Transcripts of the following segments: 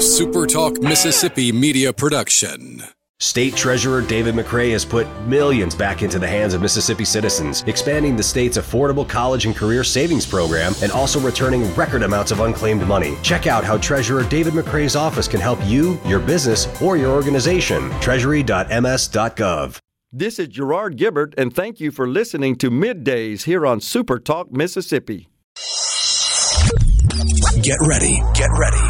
SuperTalk Mississippi media production. State Treasurer David McRae has put millions back into the hands of Mississippi citizens, expanding the state's affordable college and career savings program and also returning record amounts of unclaimed money. Check out how Treasurer David McRae's office can help you, your business, or your organization. Treasury.ms.gov. This is Gerard Gibert, and thank you for listening to Middays here on Super Talk Mississippi. Get ready, get ready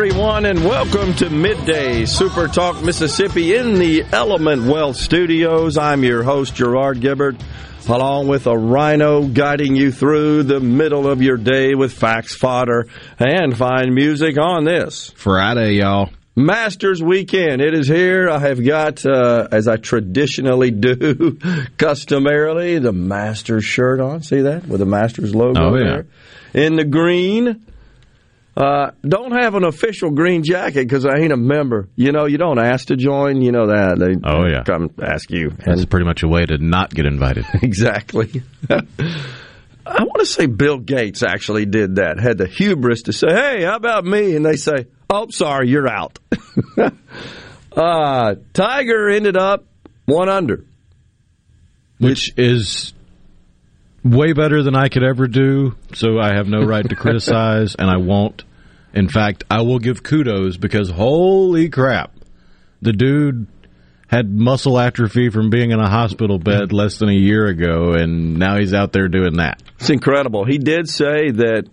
Everyone, and welcome to Midday Super Talk Mississippi in the Element Wealth Studios. I'm your host, Gerard Gibert, along with a rhino guiding you through the middle of your day with facts, fodder, and fine music on this. Friday, y'all. Masters Weekend. It is here. I have got, uh, as I traditionally do, customarily, the Masters shirt on. See that? With the Masters logo Oh, yeah. there. In the green. Uh, don't have an official green jacket because I ain't a member. You know, you don't ask to join. You know that. They Oh, yeah. come ask you. That's pretty much a way to not get invited. Exactly. I want to say Bill Gates actually did that. Had the hubris to say, "Hey, how about me?" And they say, "Oh, sorry, you're out." uh, Tiger ended up one under. Which is way better than I could ever do, so I have no right to criticize, and I won't. In fact, I will give kudos because holy crap, the dude had muscle atrophy from being in a hospital bed less than a year ago, and now he's out there doing that. It's incredible. He did say that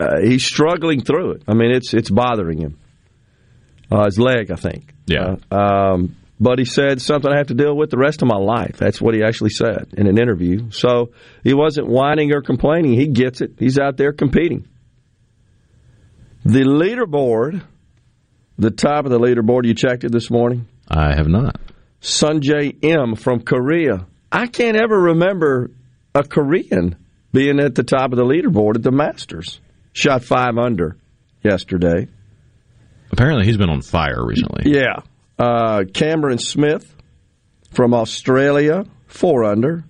uh, he's struggling through it. I mean, it's it's bothering him. Uh, his leg, I think. Yeah. Uh, um, but he said something I have to deal with the rest of my life. That's what he actually said in an interview. So he wasn't whining or complaining. He gets it. He's out there competing. The leaderboard, the top of the leaderboard, you checked it this morning. I have not. Sungjae Im from Korea. I can't ever remember a Korean being at the top of the leaderboard at the Masters. Shot five under yesterday. Apparently, he's been on fire recently. Yeah. Uh, Cameron Smith from Australia, four under.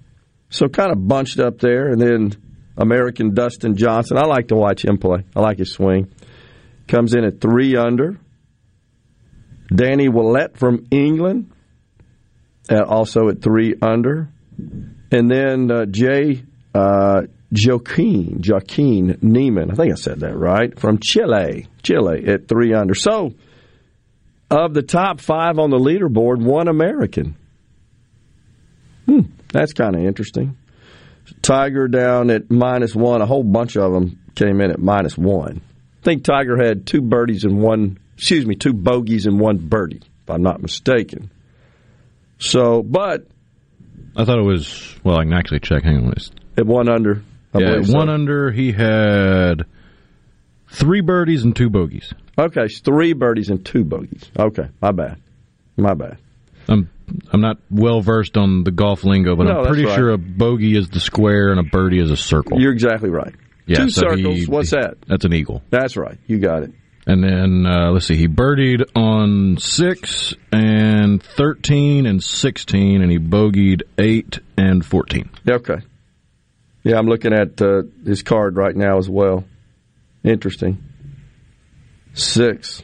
So kind of bunched up there. And then American Dustin Johnson. I like to watch him play. I like his swing. Comes in at three under. Danny Willett from England, uh, also at three under. And then uh, Jay uh, Joaquin, Joaquin Niemann, I think I said that right, from Chile, Chile at three under. So, of the top five on the leaderboard, one American. Hmm, that's kind of interesting. Tiger down at minus one. A whole bunch of them came in at minus one. I think Tiger had two birdies and one, excuse me, two bogeys and one birdie, if I'm not mistaken. So, but I thought it was, well, I can actually check. Hang on. It's- at one under, I Yeah, believe so. one under, he had three birdies and two bogeys. Okay, three birdies and two bogeys. Okay, my bad. My bad. I'm I'm not well versed on the golf lingo, but No, I'm pretty right. sure a bogey is the square and a birdie is a circle. You're exactly right. Yeah, two so circles. he- What's that? That's an eagle. That's right. You got it. And then uh, let's see, he birdied on six and thirteen and sixteen, and he bogeyed eight and fourteen. Okay. Yeah, I'm looking at uh, his card right now as well. Interesting. Six,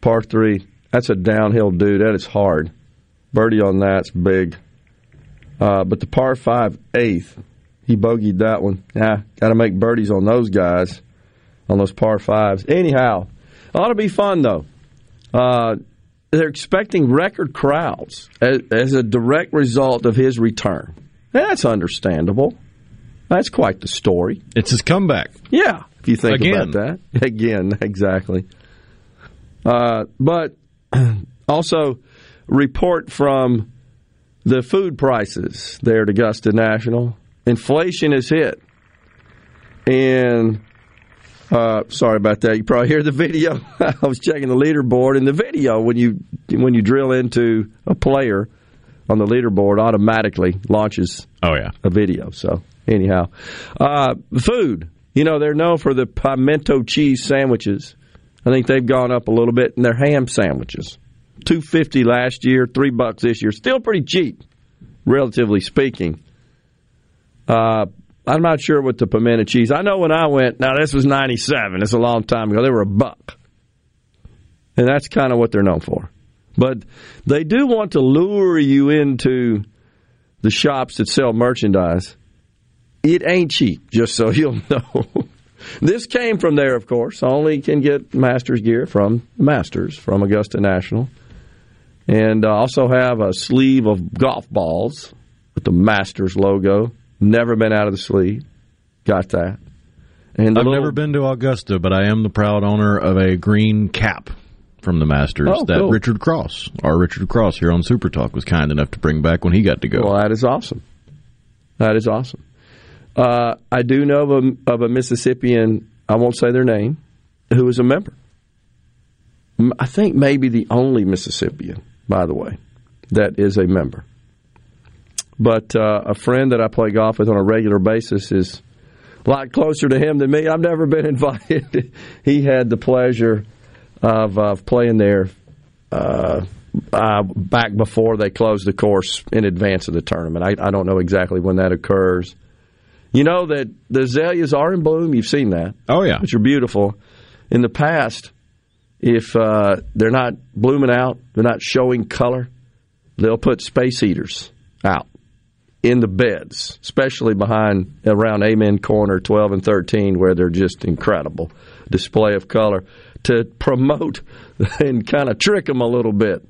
par three. That's a downhill dude. That is hard. Birdie on that's big. Uh, but the par five eighth, he bogeyed that one. Yeah, got to make birdies on those guys, on those par fives. Anyhow, ought to be fun though. Uh, they're expecting record crowds as, as a direct result of his return. That's understandable. That's quite the story. It's his comeback. Yeah, if you think Again. about that. Again, exactly. Uh, but also, report from the food prices there at Augusta National. Inflation has hit, and uh, sorry about that. You probably hear the video. I was checking the leaderboard, and the video when you when you drill into a player on the leaderboard automatically launches Oh yeah. a video. So anyhow, uh, food. You know they're known for the pimento cheese sandwiches. I think they've gone up a little bit in their ham sandwiches. Two fifty last year, three bucks this year. Still pretty cheap, relatively speaking. Uh, I'm not sure what the pimento cheese. I know when I went. Now this was '97. It's a long time ago. They were a buck, and that's kind of what they're known for. But they do want to lure you into the shops that sell merchandise. It ain't cheap, just so you'll know. This came from there, of course. Only can get Masters gear from Masters, from Augusta National. And uh, also have a sleeve of golf balls with the Masters logo. Never been out of the sleeve. Got that. And I've little- never been to Augusta, but I am the proud owner of a green cap from the Masters Oh, that cool. Richard Cross, our Richard Cross here on Super Talk, was kind enough to bring back when he got to go. Well, that is awesome. That is awesome. Uh, I do know of a, of a Mississippian, I won't say their name, who is a member. I think maybe the only Mississippian, by the way, that is a member. But uh, a friend that I play golf with on a regular basis is a lot closer to him than me. I've never been invited. he had the pleasure of, of playing there uh, uh, back before they closed the course in advance of the tournament. I, I don't know exactly when that occurs. You know that the azaleas are in bloom. You've seen that, oh yeah, which are beautiful. In the past, if uh, they're not blooming out, they're not showing color, they'll put space heaters out in the beds, especially behind around Amen Corner 12 and 13, where they're just incredible display of color to promote and kind of trick them a little bit.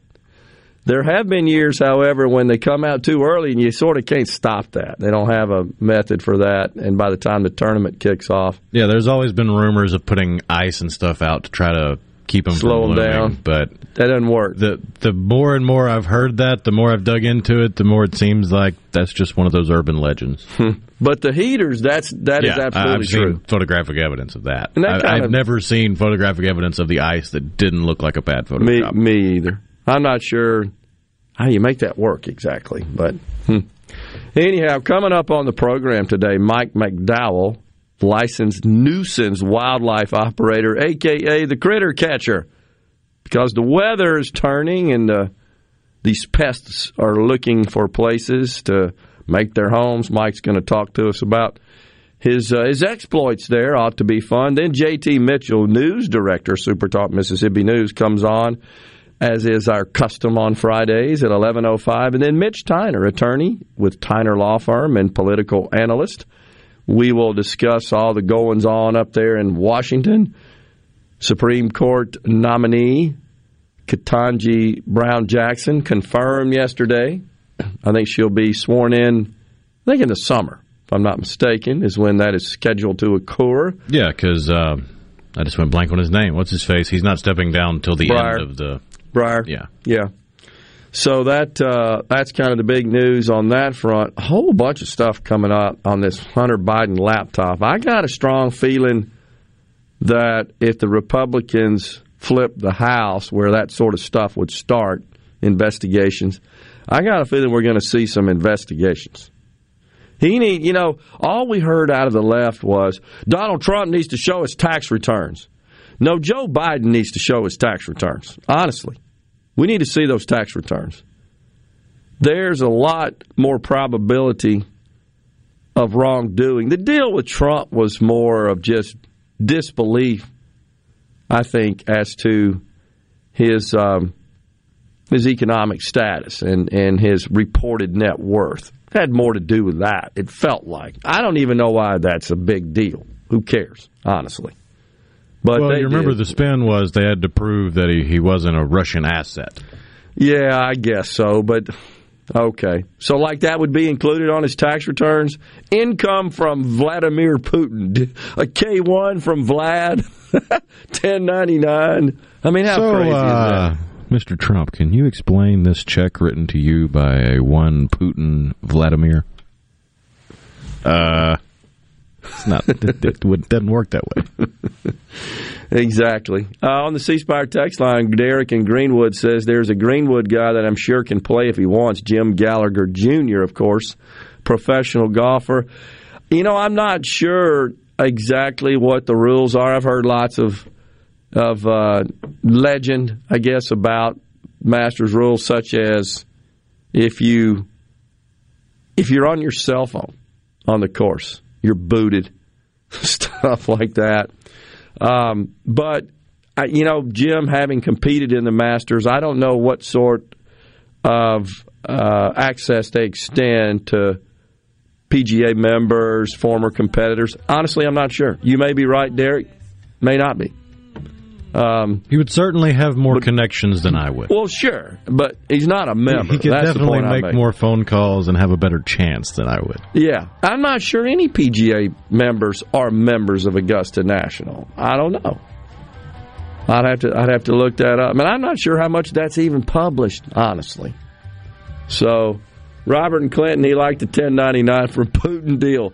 There have been years, however, when they come out too early and you sort of can't stop that. They don't have a method for that, and by the time the tournament kicks off, yeah. There's always been rumors of putting ice and stuff out to try to keep them Slow 'em from blooming, down. but that doesn't work. the the more and more I've heard that, the more I've dug into it, the more it seems like that's just one of those urban legends. But the heaters, that's that is yeah, absolutely I've true. seen photographic evidence of that. That I, I've of- never seen photographic evidence of the ice that didn't look like a bad Me, Photoshop. me either. I'm not sure how you make that work exactly, but hmm. anyhow, coming up on the program today, Mike McDowell, licensed nuisance wildlife operator, aka the critter catcher, because the weather is turning and uh, these pests are looking for places to make their homes. Mike's going to talk to us about his uh, his exploits there ought to be fun. Then J.T. Mitchell, news director, Super Talk Mississippi News, comes on, as is our custom on Fridays at eleven oh five. And then Mitch Tyner, attorney with Tyner Law Firm and political analyst. We will discuss all the goings on up there in Washington. Supreme Court nominee Ketanji Brown Jackson confirmed yesterday. I think she'll be sworn in. I think in the summer, if I'm not mistaken, is when that is scheduled to occur. Yeah, because uh, I just went blank on his name. What's his face? He's not stepping down until the Breyer. end of the. Breyer. Yeah. Yeah. So that uh, that's kind of the big news on that front. A whole bunch of stuff coming up on this Hunter Biden laptop. I got a strong feeling that if the Republicans flip the House, where that sort of stuff would start, investigations, I got a feeling we're going to see some investigations. He need, you know, all we heard out of the left was Donald Trump needs to show his tax returns. No, Joe Biden needs to show his tax returns. Honestly, we need to see those tax returns. There's a lot more probability of wrongdoing. The deal with Trump was more of just disbelief, I think, as to his um, his economic status and, and his reported net worth. It had more to do with that. It felt like. I don't even know why that's a big deal. Who cares, honestly? But Well, they you remember did. the spin was they had to prove that he, he wasn't a Russian asset. Yeah, I guess so, but okay. So, like that would be included on his tax returns. Income from Vladimir Putin, a K one from Vlad, ten ninety nine. I mean, how so, crazy uh, is Mr. Trump, can you explain this check written to you by one Putin Vladimir? Uh, it's not. it, it, doesn't work that way. Exactly. Uh, on the C Spire text line, Derek in Greenwood says there's a Greenwood guy that I'm sure can play if he wants. Jim Gallagher Jr., of course, professional golfer. You know, I'm not sure exactly what the rules are. I've heard lots of of uh, legend, I guess, about Masters rules, such as if you if you're on your cell phone on the course, you're booted, stuff like that. Um, but I, you know, Jim, having competed in the Masters, I don't know what sort of uh, access they extend to PGA members, former competitors. Honestly, I'm not sure. You may be right, Derek. May not be. Um, he would certainly have more but, connections than I would. Well, sure, but he's not a member. He could That's definitely make more phone calls and have a better chance than I would. Yeah, I'm not sure any PGA members are members of Augusta National. I don't know. I'd have to I'd have to look that up. I mean, I'm not sure how much that's even published, honestly. So, Robert and Clinton, he liked the 1099 for Putin deal,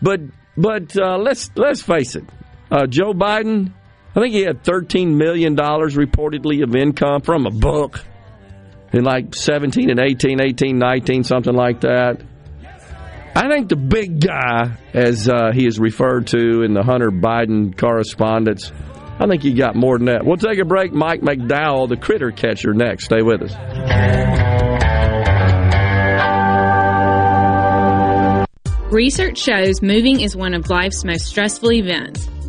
but but uh, let's let's face it, uh, Joe Biden I think he had $13 million reportedly of income from a book in like 17 and 18, 18, 19, something like that. I think the big guy, as uh, he is referred to in the Hunter Biden correspondence, I think he got more than that. We'll take a break. Mike McDowell, the critter catcher, next. Stay with us. Research shows moving is one of life's most stressful events.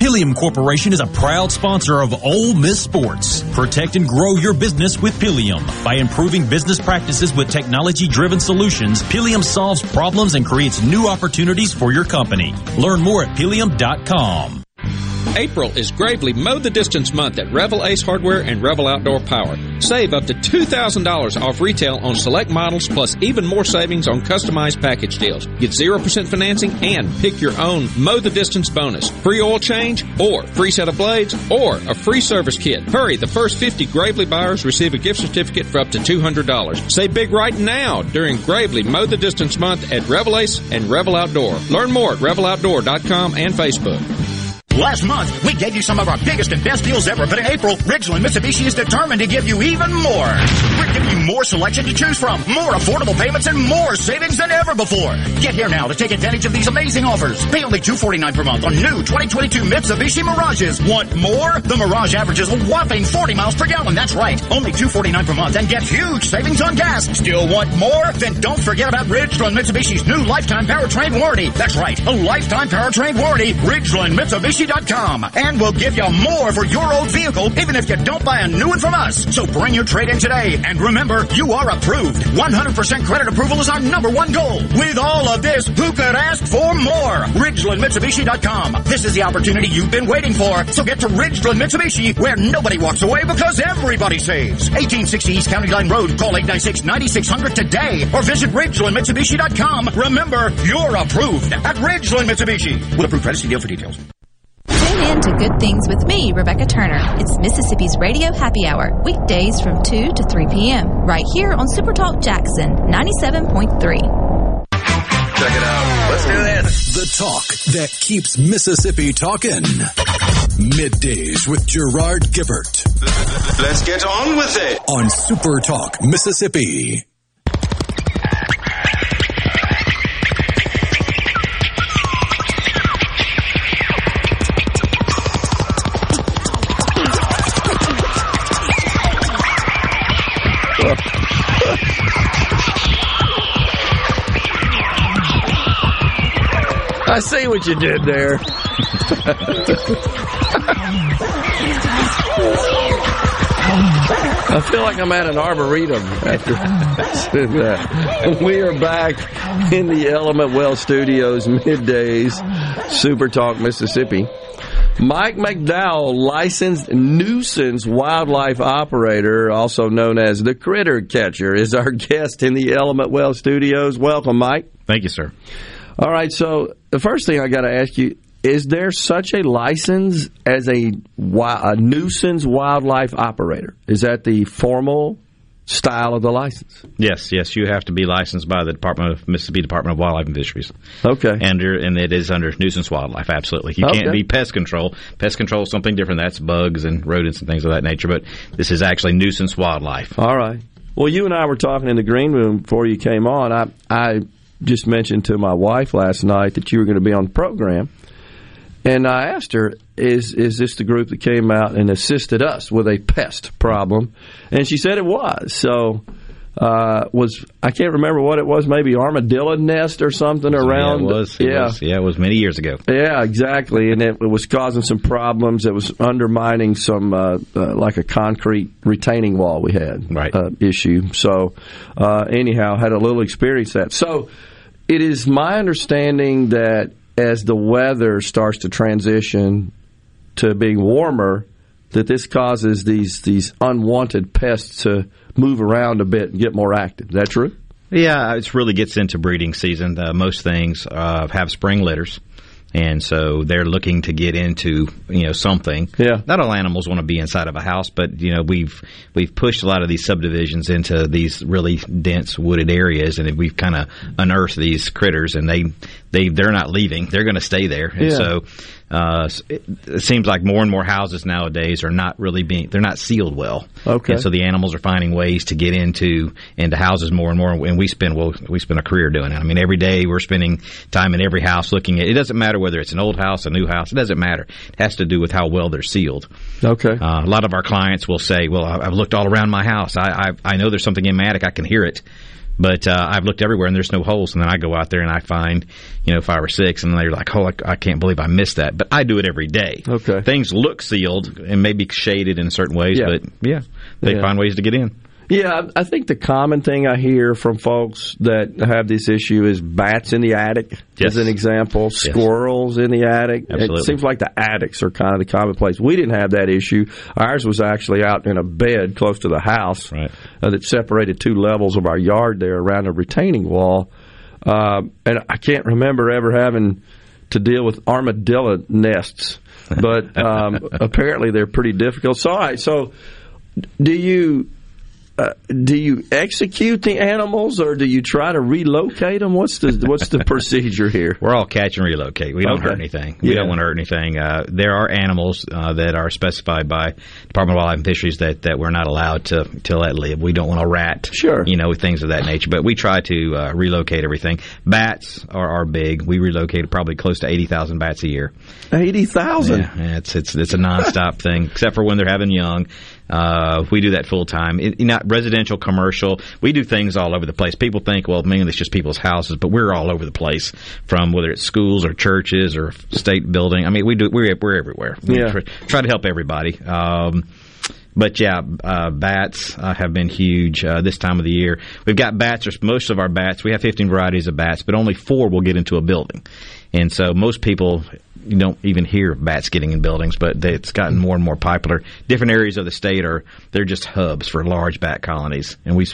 Pileum Corporation is a proud sponsor of Ole Miss Sports. Protect and grow your business with Pileum. By improving business practices with technology-driven solutions, Pileum solves problems and creates new opportunities for your company. Learn more at Pileum.com. April is Gravely Mow the Distance month at Revel Ace Hardware and Revel Outdoor Power. Save up to $2,000 off retail on select models plus even more savings on customized package deals. Get 0% financing and pick your own Mow the Distance bonus. Free oil change or free set of blades or a free service kit. Hurry, the first 50 Gravely buyers receive a gift certificate for up to $200. Save big right now during Gravely Mow the Distance month at Revel Ace and Revel Outdoor. Learn more at reveloutdoor.com and Facebook. Last month, we gave you some of our biggest and best deals ever, but in April, Ridgeland Mitsubishi is determined to give you even more. We're giving you more selection to choose from, more affordable payments, and more savings than ever before. Get here now to take advantage of these amazing offers. Pay only 249 per month on new 2022 Mitsubishi Mirages. Want more? The Mirage averages a whopping 40 miles per gallon. That's right. Only 249 per month and get huge savings on gas. Still want more? Then don't forget about Ridgeland Mitsubishi's new lifetime powertrain warranty. That's right. A lifetime powertrain warranty. Ridgeland Mitsubishi and we'll give you more for your old vehicle even if you don't buy a new one from us. So bring your trade in today. And remember, you are approved. 100% credit approval is our number one goal. With all of this, who could ask for more? RidgelandMitsubishi.com. This is the opportunity you've been waiting for. So get to Ridgeland Mitsubishi where nobody walks away because everybody saves. 1860 East County Line Road. Call 896-9600 today or visit RidgelandMitsubishi.com. Remember, you're approved at Ridgeland Mitsubishi. With approved credit, see deal for details. In to Good Things with me, Rebecca Turner. It's Mississippi's Radio Happy Hour, weekdays from 2 to 3 p.m., right here on Supertalk Jackson 97.3. Check it out. Let's do this. The talk that keeps Mississippi talking. Middays with Gerard Gibert. Let's get on with it. On Super Talk, Mississippi. I see what you did there. I feel like I'm at an arboretum after that. We are back in the Element Wealth Studios middays, Super Talk, Mississippi. Mike McDowell, licensed nuisance wildlife operator, also known as the critter catcher, is our guest in the Element Wealth Studios. Welcome, Mike. Thank you, sir. All right, so the first thing I got to ask you is there such a license as a, a nuisance wildlife operator? Is that the formal style of the license? Yes, yes, you have to be licensed by the Department of Mississippi Department of Wildlife and Fisheries. Okay, and and it is under nuisance wildlife. Absolutely, you Okay. can't be pest control. Pest control is something different. That's bugs and rodents and things of that nature. But this is actually nuisance wildlife. All right. Well, you and I were talking in the green room before you came on. I I just mentioned to my wife last night that you were going to be on the program, and I asked her, "Is is this the group that came out and assisted us with a pest problem?" And she said it was. So. Uh, was I can't remember what it was, maybe armadillo nest or something around. Yeah, it was. It yeah, was, yeah, it was many years ago. yeah, exactly, and it, it was causing some problems. It was undermining some uh, uh, like a concrete retaining wall we had Right. uh, issue. So uh, anyhow, had a little experience that. So it is my understanding that as the weather starts to transition to being warmer, that this causes these these unwanted pests to move around a bit and get more active. Is that true? Yeah, it really gets into breeding season. Most things uh, have spring litters. And so they're looking to get into you know something. Yeah. Not all animals want to be inside of a house, but you know we've we've pushed a lot of these subdivisions into these really dense wooded areas, and we've kind of unearthed these critters, and they they they're not leaving; they're going to stay there. And Yeah. so uh, it, it seems like more and more houses nowadays are not really being they're not sealed well. Okay. And so the animals are finding ways to get into into houses more and more, and we spend well we spend a career doing it. I mean, every day we're spending time in every house looking at. It doesn't matter whether it's an old house, a new house. It doesn't matter. It has to do with how well they're sealed. Okay. Uh, a lot of our clients will say, "Well, I've looked all around my house. I I, I know there's something in my attic. I can hear it." But uh, I've looked everywhere and there's no holes. And then I go out there and I find, you know, five or six, and they're like, "Oh, I, I can't believe I missed that." But I do it every day. Okay. Things look sealed and maybe shaded in certain ways, Yeah. but yeah, they Yeah. find ways to get in. Yeah, I think the common thing I hear from folks that have this issue is bats in the attic, Yes. as an example, squirrels in the attic. Absolutely. It seems like the attics are kind of the commonplace. We didn't have that issue. Ours was actually out in a bed close to the house uh, that separated two levels of our yard there around a retaining wall. Um, and I can't remember ever having to deal with armadillo nests, but um, apparently they're pretty difficult. So, all right, so do you uh, do you execute the animals or do you try to relocate them? What's the what's the procedure here? We're all catch and relocate. We don't Okay. hurt anything. We Yeah. don't want to hurt anything. Uh, there are animals uh, that are specified by Department of Wildlife and Fisheries that, that we're not allowed to to let live. We don't want a rat, sure, you know, things of that nature. But we try to uh, relocate everything. Bats are, are big. We relocate probably close to eighty thousand bats a year. Eighty thousand. Yeah, yeah, it's it's it's a nonstop thing, except for when they're having young. Uh, we do that full time. It, not residential, commercial. We do things all over the place. People think, well, mainly it's just people's houses, but we're all over the place. From whether it's schools or churches or state building. I mean, we do. We're we're everywhere. We Yeah. try, try to help everybody. Um, but yeah, uh, bats uh, have been huge uh, this time of the year. We've got bats. Or most of our bats. We have 15 varieties of bats, but only four will get into a building. And so most people you don't even hear of bats getting in buildings, but it's gotten more and more popular. Different areas of the state are they're just hubs for large bat colonies, and we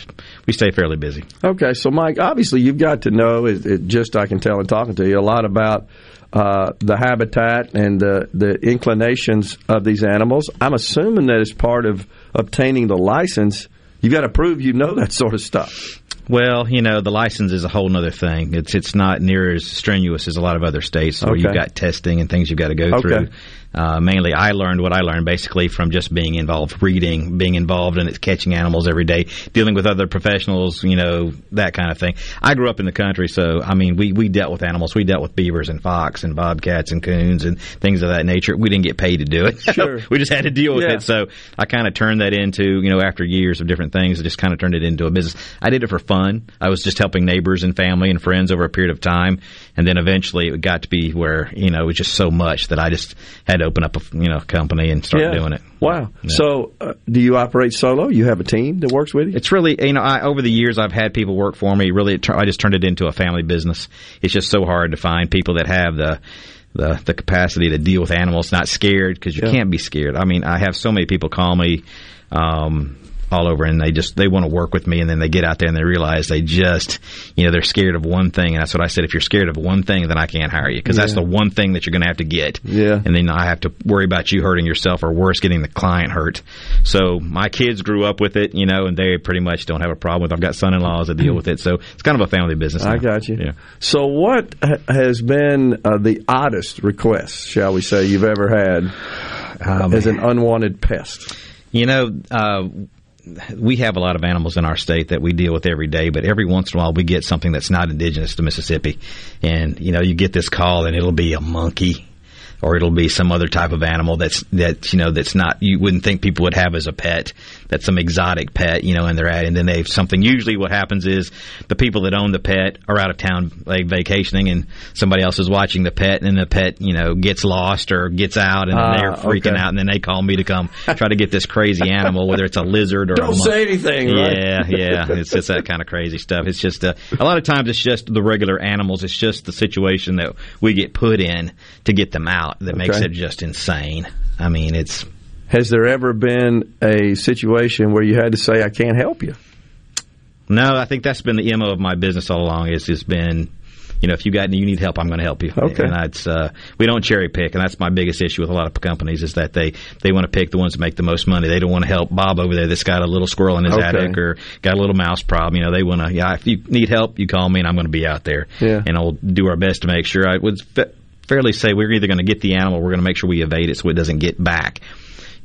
we stay fairly busy. Okay, so Mike, obviously you've got to know, it, it just I can tell in talking to you, a lot about uh, the habitat and the, the inclinations of these animals. I'm assuming that as part of obtaining the license, you've got to prove you know that sort of stuff. Well, you know, the license is a whole other thing. It's it's not near as strenuous as a lot of other states where Okay. you've got testing and things you've got to go Okay. through. Uh, mainly, I learned what I learned basically from just being involved, reading, being involved in it, catching animals every day, dealing with other professionals, you know, that kind of thing. I grew up in the country, so I mean, we we dealt with animals. We dealt with beavers and fox and bobcats and coons and things of that nature. We didn't get paid to do it. Sure. we just had to deal with Yeah. it. So I kind of turned that into, you know, after years of different things, I just kind of turned it into a business. I did it for fun. I was just helping neighbors and family and friends over a period of time, and then eventually it got to be where you know it was just so much that I just had to open up a you know company and start Yeah. doing it. Wow. Yeah. So, uh, do you operate solo? You have a team that works with you? It's really, you know, I, over the years I've had people work for me. Really, it I just turned it into a family business. It's just so hard to find people that have the the, the capacity to deal with animals, not scared because you Yeah. can't be scared. I mean, I have so many people call me. Um, all over and they just they want to work with me and then they get out there and they realize they just you know they're scared of one thing and that's what I said if you're scared of one thing then I can't hire you because that's the one thing that you're going to have to get Yeah. and then I have to worry about you hurting yourself or worse, getting the client hurt. So my kids grew up with it, you know, and they pretty much don't have a problem with. it. I've got son-in-laws that deal with it, so it's kind of a family business. I got you. Yeah. So, what has been uh, the oddest request, shall we say, you've ever had Um, as an unwanted pest? You know, uh, we have a lot of animals in our state that we deal with every day, but every once in a while we get something that's not indigenous to Mississippi. And, you know, you get this call and it'll be a monkey or it'll be some other type of animal that's, that, you know, that's not, you wouldn't think people would have as a pet. That's some exotic pet, you know, and they're at, and then they've something. Usually what happens is the people that own the pet are out of town, like vacationing and somebody else is watching the pet and the pet, you know, gets lost or gets out and Ah, they're freaking okay. out and then they call me to come try to get this crazy animal, whether it's a lizard or a Don't say anything, right? Yeah, yeah, it's just that kind of crazy stuff. It's just uh, a lot of times it's just the regular animals. It's just the situation that we get put in to get them out that makes it just insane. I mean, it's Has there ever been a situation where you had to say, I can't help you? no. I think that's been the mo of my business all along. Is has been. You know, if you got you need help, I'm going to help you. Okay. and that's uh, we don't cherry pick, and that's my biggest issue with a lot of companies is that they they want to pick the ones that make the most money. They don't want to help Bob over there that's got a little squirrel in his Okay. attic or got a little mouse problem. You know, they want to. Yeah, if you need help, you call me, and I'm going to be out there. Yeah. and I'll do our best to make sure. I would fa- fairly say we're either going to get the animal, or we're going to make sure we evade it so it doesn't get back.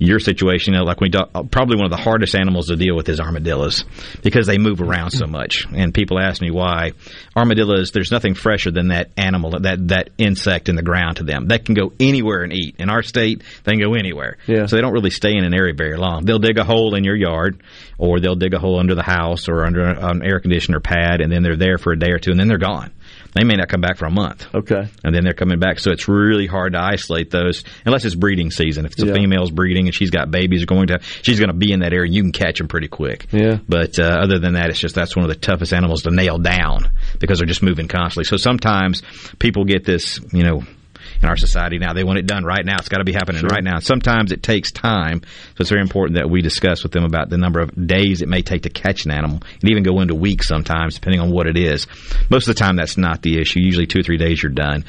Your situation, you know, like we do, uh, probably one of the hardest animals to deal with is armadillos because they move around so much. And people ask me why armadillos. There's nothing fresher than that animal, that that insect in the ground to them. That can go anywhere and eat. In our state, they can go anywhere. Yeah. So they don't really stay in an area very long. They'll dig a hole in your yard, or they'll dig a hole under the house or under an air conditioner pad, and then they're there for a day or two, and then they're gone. They may not come back for a month Okay. and then they're coming back. So it's really hard to isolate those unless it's breeding season. If it's a female's breeding and she's got babies, going to she's going to be in that area. You can catch them pretty quick. Yeah. But uh, other than that, it's just that's one of the toughest animals to nail down because they're just moving constantly. So sometimes people get this, you know. In our society now, they want it done right now. It's got to be happening Sure. right now. Sometimes it takes time, so it's very important that we discuss with them about the number of days it may take to catch an animal, and even go into weeks sometimes, depending on what it is. Most of the time, that's not the issue. Usually, two or three days, you're done.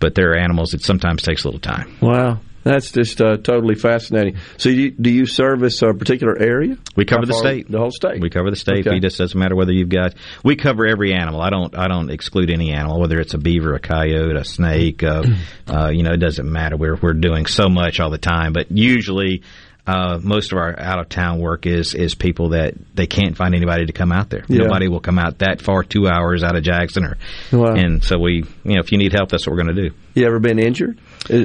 But there are animals that sometimes takes a little time. Wow. That's just uh, totally fascinating. So, you, do you service a particular area? We cover the state. The whole state. We cover the state. Okay. It just doesn't matter whether you've got. We cover every animal. I don't. I don't exclude any animal, whether it's a beaver, a coyote, a snake. Uh, uh, you know, it doesn't matter. We're we're doing so much all the time. But usually, uh, most of our out of town work is is people that they can't find anybody to come out there. Yeah. Nobody will come out that far, two hours out of Jackson, or Wow. and so we, you know, if you need help, that's what we're going to do. You ever been injured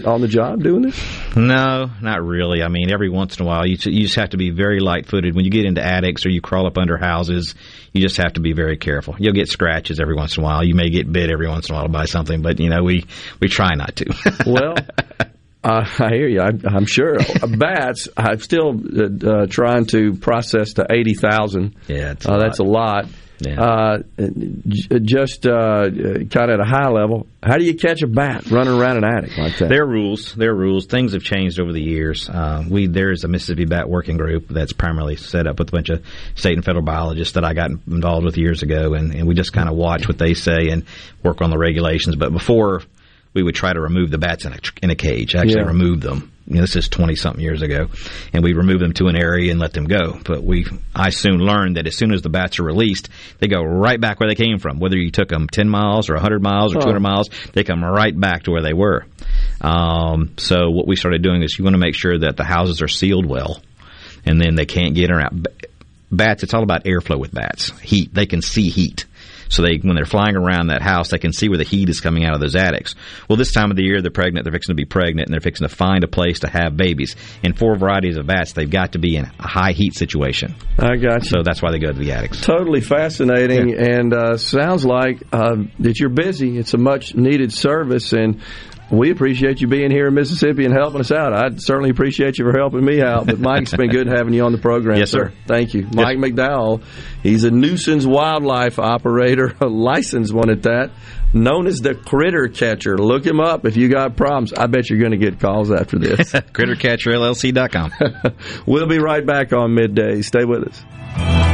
on the job doing this? No, not really. I mean, every once in a while, you, you just have to be very light-footed. When you get into attics or you crawl up under houses, you just have to be very careful. You'll get scratches every once in a while. You may get bit every once in a while by something, but you know, we we try not to. well, uh, I hear you. I, I'm sure bats. I'm still uh, uh, trying to process to eighty thousand. Yeah, it's uh, that's a lot. Uh, j- just uh, kind of at a high level, how do you catch a bat running around an attic like that? There are rules. There are rules. Things have changed over the years. Uh, we there is a Mississippi Bat Working Group that's primarily set up with a bunch of state and federal biologists that I got involved with years ago, and, and we just kind of watch what they say and work on the regulations. But before we would try to remove the bats in a, in a cage, actually Yeah. remove them. You know, this is 20 something years ago. And we remove them to an area and let them go. But we, I soon learned that as soon as the bats are released, they go right back where they came from. Whether you took them 10 miles or 100 miles or Huh. 200 miles, they come right back to where they were. Um, so what we started doing is you want to make sure that the houses are sealed well and then they can't get out. Bats, it's all about airflow with bats. Heat. They can see heat. So they, when they're flying around that house, they can see where the heat is coming out of those attics. Well, this time of the year, they're pregnant. They're fixing to be pregnant, and they're fixing to find a place to have babies. In four varieties of bats, they've got to be in a high heat situation. I got you. So that's why they go to the attics. Totally fascinating, and uh, sounds like uh, that you're busy. It's a much needed service, and we appreciate you being here in Mississippi and helping us out. I certainly appreciate you for helping me out. But Mike, it's been good having you on the program. Yes, sir. Thank you, Mike McDowell. He's a nuisance wildlife operator, a licensed one at that, known as the Critter Catcher. Look him up if you got problems. I bet you're going to get calls after this. CritterCatcherLLC.com. we'll be right back on midday. Stay with us.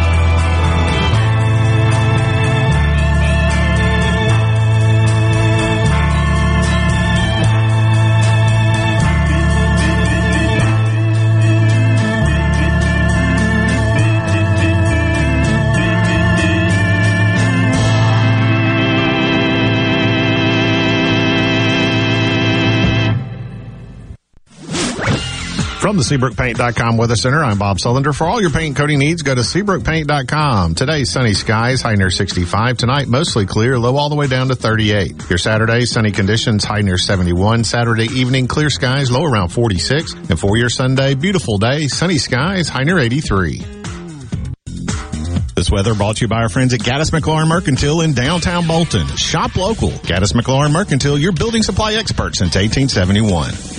From the SeabrookPaint.com Weather Center, I'm Bob Sullender. For all your paint coating needs, go to SeabrookPaint.com. Today, sunny skies, high near 65. Tonight, mostly clear, low all the way down to 38. Your Saturday, sunny conditions, high near 71. Saturday evening, clear skies, low around 46. And for your Sunday, beautiful day, sunny skies, high near 83. This weather brought to you by our friends at Gaddis McLaurin Mercantile in downtown Bolton. Shop local. Gaddis McLaurin Mercantile, your building supply expert since 1871.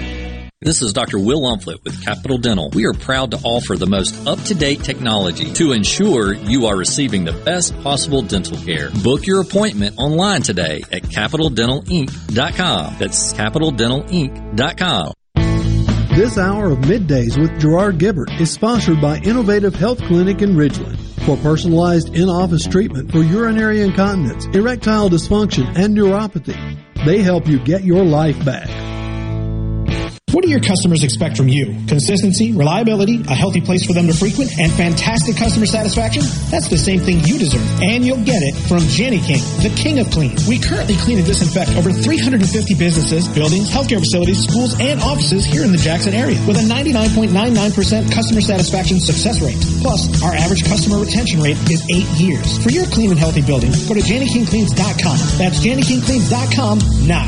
This is Dr. Will Umflett with Capital Dental. We are proud to offer the most up-to-date technology to ensure you are receiving the best possible dental care. Book your appointment online today at capitaldentalinc.com. That's capitaldentalinc.com. This hour of middays with Gerard Gibert is sponsored by Innovative Health Clinic in Ridgeland. For personalized in-office treatment for urinary incontinence, erectile dysfunction, and neuropathy, they help you get your life back. What do your customers expect from you? Consistency, reliability, a healthy place for them to frequent, and fantastic customer satisfaction? That's the same thing you deserve, and you'll get it from Jani-King, the king of clean. We currently clean and disinfect over 350 businesses, buildings, healthcare facilities, schools, and offices here in the Jackson area with a 99.99% customer satisfaction success rate. Plus, our average customer retention rate is eight years. For your clean and healthy building, go to JaniKingCleans.com. That's JaniKingCleans.com now.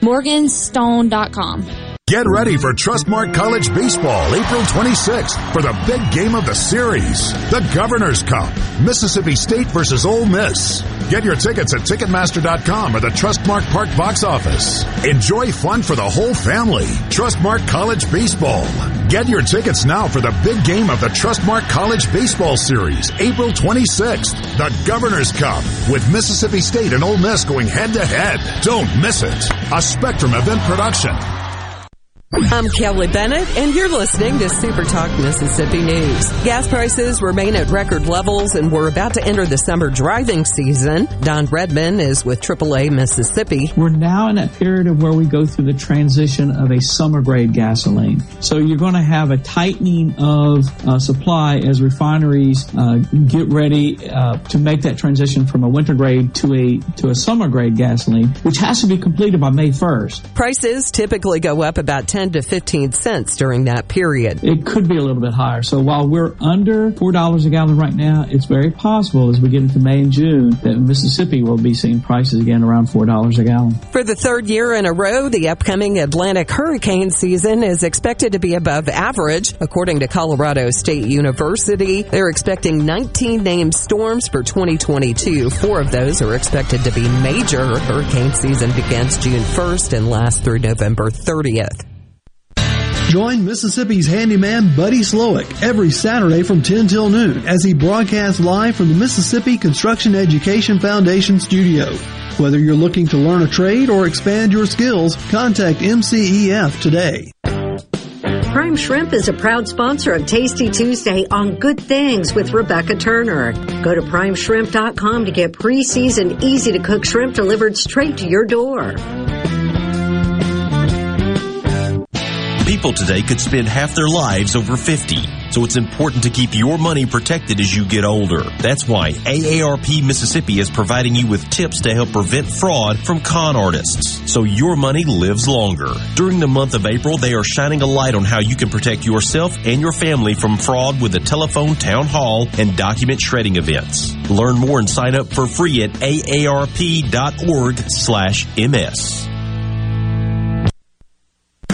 Morganstone.com. Get ready for Trustmark College Baseball April 26th for the big game of the series, the Governor's Cup, Mississippi State versus Ole Miss. Get your tickets at Ticketmaster.com or the Trustmark Park box office. Enjoy fun for the whole family. Trustmark College Baseball. Get your tickets now for the big game of the Trustmark College Baseball Series, April 26th, the Governor's Cup, with Mississippi State and Ole Miss going head to head. Don't miss it. A Spectrum event production. I'm Kelly Bennett, and you're listening to Super Talk Mississippi News. Gas prices remain at record levels, and we're about to enter the summer driving season. Don Redman is with AAA Mississippi. We're now in that period of where we go through the transition of a summer grade gasoline. So you're going to have a tightening of uh, supply as refineries uh, get ready uh, to make that transition from a winter grade to a to a summer grade gasoline, which has to be completed by May 1st. Prices typically go up about 10 10 to 15 cents during that period. It could be a little bit higher. So while we're under $4 a gallon right now, it's very possible as we get into May and June that Mississippi will be seeing prices again around $4 a gallon. For the third year in a row, the upcoming Atlantic hurricane season is expected to be above average. According to Colorado State University, they're expecting 19 named storms for 2022. Four of those are expected to be major. Hurricane season begins June 1st and lasts through November 30th. Join Mississippi's handyman Buddy Slowick every Saturday from 10 till noon as he broadcasts live from the Mississippi Construction Education Foundation studio. Whether you're looking to learn a trade or expand your skills, contact MCEF today. Prime Shrimp is a proud sponsor of Tasty Tuesday on Good Things with Rebecca Turner. Go to primeshrimp.com to get pre-seasoned, easy to cook shrimp delivered straight to your door. People today could spend half their lives over 50. So it's important to keep your money protected as you get older. That's why AARP Mississippi is providing you with tips to help prevent fraud from con artists. So your money lives longer. During the month of April, they are shining a light on how you can protect yourself and your family from fraud with the telephone town hall and document shredding events. Learn more and sign up for free at aarp.org slash ms.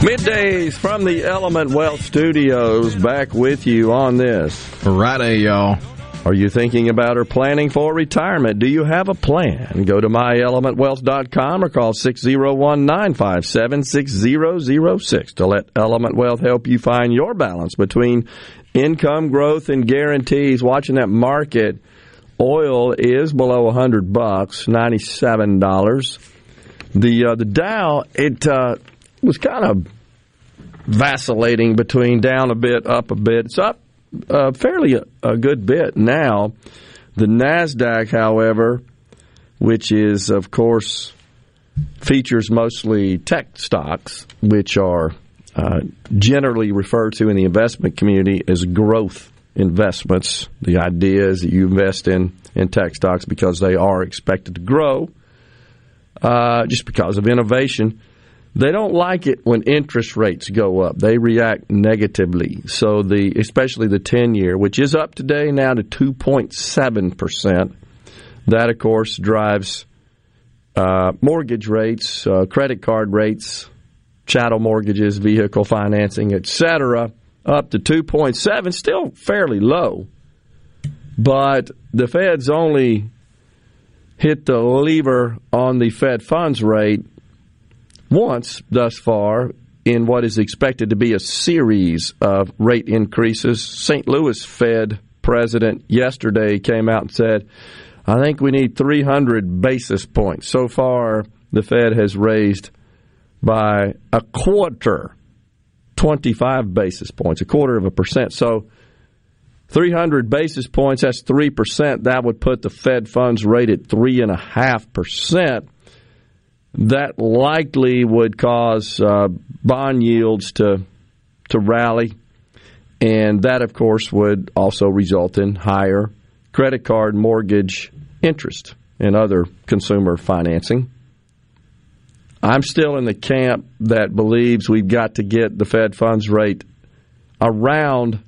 Middays from the Element Wealth Studios, back with you on this Friday, y'all. Are you thinking about or planning for retirement? Do you have a plan? Go to myelementwealth.com or call 601 957 6006 to let Element Wealth help you find your balance between income growth and guarantees. Watching that market, oil is below 100 bucks, $97. The uh, the Dow it uh, was kind of vacillating between down a bit, up a bit. It's up uh, fairly a, a, good bit now. The Nasdaq, however, which is of course features mostly tech stocks, which are uh, generally referred to in the investment community as growth investments. The idea is that you invest in in tech stocks because they are expected to grow, uh, just because of innovation they don't like it when interest rates go up. They react negatively. So the especially the 10 year, which is up today now to 2.7%. That of course drives uh, mortgage rates, uh, credit card rates, chattel mortgages, vehicle financing, etc. up to 2.7, still fairly low. But the Fed's only hit the lever on the Fed funds rate once thus far in what is expected to be a series of rate increases. St. Louis Fed president yesterday came out and said, I think we need 300 basis points. So far, the Fed has raised by a quarter, 25 basis points, a quarter of a percent. So 300 basis points, that's 3%. That would put the Fed funds rate at 3.5%. That likely would cause uh, bond yields to, to rally. And that, of course, would also result in higher credit card mortgage interest and other consumer financing. I'm still in the camp that believes we've got to get the Fed funds rate around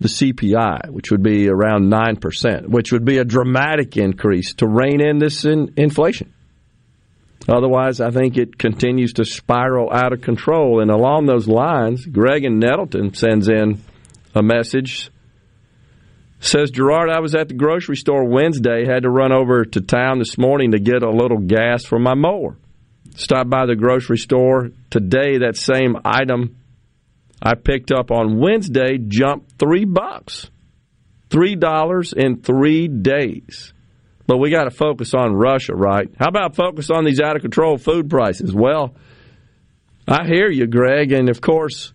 the CPI, which would be around 9%, which would be a dramatic increase to rein in this in inflation. Otherwise, I think it continues to spiral out of control. And along those lines, Greg and Nettleton sends in a message. Says Gerard, I was at the grocery store Wednesday, had to run over to town this morning to get a little gas for my mower. Stopped by the grocery store today, that same item I picked up on Wednesday jumped three bucks. Three dollars in three days. But we got to focus on Russia, right? How about focus on these out of control food prices? Well, I hear you, Greg, and of course,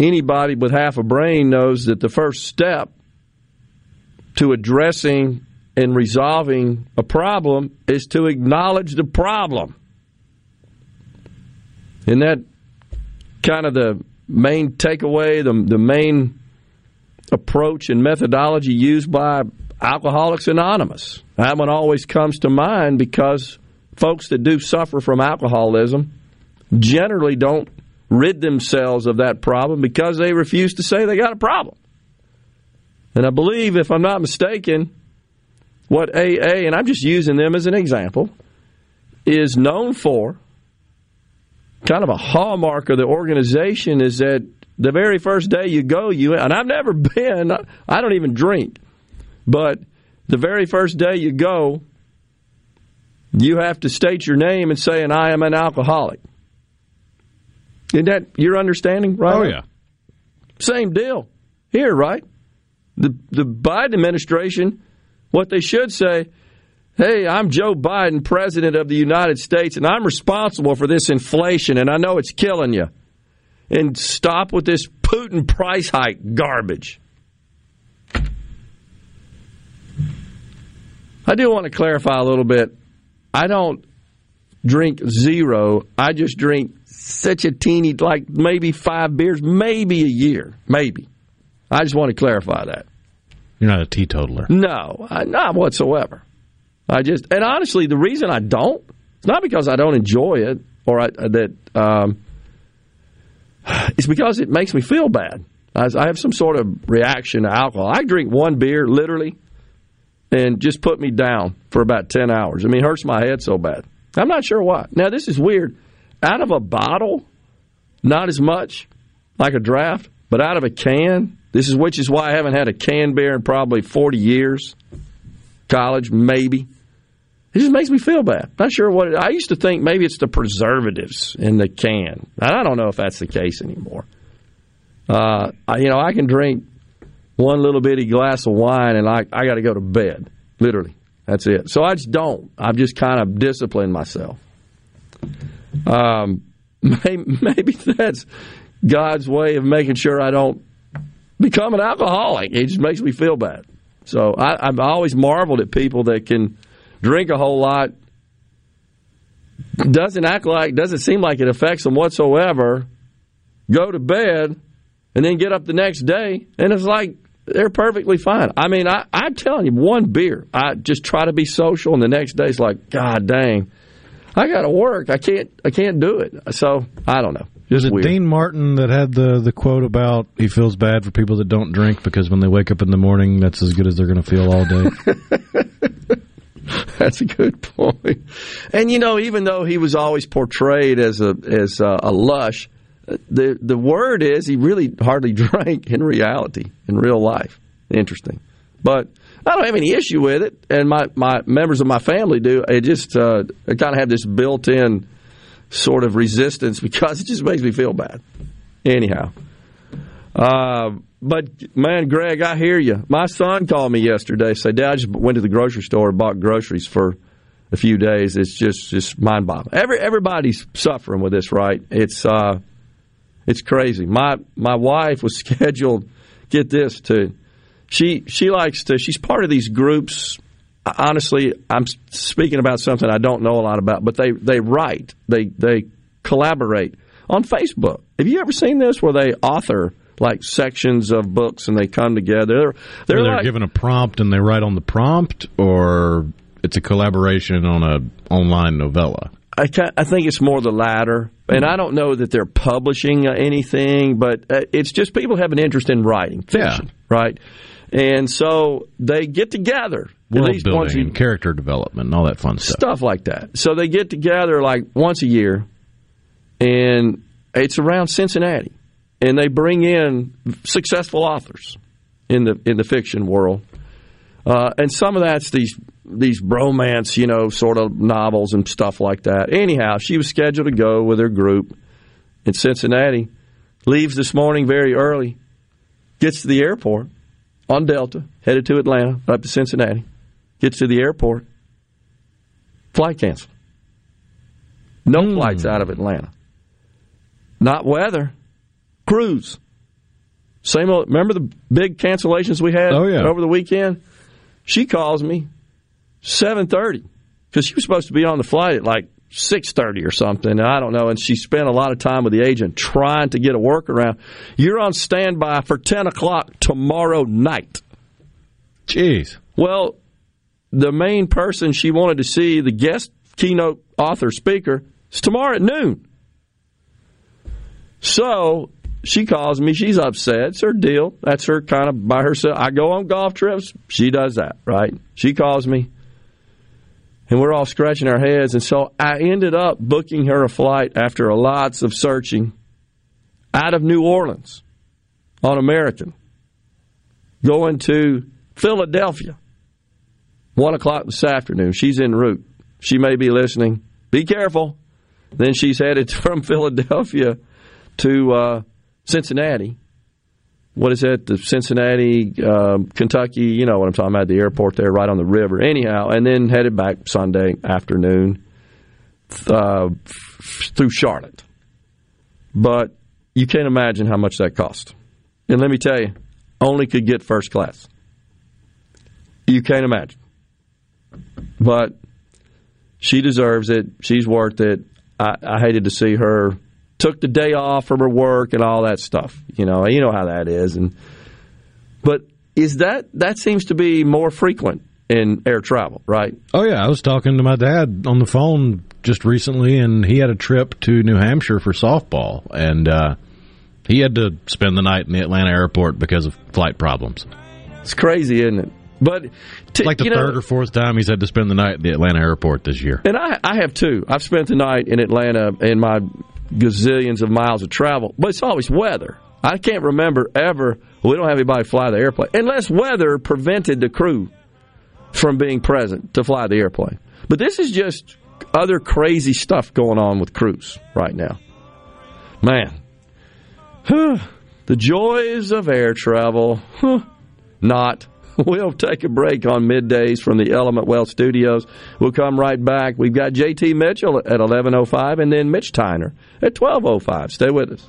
anybody with half a brain knows that the first step to addressing and resolving a problem is to acknowledge the problem. And that kind of the main takeaway, the, the main approach and methodology used by Alcoholics Anonymous. That one always comes to mind because folks that do suffer from alcoholism generally don't rid themselves of that problem because they refuse to say they got a problem. And I believe, if I'm not mistaken, what AA, and I'm just using them as an example, is known for kind of a hallmark of the organization is that the very first day you go, you and I've never been. I don't even drink, but the very first day you go, you have to state your name and say, "And I am an alcoholic." Isn't that your understanding, right? Oh yeah. Same deal here, right? The the Biden administration, what they should say, Hey, I'm Joe Biden, President of the United States, and I'm responsible for this inflation, and I know it's killing you. And stop with this Putin price hike garbage. I do want to clarify a little bit. I don't drink zero. I just drink such a teeny, like maybe five beers, maybe a year, maybe. I just want to clarify that. You're not a teetotaler. No, not whatsoever. I just and honestly, the reason I don't, it's not because I don't enjoy it or I, that. Um, it's because it makes me feel bad. I, I have some sort of reaction to alcohol. I drink one beer, literally, and just put me down for about ten hours. I mean, hurts my head so bad. I'm not sure why. Now, this is weird. Out of a bottle, not as much like a draft, but out of a can, this is which is why I haven't had a can beer in probably 40 years. College, maybe. It just makes me feel bad. Not sure what it, I used to think maybe it's the preservatives in the can. I don't know if that's the case anymore. Uh, I, you know, I can drink one little bitty glass of wine and I, I got to go to bed. Literally. That's it. So I just don't. I've just kind of disciplined myself. Um, maybe, that's God's way of making sure I don't become an alcoholic. It just makes me feel bad. So I, I've always marveled at people that can drink a whole lot, doesn't act like, doesn't seem like it affects them whatsoever, go to bed, and then get up the next day, and it's like they're perfectly fine. I mean, I, I'm telling you, one beer, I just try to be social, and the next day it's like, God dang, I got to work. I can't, I can't do it. So I don't know. Is it weird. Dean Martin that had the the quote about he feels bad for people that don't drink because when they wake up in the morning, that's as good as they're going to feel all day? That's a good point. And you know, even though he was always portrayed as a as a, a lush, the the word is he really hardly drank in reality, in real life. Interesting, but I don't have any issue with it, and my, my members of my family do. It just uh, I kind of have this built in sort of resistance because it just makes me feel bad. Anyhow, uh, but man, Greg, I hear you. My son called me yesterday. Said, "Dad, I just went to the grocery store and bought groceries for a few days. It's just just mind boggling. Every everybody's suffering with this, right? It's uh, it's crazy. My my wife was scheduled get this too. She she likes to. She's part of these groups. Honestly, I'm speaking about something I don't know a lot about, but they they write, they they collaborate on Facebook. Have you ever seen this where they author like sections of books and they come together? They're, they're, they're like, given a prompt and they write on the prompt, or it's a collaboration on a online novella. I, I think it's more the latter, and I don't know that they're publishing anything, but uh, it's just people have an interest in writing fiction, yeah. right? And so they get together. World building, you, character development, and all that fun stuff. Stuff like that. So they get together like once a year, and it's around Cincinnati, and they bring in successful authors in the in the fiction world, uh, and some of that's these these bromance, you know, sort of novels and stuff like that. Anyhow, she was scheduled to go with her group in Cincinnati. Leaves this morning very early. Gets to the airport on Delta, headed to Atlanta, up to Cincinnati. Gets to the airport. Flight canceled. No mm. flights out of Atlanta. Not weather. Crews. Same old, remember the big cancellations we had oh, yeah. over the weekend? She calls me 7.30 because she was supposed to be on the flight at like 6.30 or something. I don't know. And she spent a lot of time with the agent trying to get a workaround. You're on standby for 10 o'clock tomorrow night. Jeez. Well, the main person she wanted to see, the guest keynote author speaker, is tomorrow at noon. So she calls me. She's upset. It's her deal. That's her kind of by herself. I go on golf trips. She does that, right? She calls me and we're all scratching our heads. And so I ended up booking her a flight after lots of searching out of New Orleans on American, going to Philadelphia. One o'clock this afternoon. She's en route. She may be listening. Be careful. Then she's headed from Philadelphia to uh, Cincinnati what is it? The Cincinnati, uh, Kentucky. You know what I'm talking about? The airport there, right on the river. Anyhow, and then headed back Sunday afternoon uh, through Charlotte. But you can't imagine how much that cost. And let me tell you, only could get first class. You can't imagine. But she deserves it. She's worth it. I, I hated to see her took the day off from her work and all that stuff. You know, you know how that is. And but is that that seems to be more frequent in air travel, right? Oh yeah, I was talking to my dad on the phone just recently, and he had a trip to New Hampshire for softball, and uh, he had to spend the night in the Atlanta airport because of flight problems. It's crazy, isn't it? But to, like the third know, or fourth time he's had to spend the night at the Atlanta airport this year. And I, I have too. I've spent the night in Atlanta in my gazillions of miles of travel, but it's always weather. I can't remember ever. We don't have anybody fly the airplane unless weather prevented the crew from being present to fly the airplane. But this is just other crazy stuff going on with crews right now. Man, the joys of air travel. Not. We'll take a break on middays from the Element Wealth Studios. We'll come right back. We've got JT Mitchell at 11.05 and then Mitch Tyner at 12.05. Stay with us.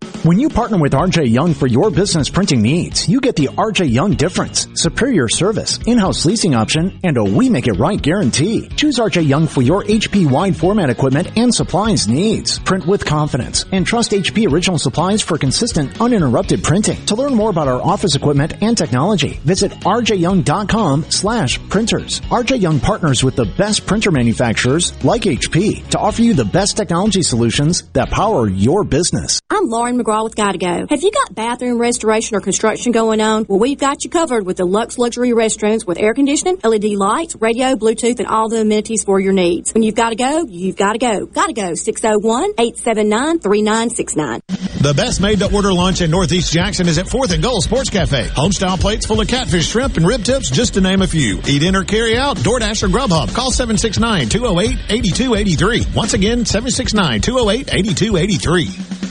When you partner with RJ Young for your business printing needs, you get the RJ Young difference. Superior service, in-house leasing option, and a we make it right guarantee. Choose RJ Young for your HP wide format equipment and supplies needs. Print with confidence and trust HP original supplies for consistent, uninterrupted printing. To learn more about our office equipment and technology, visit rjyoung.com slash printers. RJ Young partners with the best printer manufacturers like HP to offer you the best technology solutions that power your business. I'm Lauren McGraw McGraw with Gotta Go. Have you got bathroom restoration or construction going on? Well, we've got you covered with deluxe luxury restrooms with air conditioning, LED lights, radio, Bluetooth, and all the amenities for your needs. When you've got to go, you've got to go. Gotta go. 601-879-3969. The best made to order lunch in Northeast Jackson is at 4th and Goal Sports Cafe. Homestyle plates full of catfish, shrimp, and rib tips, just to name a few. Eat in or carry out, DoorDash or Grubhub. Call 769-208-8283. Once again, 769-208-8283.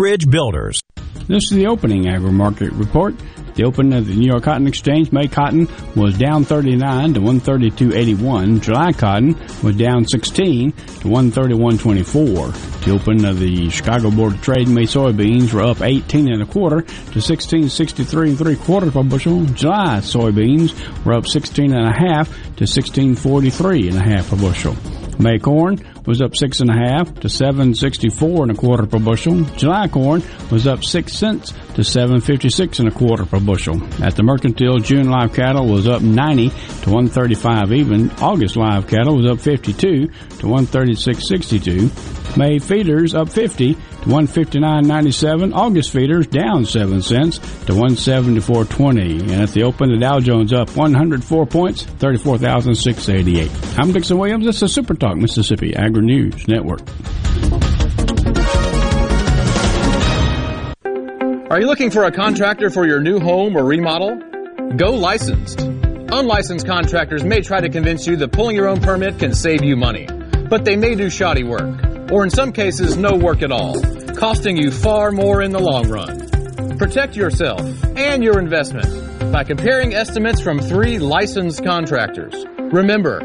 Builders. This is the opening agri market report. The opening of the New York Cotton Exchange, May cotton was down 39 to 132.81. July cotton was down 16 to 131.24. The opening of the Chicago Board of Trade, May soybeans were up 18 and a quarter to 16.63 and three quarters per bushel. July soybeans were up 16 and a half to 16.43 and a half per bushel. May corn was up six and a half to seven sixty four and a quarter per bushel. July corn was up six cents to seven fifty six and a quarter per bushel. At the mercantile, June live cattle was up ninety to one thirty five even. August live cattle was up fifty two to one thirty six sixty two. May feeders up fifty to one fifty nine ninety seven. August feeders down seven cents to one seventy four twenty. And at the open, the Dow Jones up one hundred four points, thirty four thousand six eighty eight. I'm Dixon Williams. This is Super Talk Mississippi Agri News Network. Are you looking for a contractor for your new home or remodel? Go licensed. Unlicensed contractors may try to convince you that pulling your own permit can save you money, but they may do shoddy work, or in some cases, no work at all, costing you far more in the long run. Protect yourself and your investment by comparing estimates from three licensed contractors. Remember,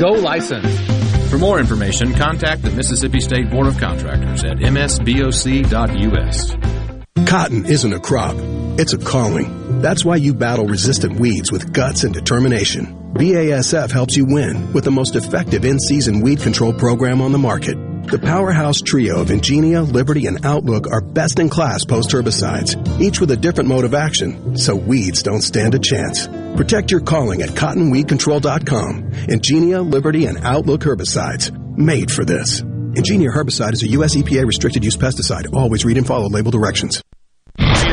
go licensed. For more information, contact the Mississippi State Board of Contractors at msboc.us. Cotton isn't a crop, it's a calling. That's why you battle resistant weeds with guts and determination. BASF helps you win with the most effective in-season weed control program on the market. The powerhouse trio of Engenia, Liberty, and Outlook are best in class post herbicides, each with a different mode of action, so weeds don't stand a chance. Protect your calling at cottonweedcontrol.com. Engenia, Liberty, and Outlook herbicides, made for this. Engenia herbicide is a U.S. EPA restricted use pesticide. Always read and follow label directions.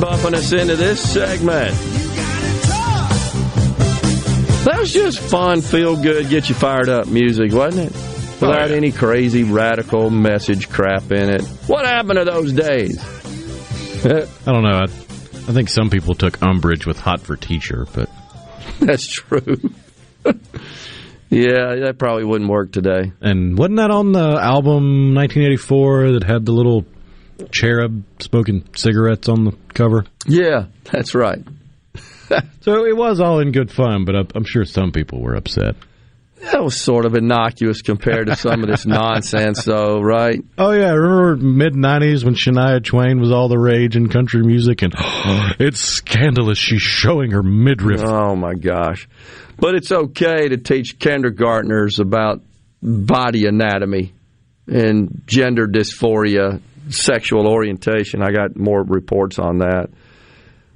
Bumping us into this segment. That was just fun, feel good, get you fired up music, wasn't it? Without oh, any crazy radical message crap in it. What happened to those days? I don't know. I, I think some people took umbrage with "Hot for Teacher," but That's true. yeah, that probably wouldn't work today. And wasn't that on the album 1984 that had the little cherub smoking cigarettes on the cover? Yeah, that's right. so it was all in good fun, but I'm sure some people were upset. That was sort of innocuous compared to some of this nonsense, though, right? Oh yeah, I remember mid '90s when Shania Twain was all the rage in country music, and it's scandalous. She's showing her midriff. Oh my gosh! But it's okay to teach kindergartners about body anatomy and gender dysphoria sexual orientation. I got more reports on that.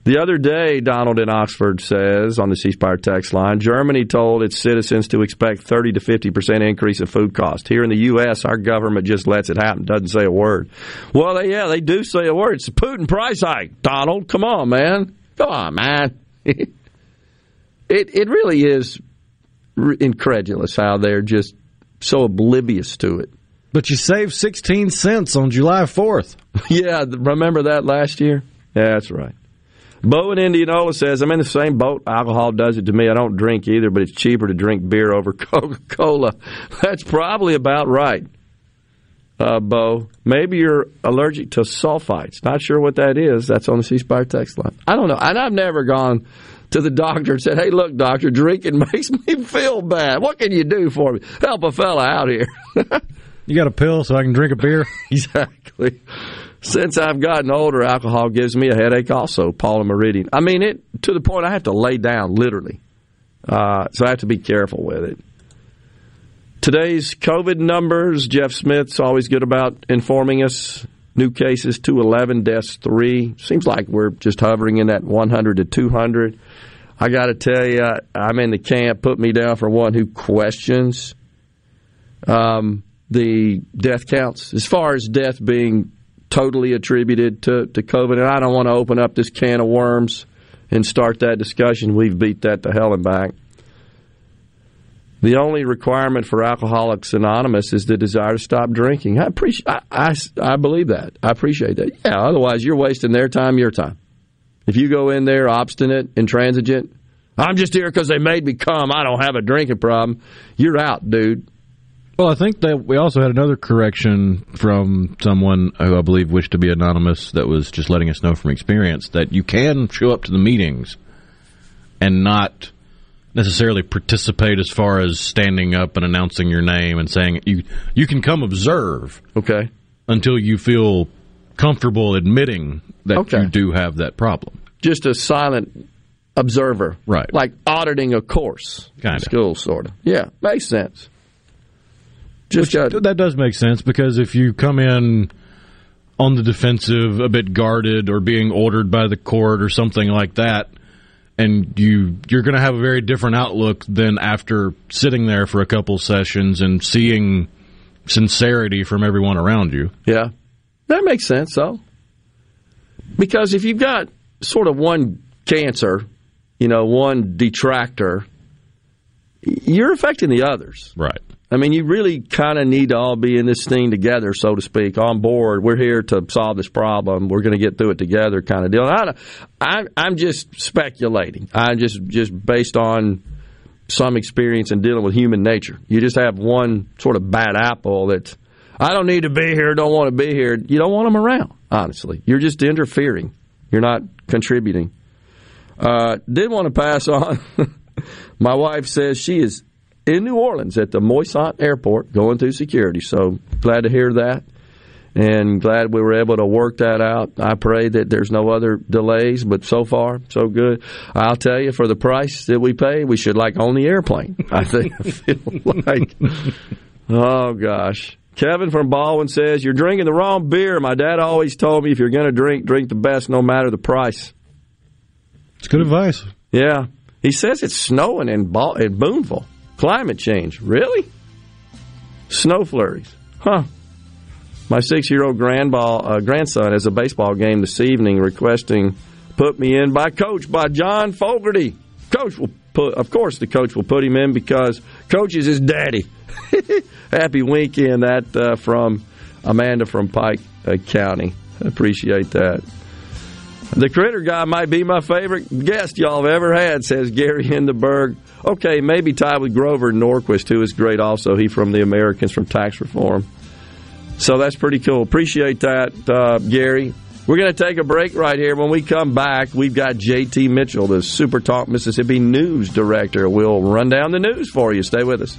The other day, Donald in Oxford says on the C Spire text line, Germany told its citizens to expect 30 to 50 percent increase in food costs. Here in the U.S., our government just lets it happen, doesn't say a word. Well, yeah, they do say a word. It's a Putin price hike. Donald, come on, man, come on, man. it it really is incredulous how they're just so oblivious to it. But you saved 16 cents on July 4th. yeah, remember that last year? Yeah, that's right. Bo in Indianola says, I'm in the same boat. Alcohol does it to me. I don't drink either, but it's cheaper to drink beer over Coca Cola. That's probably about right, uh, Bo. Maybe you're allergic to sulfites. Not sure what that is. That's on the C Spire text line. I don't know. And I've never gone to the doctor and said, Hey, look, doctor, drinking makes me feel bad. What can you do for me? Help a fella out here. You got a pill so I can drink a beer? exactly. Since I've gotten older, alcohol gives me a headache also, Paula Meridian. I mean, it to the point I have to lay down, literally. Uh, so I have to be careful with it. Today's COVID numbers, Jeff Smith's always good about informing us. New cases 211, deaths 3. Seems like we're just hovering in that 100 to 200. I got to tell you, I'm in the camp. Put me down for one who questions um, the death counts. As far as death being totally attributed to, to COVID. And I don't want to open up this can of worms and start that discussion. We've beat that to hell and back. The only requirement for Alcoholics Anonymous is the desire to stop drinking. I appreciate. I, I, I believe that. I appreciate that. Yeah. Otherwise, you're wasting their time, your time. If you go in there obstinate, intransigent, I'm just here because they made me come. I don't have a drinking problem. You're out, dude. Well, I think that we also had another correction from someone who I believe wished to be anonymous that was just letting us know from experience that you can show up to the meetings and not necessarily participate as far as standing up and announcing your name and saying you you can come observe. Okay. Until you feel comfortable admitting that okay. you do have that problem. Just a silent observer. Right. Like auditing a course. Kind of. School sort of. Yeah, makes sense. Just got, that does make sense because if you come in on the defensive, a bit guarded, or being ordered by the court or something like that, and you you're going to have a very different outlook than after sitting there for a couple sessions and seeing sincerity from everyone around you. Yeah, that makes sense though, because if you've got sort of one cancer, you know, one detractor, you're affecting the others. Right. I mean, you really kind of need to all be in this thing together, so to speak, on board. We're here to solve this problem. We're going to get through it together, kind of deal. I, I, I'm just speculating. I just just based on some experience in dealing with human nature. You just have one sort of bad apple that I don't need to be here, don't want to be here. You don't want them around. Honestly, you're just interfering. You're not contributing. Uh, did want to pass on. My wife says she is in New Orleans at the Moisant Airport going through security. So glad to hear that and glad we were able to work that out. I pray that there's no other delays, but so far, so good. I'll tell you, for the price that we pay, we should like own the airplane. I think I feel like, oh gosh. Kevin from Baldwin says, You're drinking the wrong beer. My dad always told me if you're going to drink, drink the best no matter the price. It's good advice. Yeah. He says it's snowing in, ba- in Booneville. Climate change. Really? Snow flurries. Huh. My six year old uh, grandson has a baseball game this evening requesting put me in by coach by John Fogerty. Coach will put, of course, the coach will put him in because coach is his daddy. Happy weekend that uh, from Amanda from Pike uh, County. Appreciate that. The critter guy might be my favorite guest y'all have ever had, says Gary Hindenburg. Okay, maybe tied with Grover Norquist, who is great also. He from the Americans from Tax Reform. So that's pretty cool. Appreciate that, uh, Gary. We're going to take a break right here. When we come back, we've got JT Mitchell, the Super Talk Mississippi News Director. We'll run down the news for you. Stay with us.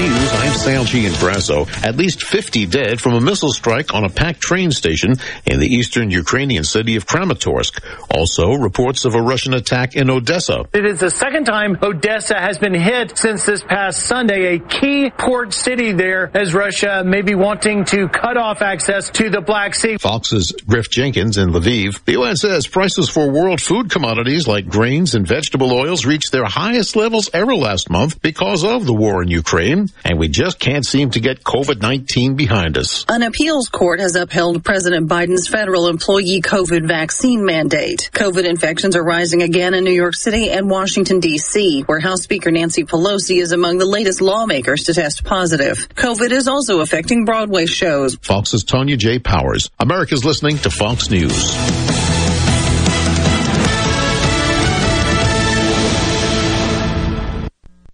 News, I'm Sal Gianfrasso. At least 50 dead from a missile strike on a packed train station in the eastern Ukrainian city of Kramatorsk. Also, reports of a Russian attack in Odessa. It is the second time Odessa has been hit since this past Sunday, a key port city there as Russia may be wanting to cut off access to the Black Sea. Fox's Griff Jenkins in Lviv. The UN says prices for world food commodities like grains and vegetable oils reached their highest levels ever last month because of the war in Ukraine. And we just can't seem to get COVID-19 behind us. An appeals court has upheld President Biden's federal employee COVID vaccine mandate. COVID infections are rising again in New York City and Washington, D.C., where House Speaker Nancy Pelosi is among the latest lawmakers to test positive. COVID is also affecting Broadway shows. Fox's Tonya J. Powers. America's listening to Fox News.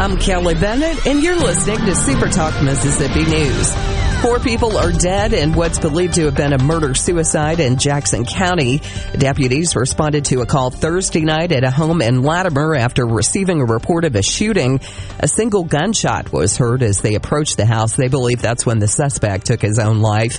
I'm Kelly Bennett, and you're listening to Super Talk Mississippi News. Four people are dead in what's believed to have been a murder suicide in Jackson County. Deputies responded to a call Thursday night at a home in Latimer after receiving a report of a shooting. A single gunshot was heard as they approached the house. They believe that's when the suspect took his own life.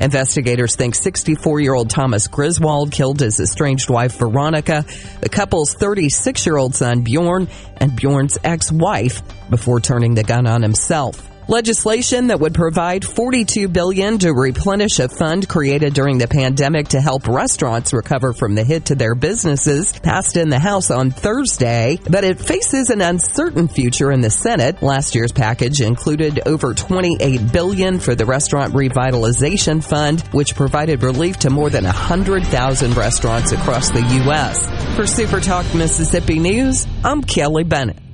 Investigators think 64 year old Thomas Griswold killed his estranged wife Veronica, the couple's 36 year old son Bjorn, and Bjorn's ex wife before turning the gun on himself. Legislation that would provide 42 billion to replenish a fund created during the pandemic to help restaurants recover from the hit to their businesses passed in the House on Thursday, but it faces an uncertain future in the Senate. Last year's package included over 28 billion for the Restaurant Revitalization Fund, which provided relief to more than 100,000 restaurants across the U.S. For Super Talk Mississippi News, I'm Kelly Bennett.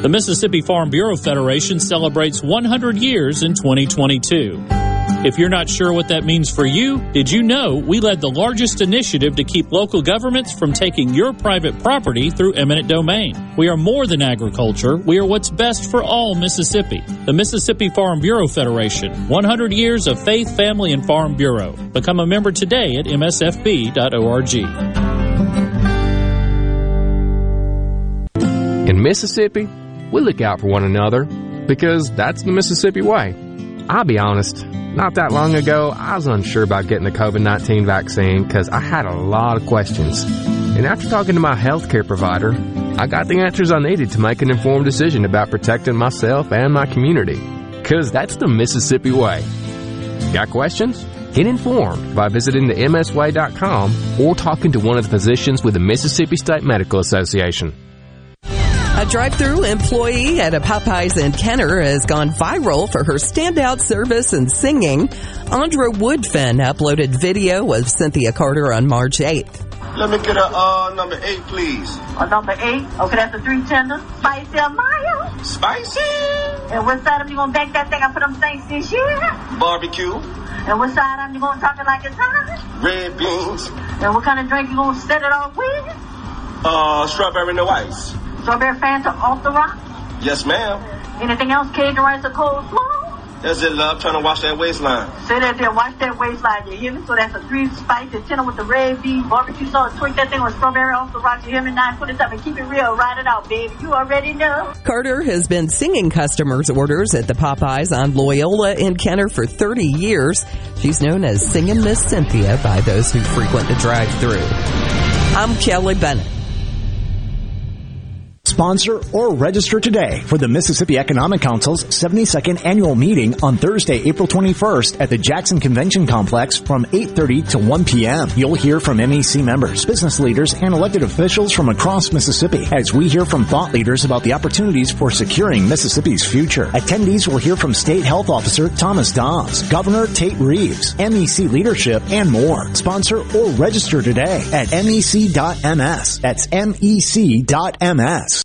The Mississippi Farm Bureau Federation celebrates 100 years in 2022. If you're not sure what that means for you, did you know we led the largest initiative to keep local governments from taking your private property through eminent domain? We are more than agriculture. We are what's best for all Mississippi. The Mississippi Farm Bureau Federation. 100 years of faith, family, and farm bureau. Become a member today at msfb.org. In Mississippi, we look out for one another because that's the Mississippi way. I'll be honest, not that long ago, I was unsure about getting the COVID 19 vaccine because I had a lot of questions. And after talking to my healthcare provider, I got the answers I needed to make an informed decision about protecting myself and my community. Because that's the Mississippi way. Got questions? Get informed by visiting the msway.com or talking to one of the physicians with the Mississippi State Medical Association. A drive-through employee at a Popeyes in Kenner has gone viral for her standout service and singing. Andra Woodfin uploaded video of Cynthia Carter on March 8th. Let me get a uh, number eight, please. A number eight? Okay, that's a three tender. Spicy or mayo? Spicy. And what side of you gonna bake that thing I put them things this year? Barbecue. And what side of you gonna talk it like it's hot? Red beans. And what kind of drink you gonna set it off with? Uh, strawberry no ice. Strawberry Fanta off the rock? Yes, ma'am. Anything else? Cajun rice or coleslaw? That's it, love. Trying to watch that waistline. Say that there, watch that waistline, you hear me? So that's a three spice, the tenor with the red beef, barbecue sauce, tweak that thing with strawberry off the rock, you hear me? Nine, put it up and keep it real, ride it out, baby. You already know. Carter has been singing customers' orders at the Popeyes on Loyola in Kenner for 30 years. She's known as Singing Miss Cynthia by those who frequent the drive through. I'm Kelly Bennett. Sponsor or register today for the Mississippi Economic Council's 72nd annual meeting on Thursday, April 21st at the Jackson Convention Complex from 8:30 to 1 p.m. You'll hear from MEC members, business leaders, and elected officials from across Mississippi as we hear from thought leaders about the opportunities for securing Mississippi's future. Attendees will hear from State Health Officer Thomas Dobbs, Governor Tate Reeves, MEC leadership, and more. Sponsor or register today at mec.ms. That's mec.ms.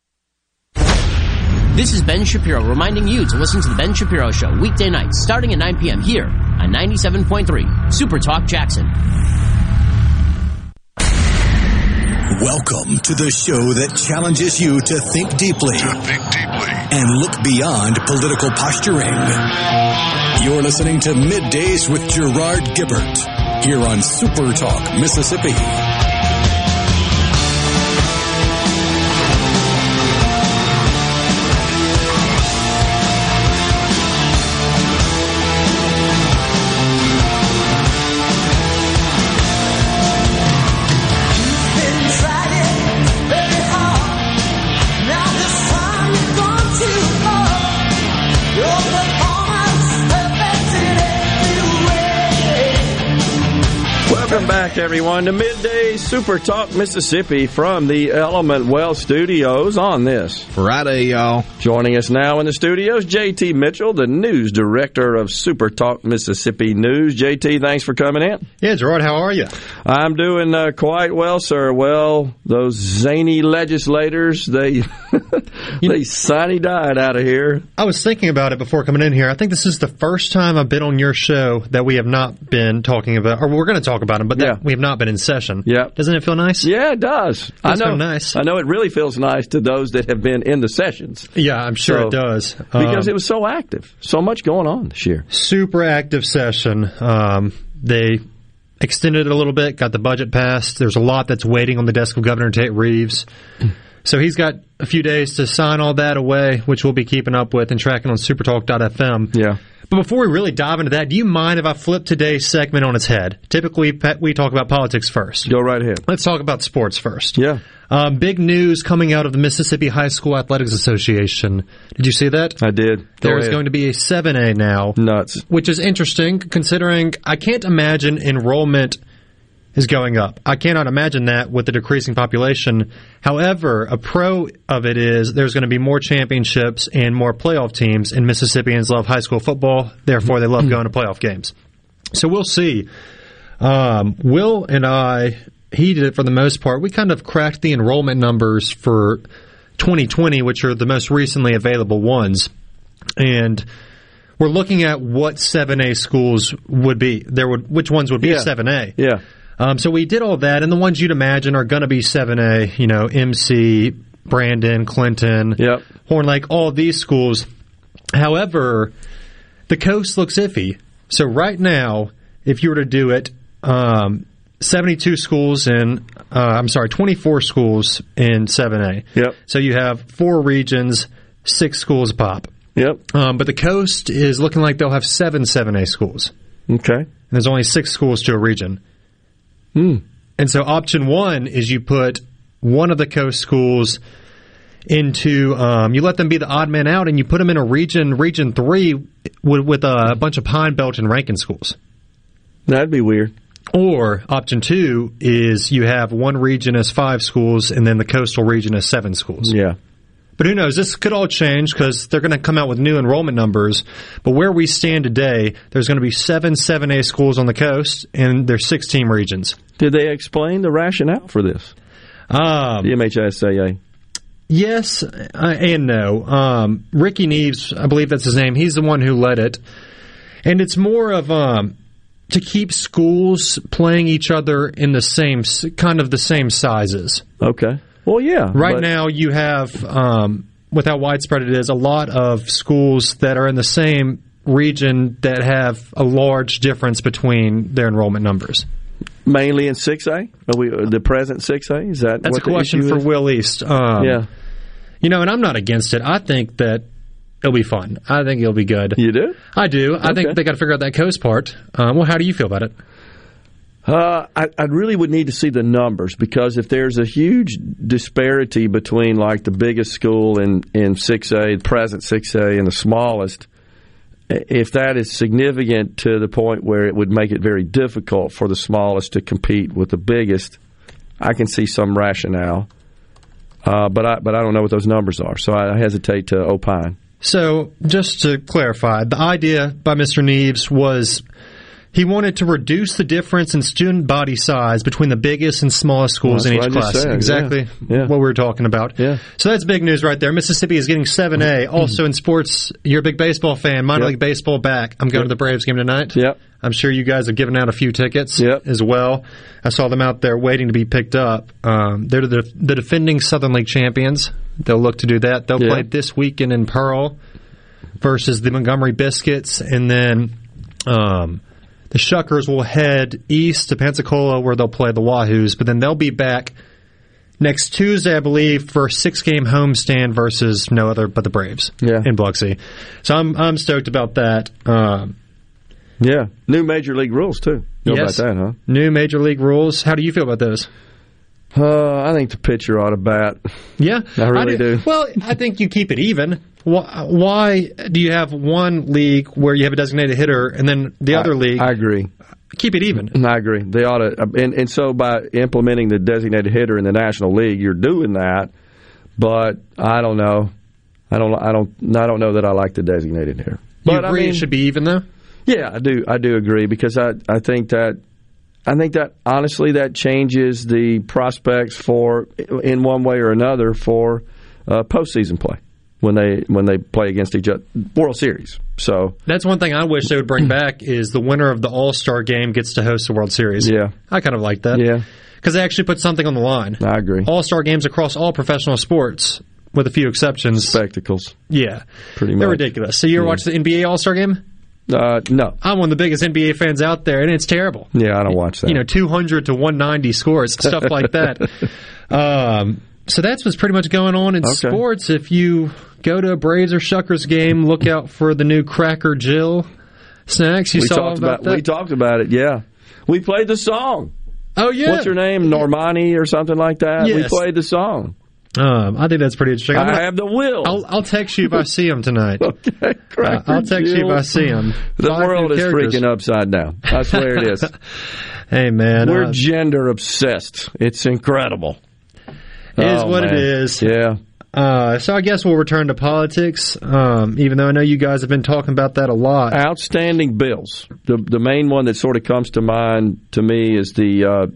This is Ben Shapiro reminding you to listen to The Ben Shapiro Show weekday nights starting at 9 p.m. here on 97.3 Super Talk Jackson. Welcome to the show that challenges you to think deeply, to think deeply, and look beyond political posturing. You're listening to Middays with Gerard Gibert here on Super Talk, Mississippi. Back, everyone, to Midday Super Talk Mississippi from the Element Wealth Studios on this Friday, y'all. Joining us now in the studios, JT Mitchell, the news director of Super Talk Mississippi News. JT, thanks for coming in. Yeah, Gerard, how are you? I'm doing uh, quite well, sir. Well, those zany legislators, they they sine died out of here. I was thinking about it before coming in here. I think this is the first time I've been on your show that we have not been talking about, or we're going to talk about them, but that we have not been in session. Yeah. Doesn't it feel nice? Yeah, it does. I Does know. feel nice. I know it really feels nice to those that have been in the sessions. Yeah, I'm sure So- it does. because Um, it was so active, so much going on this year. super active session. Um, they extended it a little bit, got the budget passed. There's a lot that's waiting on the desk of Governor Tate Reeves. So he's got a few days to sign all that away, which we'll be keeping up with and tracking on supertalk.fm. Yeah. But before we really dive into that, do you mind if I flip today's segment on its head? Typically, we talk about politics first. Go right ahead. Let's talk about sports first. Yeah. Um, big news coming out of the Mississippi High School Athletics Association. Did you see that? I did. Go There is ahead. going to be a 7A now. Nuts. Which is interesting considering I can't imagine enrollment is going up. I cannot imagine that with the decreasing population. However, a pro of it is there's going to be more championships and more playoff teams, and Mississippians love high school football. Therefore, they love going to playoff games. So we'll see. Um, Will and I, he did it for the most part. We kind of cracked the enrollment numbers for 2020, which are the most recently available ones. And we're looking at what 7A schools would be. There would which ones would be Yeah. 7A. Yeah. Um, so we did all that, and the ones you'd imagine are going to be 7A. You know, MC, Brandon, Clinton, yep. Horn Lake, all these schools. However, the coast looks iffy. So right now, if you were to do it, um, 72 schools in, uh, I'm sorry, 24 schools in 7A. Yep. So you have four regions, six schools pop. Yep. Um, but the coast is looking like they'll have seven 7A schools. Okay. And there's only six schools to a region. Hmm. And so option one is you put one of the coast schools into um, you let them be the odd man out and you put them in a region region three with, with a bunch of Pine Belt and Rankin schools. That'd be weird. Or option two is you have one region as five schools and then the coastal region as seven schools. Yeah. But who knows? This could all change because they're going to come out with new enrollment numbers. But where we stand today, there's going to be seven 7A schools on the coast, and there's 16 regions. Did they explain the rationale for this? Um, the MHSAA. Yes uh, and no. Um, Rickey Neaves, I believe that's his name. He's the one who led it, and it's more of um, to keep schools playing each other in the same kind of the same sizes. Okay. Well, yeah. Right but- now, you have um, with how widespread it is, a lot of schools that are in the same region that have a large difference between their enrollment numbers. Mainly in 6A? Are we, the present 6A? Is that That's a question for is? Will East. Um, Yeah. You know, and I'm not against it. I think that it'll be fun. I think it'll be good. You do? I do. I think they got to figure out that coast part. Um, well, how do you feel about it? Uh, I, I really would need to see the numbers because if there's a huge disparity between like the biggest school in, in 6A, the present 6A, and the smallest, if that is significant to the point where it would make it very difficult for the smallest to compete with the biggest, I can see some rationale. Uh, but I but I don't know what those numbers are, so I hesitate to opine. So, just to clarify, the idea by Mr. Neaves was he wanted to reduce the difference in student body size between the biggest and smallest schools Well, in each what I just class. said, Exactly yeah. what we were talking about. Yeah. So that's big news right there. Mississippi is getting 7A. Also in sports, you're a big baseball fan. Minor Yep. league baseball back. I'm going Yep. to the Braves game tonight. Yep. I'm sure you guys have given out a few tickets Yep. as well. I saw them out there waiting to be picked up. Um, they're the, the defending Southern League champions. They'll look to do that. They'll Yeah. play this weekend in Pearl versus the Montgomery Biscuits, and then um, the Shuckers will head east to Pensacola where they'll play the Wahoos. But then they'll be back next Tuesday, I believe, for a six-game homestand versus no other but the Braves Yeah. in Biloxi. So I'm I'm stoked about that. Um, Yeah, new major league rules too. Know Yes. about that, huh? new major league rules. How do you feel about those? Uh, I think the pitcher ought to bat. Yeah, I really do. Well, I think you keep it even. Why, why do you have one league where you have a designated hitter and then the other I- league I agree. keep it even? I agree. They ought to, and, and so by implementing the designated hitter in the National League, you're doing that. But I don't know. I don't. I don't. I don't know that I like the designated hitter. You But I agree mean, it should be even though? Yeah, I do. I do agree because I. I think that. I think that honestly that changes the prospects for in one way or another for uh, postseason play when they when they play against each other World Series. So That's one thing I wish they would bring back is the winner of the All Star game gets to host the World Series. Yeah. I kind of like that. Yeah. because they actually put something on the line. I agree. All Star games across all professional sports, with a few exceptions. Spectacles. Yeah, Pretty they're ridiculous. So you ever Yeah. watch the NBA All Star game? Uh, no. I'm one of the biggest NBA fans out there, and it's terrible. Yeah, I don't watch that. You know, 200 to 190 scores, stuff like that. Um, so that's what's pretty much going on in Okay. sports. If you go to a Braves or Shuckers game, look out for the new Cracker Jill snacks. You we saw talked about, about, that. we talked about it. Yeah, we played the song. oh yeah, What's her name? Normani or something like that. We played the song. Um, I think that's pretty interesting. I'm I gonna- have the will. I'll, I'll text you if I see him tonight. okay, Uh, I'll text you if I see him. The world is freaking upside down. I swear it is. Hey man, We're uh, gender obsessed. It's incredible. It is Oh, what it man. is. Yeah. Uh, so I guess we'll return to politics. Um, even though I know you guys have been talking about that a lot. Outstanding bills. The the main one that sort of comes to mind to me is the uh,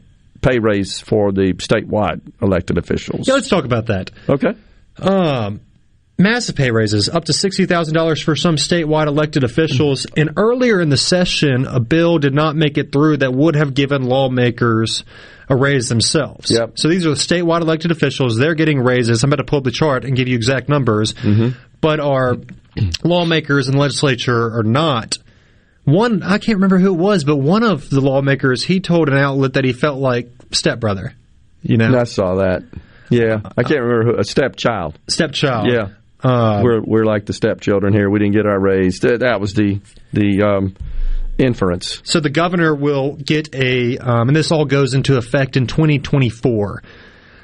pay raise for the statewide elected officials. Yeah, let's talk about that. Okay. Um, massive pay raises, up to sixty thousand dollars for some statewide elected officials. And earlier in the session, a bill did not make it through that would have given lawmakers a raise themselves. Yep. So these are the statewide elected officials. They're getting raises. I'm about to pull up the chart and give you exact numbers. But our lawmakers and legislature are not. One, I can't remember who it was, but one of the lawmakers, he told an outlet that he felt like stepbrother. You know, I saw that. Yeah, I can't remember who. A stepchild. stepchild. Yeah. Uh, we're we're like the stepchildren here. We didn't get our raise. That, that was the the um, inference. So the governor will get a, um, and this all goes into effect in 2024.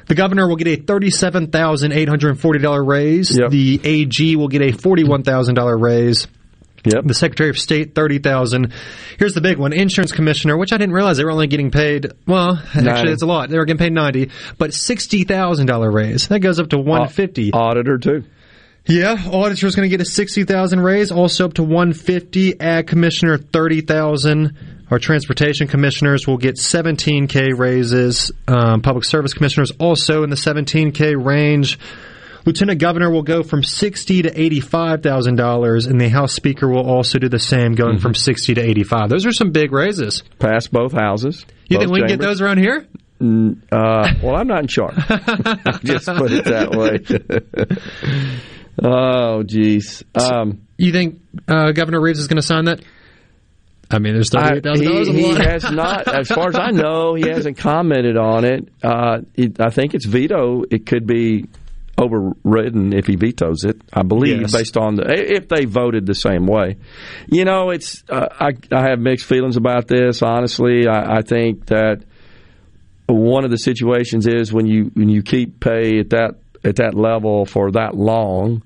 The governor will get a thirty-seven thousand eight hundred forty dollar raise. Yep. The AG will get a forty-one thousand dollar raise. Yep. The Secretary of State thirty thousand. Here's the big one: Insurance Commissioner, which I didn't realize they were only getting paid. Well, actually, it's a lot. They were getting paid ninety, but sixty thousand dollar raise. That goes up to one fifty. Auditor too. Yeah, auditor's going to get a 60,000 raise, also up to 150. Ag commissioner 30,000. Our transportation commissioners will get 17k raises. Um, public service commissioners also in the 17k range. Lieutenant governor will go from sixty to eighty-five thousand dollars, and the House Speaker will also do the same, going from sixty to eighty-five. Those are some big raises. Pass both houses. You both think we can get those around here? Uh, well, I'm not in charge. Just put it that way. oh, jeez. Um, you think uh, Governor Reeves is going to sign that? I mean, there's thirty-eight thousand dollars. he, he has not, as far as I know, he hasn't commented on it. Uh, it. I think it's veto. It could be overridden if he vetoes it. I believe, Yes. based on the if they voted the same way. You know, it's uh, I I have mixed feelings about this. Honestly, I, I think that one of the situations is when you when you keep pay at that at that level for that long,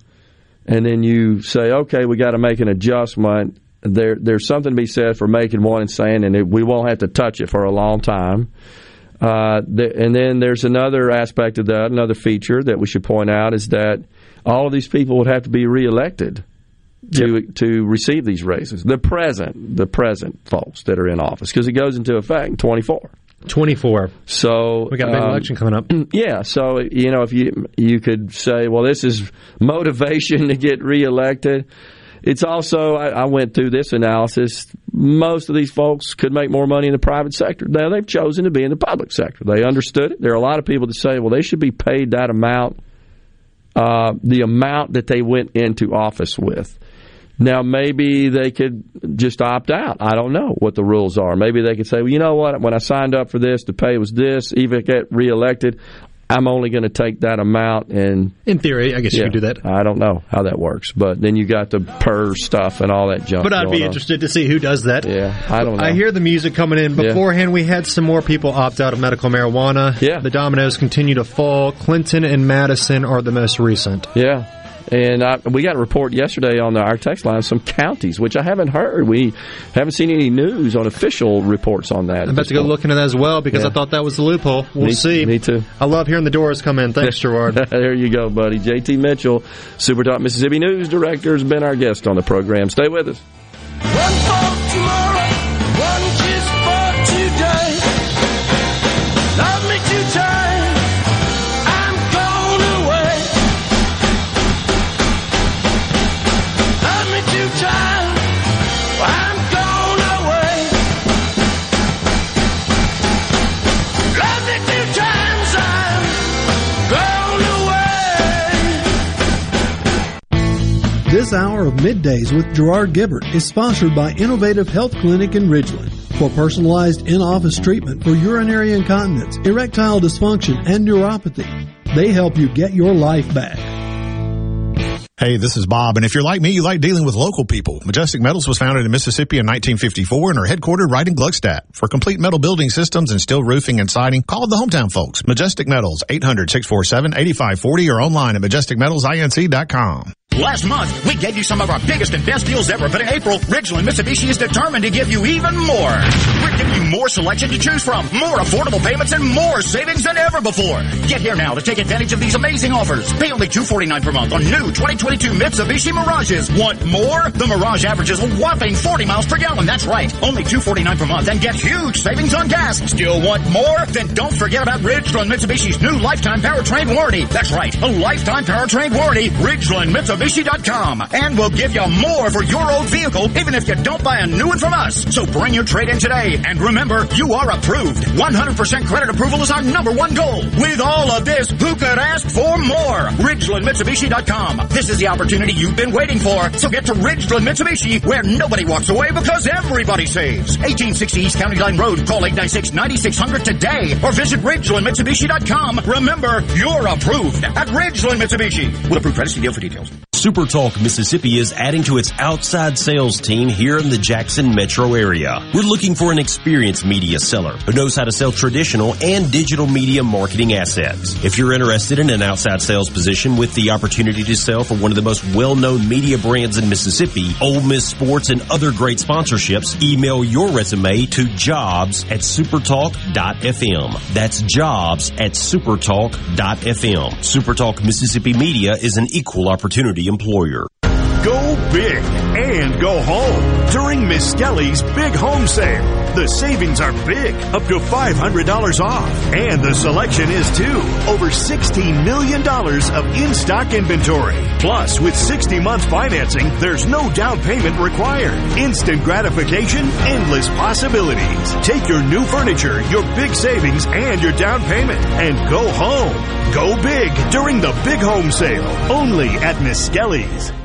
and then you say, okay, we got to make an adjustment. There, there's something to be said for making one and saying, and it, we won't have to touch it for a long time. Uh, the, and then there's another aspect of that, another feature that we should point out is that all of these people would have to be reelected to to receive these raises. The present, the present folks that are in office, because it goes into effect in 24. 24. So We got a big um, election coming up. Yeah, so you know if you you could say, well, this is motivation to get reelected. It's also I, I went through this analysis. Most of these folks could make more money in the private sector. Now they've chosen to be in the public sector. They understood it. There are a lot of people that say, well, they should be paid that amount, uh, the amount that they went into office with. Now, maybe they could just opt out. I don't know what the rules are. Maybe they could say, well, you know what? When I signed up for this, the pay was this. Even if I get reelected, I'm only going to take that amount. And in theory, I guess you Yeah, could do that. I don't know how that works, but then you got the per stuff and all that junk. But I'd be on. interested to see who does that. Yeah, I don't know. I hear the music coming in. Yeah. Beforehand, we had some more people opt out of medical marijuana. Yeah. The dominoes continue to fall. Clinton and Madison are the most recent. Yeah. And I, we got a report yesterday on the, our text line some counties, which I haven't heard. We haven't seen any news on official reports on that. I'm about to go look into that as well because Yeah. I thought that was the loophole. We'll Me- see. Me too. I love hearing the doors come in. Thanks, Gerard. there you go, buddy. JT Mitchell, Super Talk Mississippi News Director, has been our guest on the program. Stay with us. This hour of middays with Gerard Gibert is sponsored by Innovative Health Clinic in Ridgeland. For personalized in-office treatment for urinary incontinence, erectile dysfunction, and neuropathy, they help you get your life back. Hey, this is Bob, and if you're like me, you like dealing with local people. Majestic Metals was founded in Mississippi in 1954 and are headquartered right in Gluckstadt. For complete metal building systems and steel roofing and siding, call the hometown folks. Majestic Metals, 800-647-8540 or online at majesticmetalsinc.com. Last month, we gave you some of our biggest and best deals ever, but in April, Ridgeland Mitsubishi is determined to give you even more. We're giving you more selection to choose from, more affordable payments, and more savings than ever before. Get here now to take advantage of these amazing offers. Pay only 249 per month on new 2022 Mitsubishi Mirages. Want more? The Mirage averages a whopping 40 miles per gallon. That's right. Only 249 per month and get huge savings on gas. Still want more? Then don't forget about Ridgeland Mitsubishi's new lifetime powertrain warranty. That's right. A lifetime powertrain warranty. RidgelandMitsubishi.com. And we'll give you more for your old vehicle even if you don't buy a new one from us. So bring your trade in today. And remember, you are approved. 100% credit approval is our number one goal. With all of this, who could ask for more? RidgelandMitsubishi.com. This is the opportunity you've been waiting for. So get to Ridgeland Mitsubishi where nobody walks away because everybody saves. 1860 East County Line Road. Call 896-9600 today or visit RidgelandMitsubishi.com. Remember, you're approved at Ridgeland Mitsubishi. With approved credit, see deal for details. SuperTalk Mississippi is adding to its outside sales team here in the Jackson metro area. We're looking for an experienced media seller who knows how to sell traditional and digital media marketing assets. If you're interested in an outside sales position with the opportunity to sell for one of the most well-known media brands in Mississippi, Ole Miss Sports and other great sponsorships, email your resume to jobs at supertalk.fm. That's jobs at supertalk.fm. Supertalk Mississippi Media is an equal opportunity employer. Go big and go home during Miss Skelly's Big Home Sale. The savings are big, up to $500 off. And the selection is too. Over $16 million of in-stock inventory. Plus, with 60 month financing, there's no down payment required. Instant gratification, endless possibilities. Take your new furniture, your big savings, and your down payment and go home. Go big during the Big Home Sale. Only at Miss Skelly's.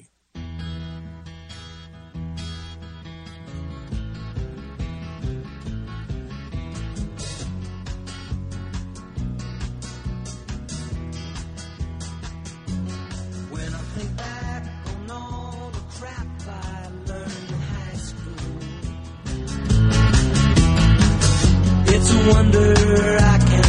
It's a wonder I can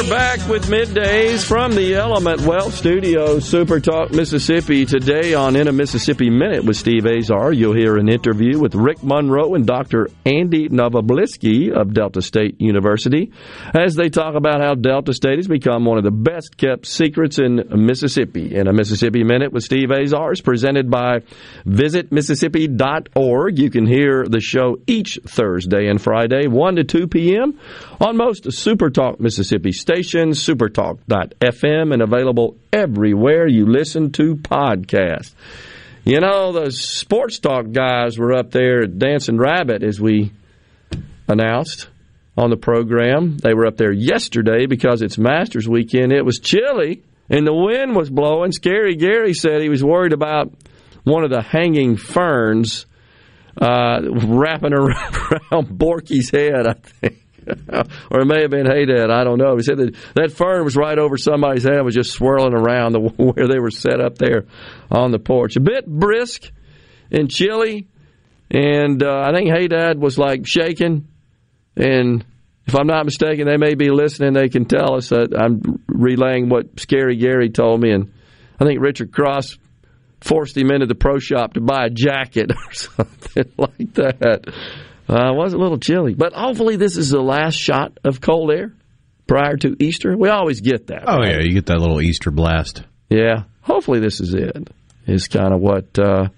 is We are back with middays from the Element Wealth Studio, Super Talk, Mississippi. Today on In a Mississippi Minute with Steve Azar, you'll hear an interview with Rick Monroe and Dr. Andy Novobilski of Delta State University as they talk about how Delta State has become one of the best kept secrets in Mississippi. In a Mississippi Minute with Steve Azar is presented by visitmississippi.org. You can hear the show each Thursday and Friday, 1 to 2 p.m. on most Super Talk Mississippi stations, supertalk.fm, and available everywhere you listen to podcasts. You know, the sports talk guys were up there Dancing Rabbit, as we announced on the program. They were up there yesterday because it's Masters weekend. It was chilly and the wind was blowing. Scary Gary said he was worried about one of the hanging ferns uh, wrapping around Borky's head, I think. or it may have been Hey Dad, I don't know. He said that that fern was right over somebody's head, was just swirling around the, where they were set up there on the porch. A bit brisk and chilly, and uh, I think Hey Dad was like shaking. And if I'm not mistaken, they may be listening. They can tell us that I'm relaying what Scary Gary told me, and I think Richard Cross forced him into the pro shop to buy a jacket or something like that. Uh, it was a little chilly, but hopefully this is the last shot of cold air prior to Easter. We always get that. Oh right? yeah, you get that little Easter blast. Yeah, hopefully this is it. Is kind of what uh,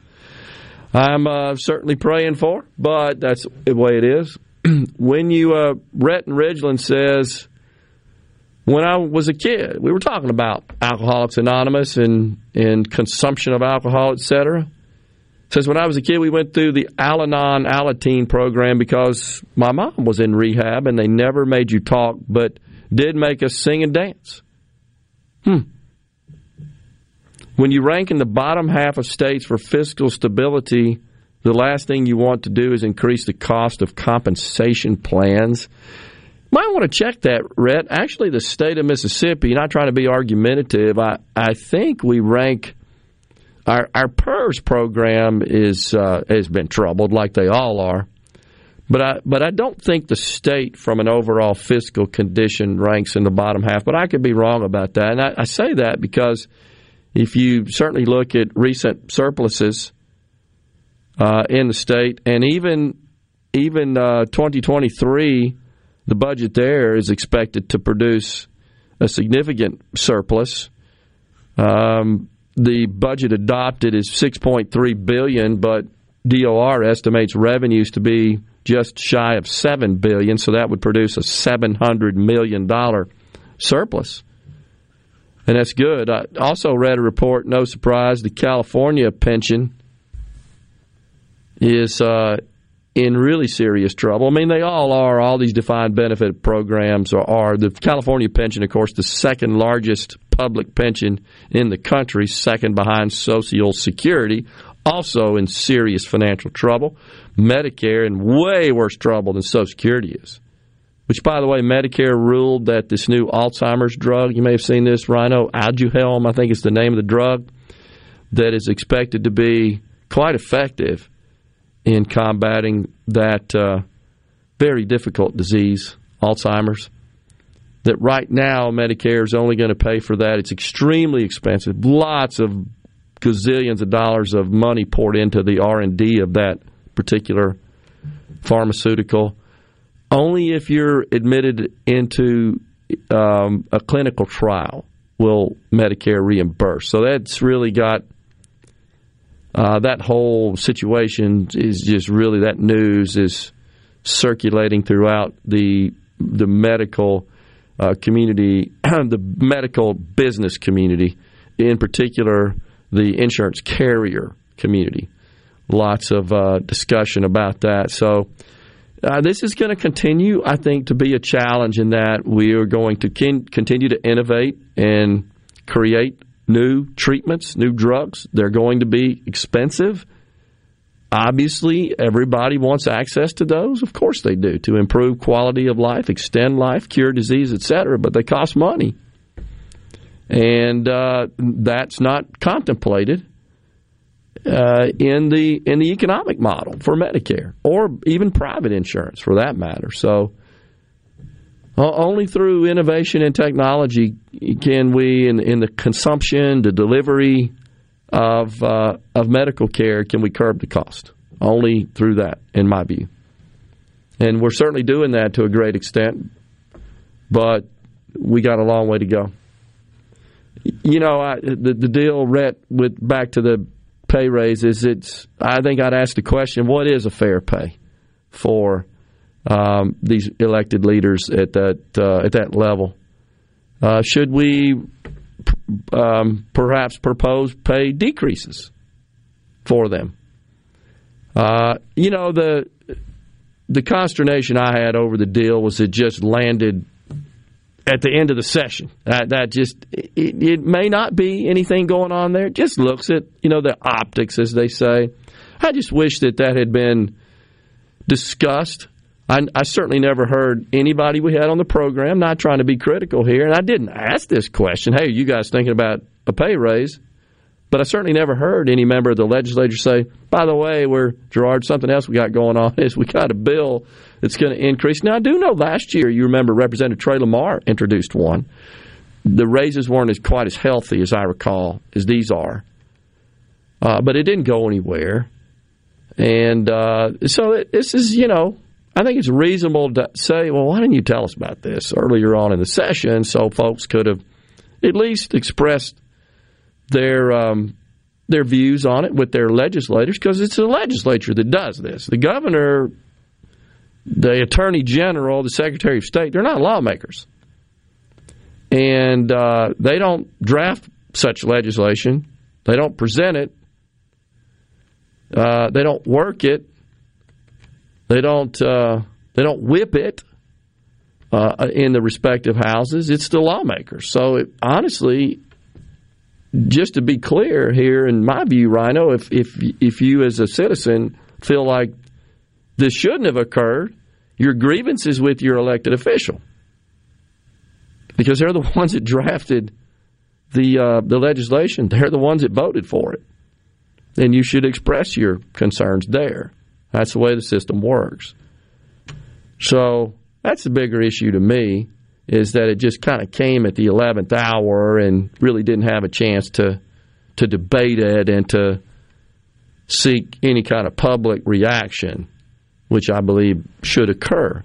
I'm uh, certainly praying for, but that's the way it is. when you uh, Rhett and Ridgeland says, when I was a kid, we were talking about Alcoholics Anonymous and and consumption of alcohol, etc. Says when I was a kid, we went through the Al-Anon Alateen program because my mom was in rehab and they never made you talk, but did make us sing and dance. Hmm. When you rank in the bottom half of states for fiscal stability, the last thing you want to do is increase the cost of compensation plans. Might want to check that, Rhett. Actually, the state of Mississippi, not trying to be argumentative, I, I think we rank our our PERS program is uh, has been troubled like they all are. But I but I don't think the state from an overall fiscal condition ranks in the bottom half. But I could be wrong about that. And I, I say that because if you certainly look at recent surpluses uh, in the state, and even even uh, 2023, the budget there is expected to produce a significant surplus. Um, the budget adopted is 6.3 billion, but DOR estimates revenues to be just shy of 7 billion, so that would produce a 700 million dollar surplus. And that's good. I also read a report, no surprise, the California pension is uh, in really serious trouble. I mean, they all are. All these defined benefit programs are, are. The California pension, of course, the second largest public pension in the country, second behind Social Security, also in serious financial trouble. Medicare in way worse trouble than Social Security is. Which, by the way, Medicare ruled that this new Alzheimer's drug, you may have seen this, Rhino, Aduhelm, I think is the name of the drug, that is expected to be quite effective in combating that uh, very difficult disease, Alzheimer's. That right now Medicare is only going to pay for that. It's extremely expensive. Lots of gazillions of dollars of money poured into the R and D of that particular pharmaceutical. Only if you're admitted into um, a clinical trial will Medicare reimburse. So that's really got uh, that whole situation is just really that news is circulating throughout the the medical uh, community, the medical business community, in particular the insurance carrier community. Lots of uh, discussion about that. So. Uh, this is going to continue, I think, to be a challenge in that we are going to con- continue to innovate and create new treatments, new drugs. They're going to be expensive. Obviously, everybody wants access to those. Of course they do to improve quality of life, extend life, cure disease, etc. But they cost money, and uh, that's not contemplated uh, in the in the economic model for Medicare or even private insurance for that matter. So only through innovation and technology can we, in, in the consumption, the delivery of uh, of medical care, can we curb the cost. Only through that, in my view. And we're certainly doing that to a great extent, but we got a long way to go. You know, I, the the deal, Rhett, with back to the pay raises. It's I think I'd ask the question: What is a fair pay for um, these elected leaders at that uh, at that level. Uh, should we um, perhaps propose pay decreases for them? Uh, you know the the consternation I had over the deal was it just landed at the end of the session. That, that just it, it may not be anything going on there. It just looks at you know the optics, as they say. I just wish that that had been discussed I, I, certainly never heard anybody we had on the program, not trying to be critical here, and I didn't ask this question, hey, you guys thinking about a pay raise? But I certainly never heard any member of the legislature say, by the way, we're, Gerard, something else we got going on is we got a bill that's going to increase. Now, I do know last year, you remember Representative Trey Lamar introduced one. The raises weren't as quite as healthy as I recall as these are. Uh, but it didn't go anywhere. And uh, so it, this is, you know, I think it's reasonable to say, well, why didn't you tell us about this earlier on in the session so folks could have at least expressed their um, their views on it with their legislators because it's the legislature that does this. The governor, the attorney general, the secretary of state, they're not lawmakers. And uh, they don't draft such legislation, they don't present it, uh, they don't work it, they don't uh, they don't whip it uh, in the respective houses. It's the lawmakers. So it, honestly, just to be clear here, in my view, Rhino, if if if you as a citizen feel like this shouldn't have occurred, your grievance is with your elected official because they're the ones that drafted the uh, the legislation. They're the ones that voted for it, and you should express your concerns there. That's the way the system works. So that's the bigger issue to me is that it just kind of came at the 11th hour and really didn't have a chance to to debate it and to seek any kind of public reaction, which I believe should occur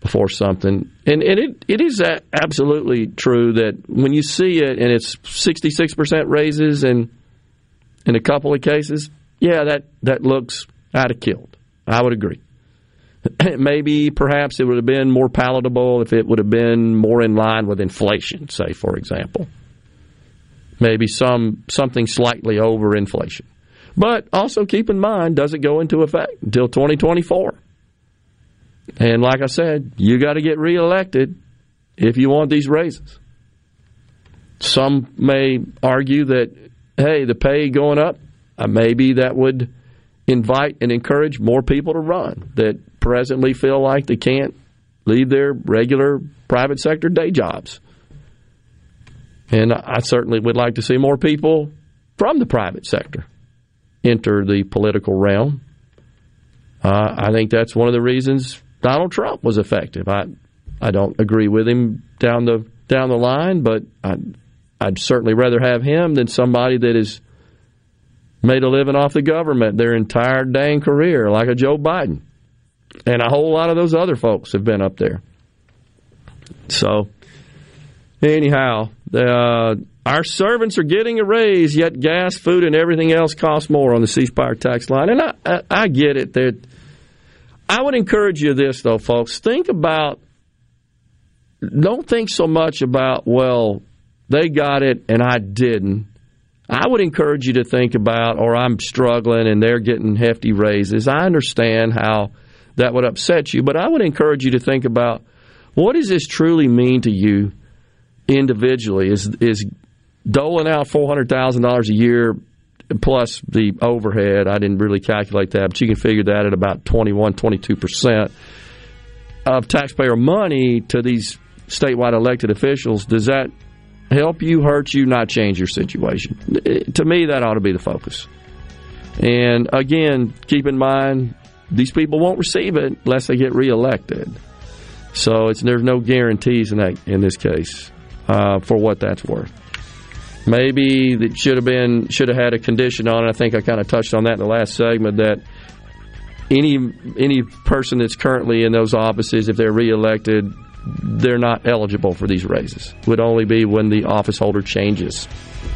before something. And, and it, it is absolutely true that when you see it and it's 66% raises and in a couple of cases, yeah, that, that looks out of killed. I would agree. Maybe perhaps it would have been more palatable if it would have been more in line with inflation, say, for example. Maybe some something slightly over inflation. But also keep in mind, doesn't go into effect until 2024. And like I said, you got to get reelected if you want these raises. Some may argue that, hey, the pay going up, uh, maybe that would invite and encourage more people to run that presently feel like they can't leave their regular private sector day jobs. And I certainly would like to see more people from the private sector enter the political realm. Uh, I think that's one of the reasons Donald Trump was effective. I I don't agree with him down the down the line, but I, I'd certainly rather have him than somebody that has made a living off the government their entire dang career, like a Joe Biden, and a whole lot of those other folks have been up there. So, anyhow, uh, our servants are getting a raise, yet gas, food, and everything else costs more on the ceasefire tax line. And I, I, I get it. That I would encourage you this though, folks. Think about. Don't think so much about well, they got it and I didn't. I would encourage you to think about, or I'm struggling and they're getting hefty raises. I understand how that would upset you, but I would encourage you to think about what does this truly mean to you individually? Is is doling out four hundred thousand dollars a year plus the overhead? I didn't really calculate that, but you can figure that at about 21, 22 percent of taxpayer money to these statewide elected officials. Does that help you, hurt you, not change your situation? To me, that ought to be the focus. And again, keep in mind these people won't receive it unless they get reelected. So there's no guarantees in that in this case uh, for what that's worth. Maybe it should have been should have had a condition on it. I think I kind of touched on that in the last segment that any any person that's currently in those offices, if they're reelected, they're not eligible for these raises. Would only be when the office holder changes,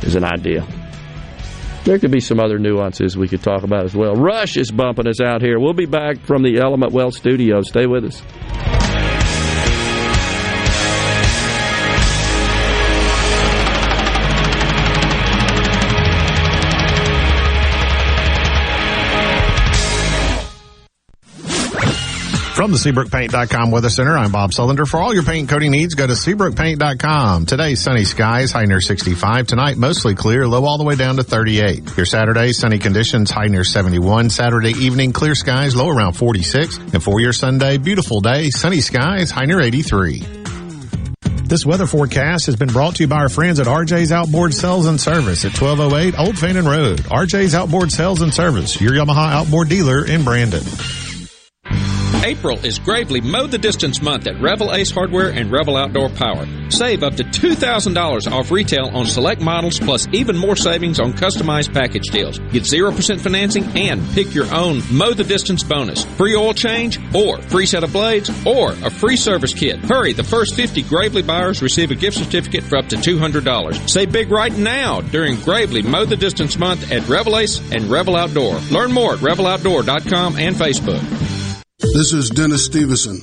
is an idea. There could be some other nuances we could talk about as well. Rush is bumping us out here. We'll be back from the Element Wealth studio. Stay with us. From the SeabrookPaint.com Weather Center, I'm Bob Sullender. For all your paint coating needs, go to SeabrookPaint.com. Today, sunny skies, high near 65. Tonight, mostly clear, low all the way down to 38. Your Saturday, sunny conditions, high near 71. Saturday evening, clear skies, low around 46. And for your Sunday, beautiful day, sunny skies, high near 83. This weather forecast has been brought to you by our friends at RJ's Outboard Sales and Service at 1208 Old Fannin Road. RJ's Outboard Sales and Service, your Yamaha outboard dealer in Brandon. April is Gravely Mow the Distance month at Revel Ace Hardware and Revel Outdoor Power. Save up to $2,000 off retail on select models plus even more savings on customized package deals. Get 0% financing and pick your own Mow the Distance bonus. Free oil change or free set of blades or a free service kit. Hurry, the first 50 Gravely buyers receive a gift certificate for up to $200. Save big right now during Gravely Mow the Distance month at Revel Ace and Revel Outdoor. Learn more at reveloutdoor.com and Facebook. This is Dennis Stevenson,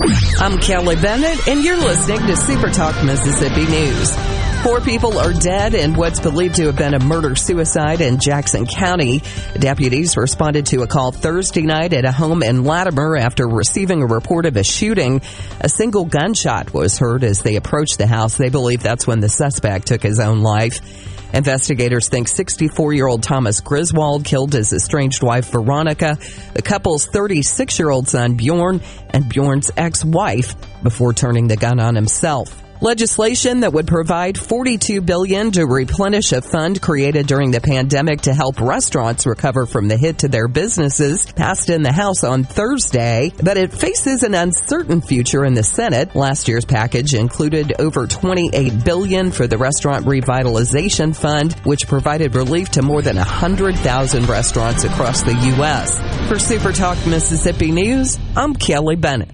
I'm Kelly Bennett, and you're listening to Super Talk Mississippi News. Four people are dead in what's believed to have been a murder suicide in Jackson County. Deputies responded to a call Thursday night at a home in Latimer after receiving a report of a shooting. A single gunshot was heard as they approached the house. They believe that's when the suspect took his own life. Investigators think 64 year old Thomas Griswold killed his estranged wife Veronica, the couple's 36 year old son Bjorn, and Bjorn's ex wife before turning the gun on himself. Legislation that would provide 42 billion to replenish a fund created during the pandemic to help restaurants recover from the hit to their businesses passed in the House on Thursday, but it faces an uncertain future in the Senate. Last year's package included over 28 billion for the Restaurant Revitalization Fund, which provided relief to more than 100,000 restaurants across the U.S. For Super Talk Mississippi News, I'm Kelly Bennett.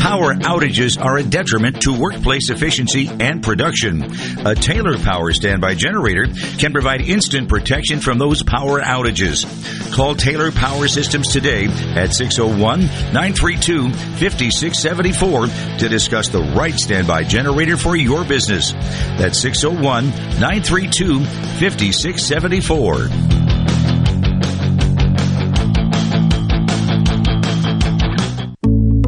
Power outages are a detriment to workplace efficiency and production. A Taylor Power standby generator can provide instant protection from those power outages. Call Taylor Power Systems today at 601-932-5674 to discuss the right standby generator for your business. That's 601-932-5674.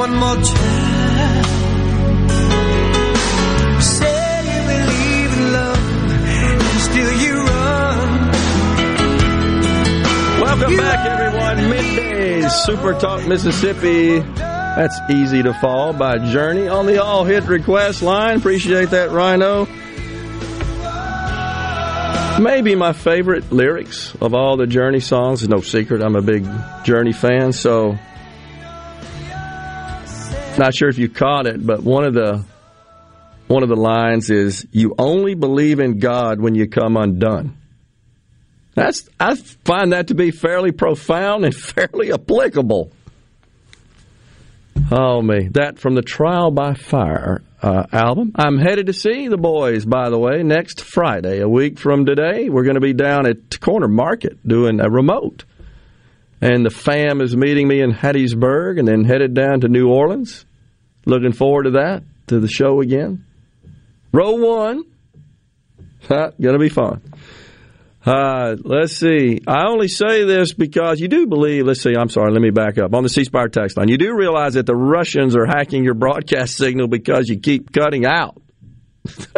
One more time. Say you believe in love, and still you run. Welcome back, everyone. Middays, Super Talk Mississippi. That's Easy to Fall by Journey on the All Hit Request line. Appreciate that, Rhino. maybe my favorite lyrics of all the Journey songs. It's no secret I'm a big Journey fan, so not sure if you caught it, but one of the one of the lines is you only believe in God when you come undone. That's I find that to be fairly profound and fairly applicable. Oh me, that from the Trial by Fire uh, album. I'm headed to see the boys, by the way, next Friday, a week from today. We're going to be down at Corner Market doing a remote, and the fam is meeting me in Hattiesburg, and then headed down to New Orleans. Looking forward to that, to the show again. Row one, going to be fun. Uh, let's see. I only say this because you do believe, let's see, I'm sorry, let me back up. On the C Spire text line, you do realize that the Russians are hacking your broadcast signal because you keep cutting out.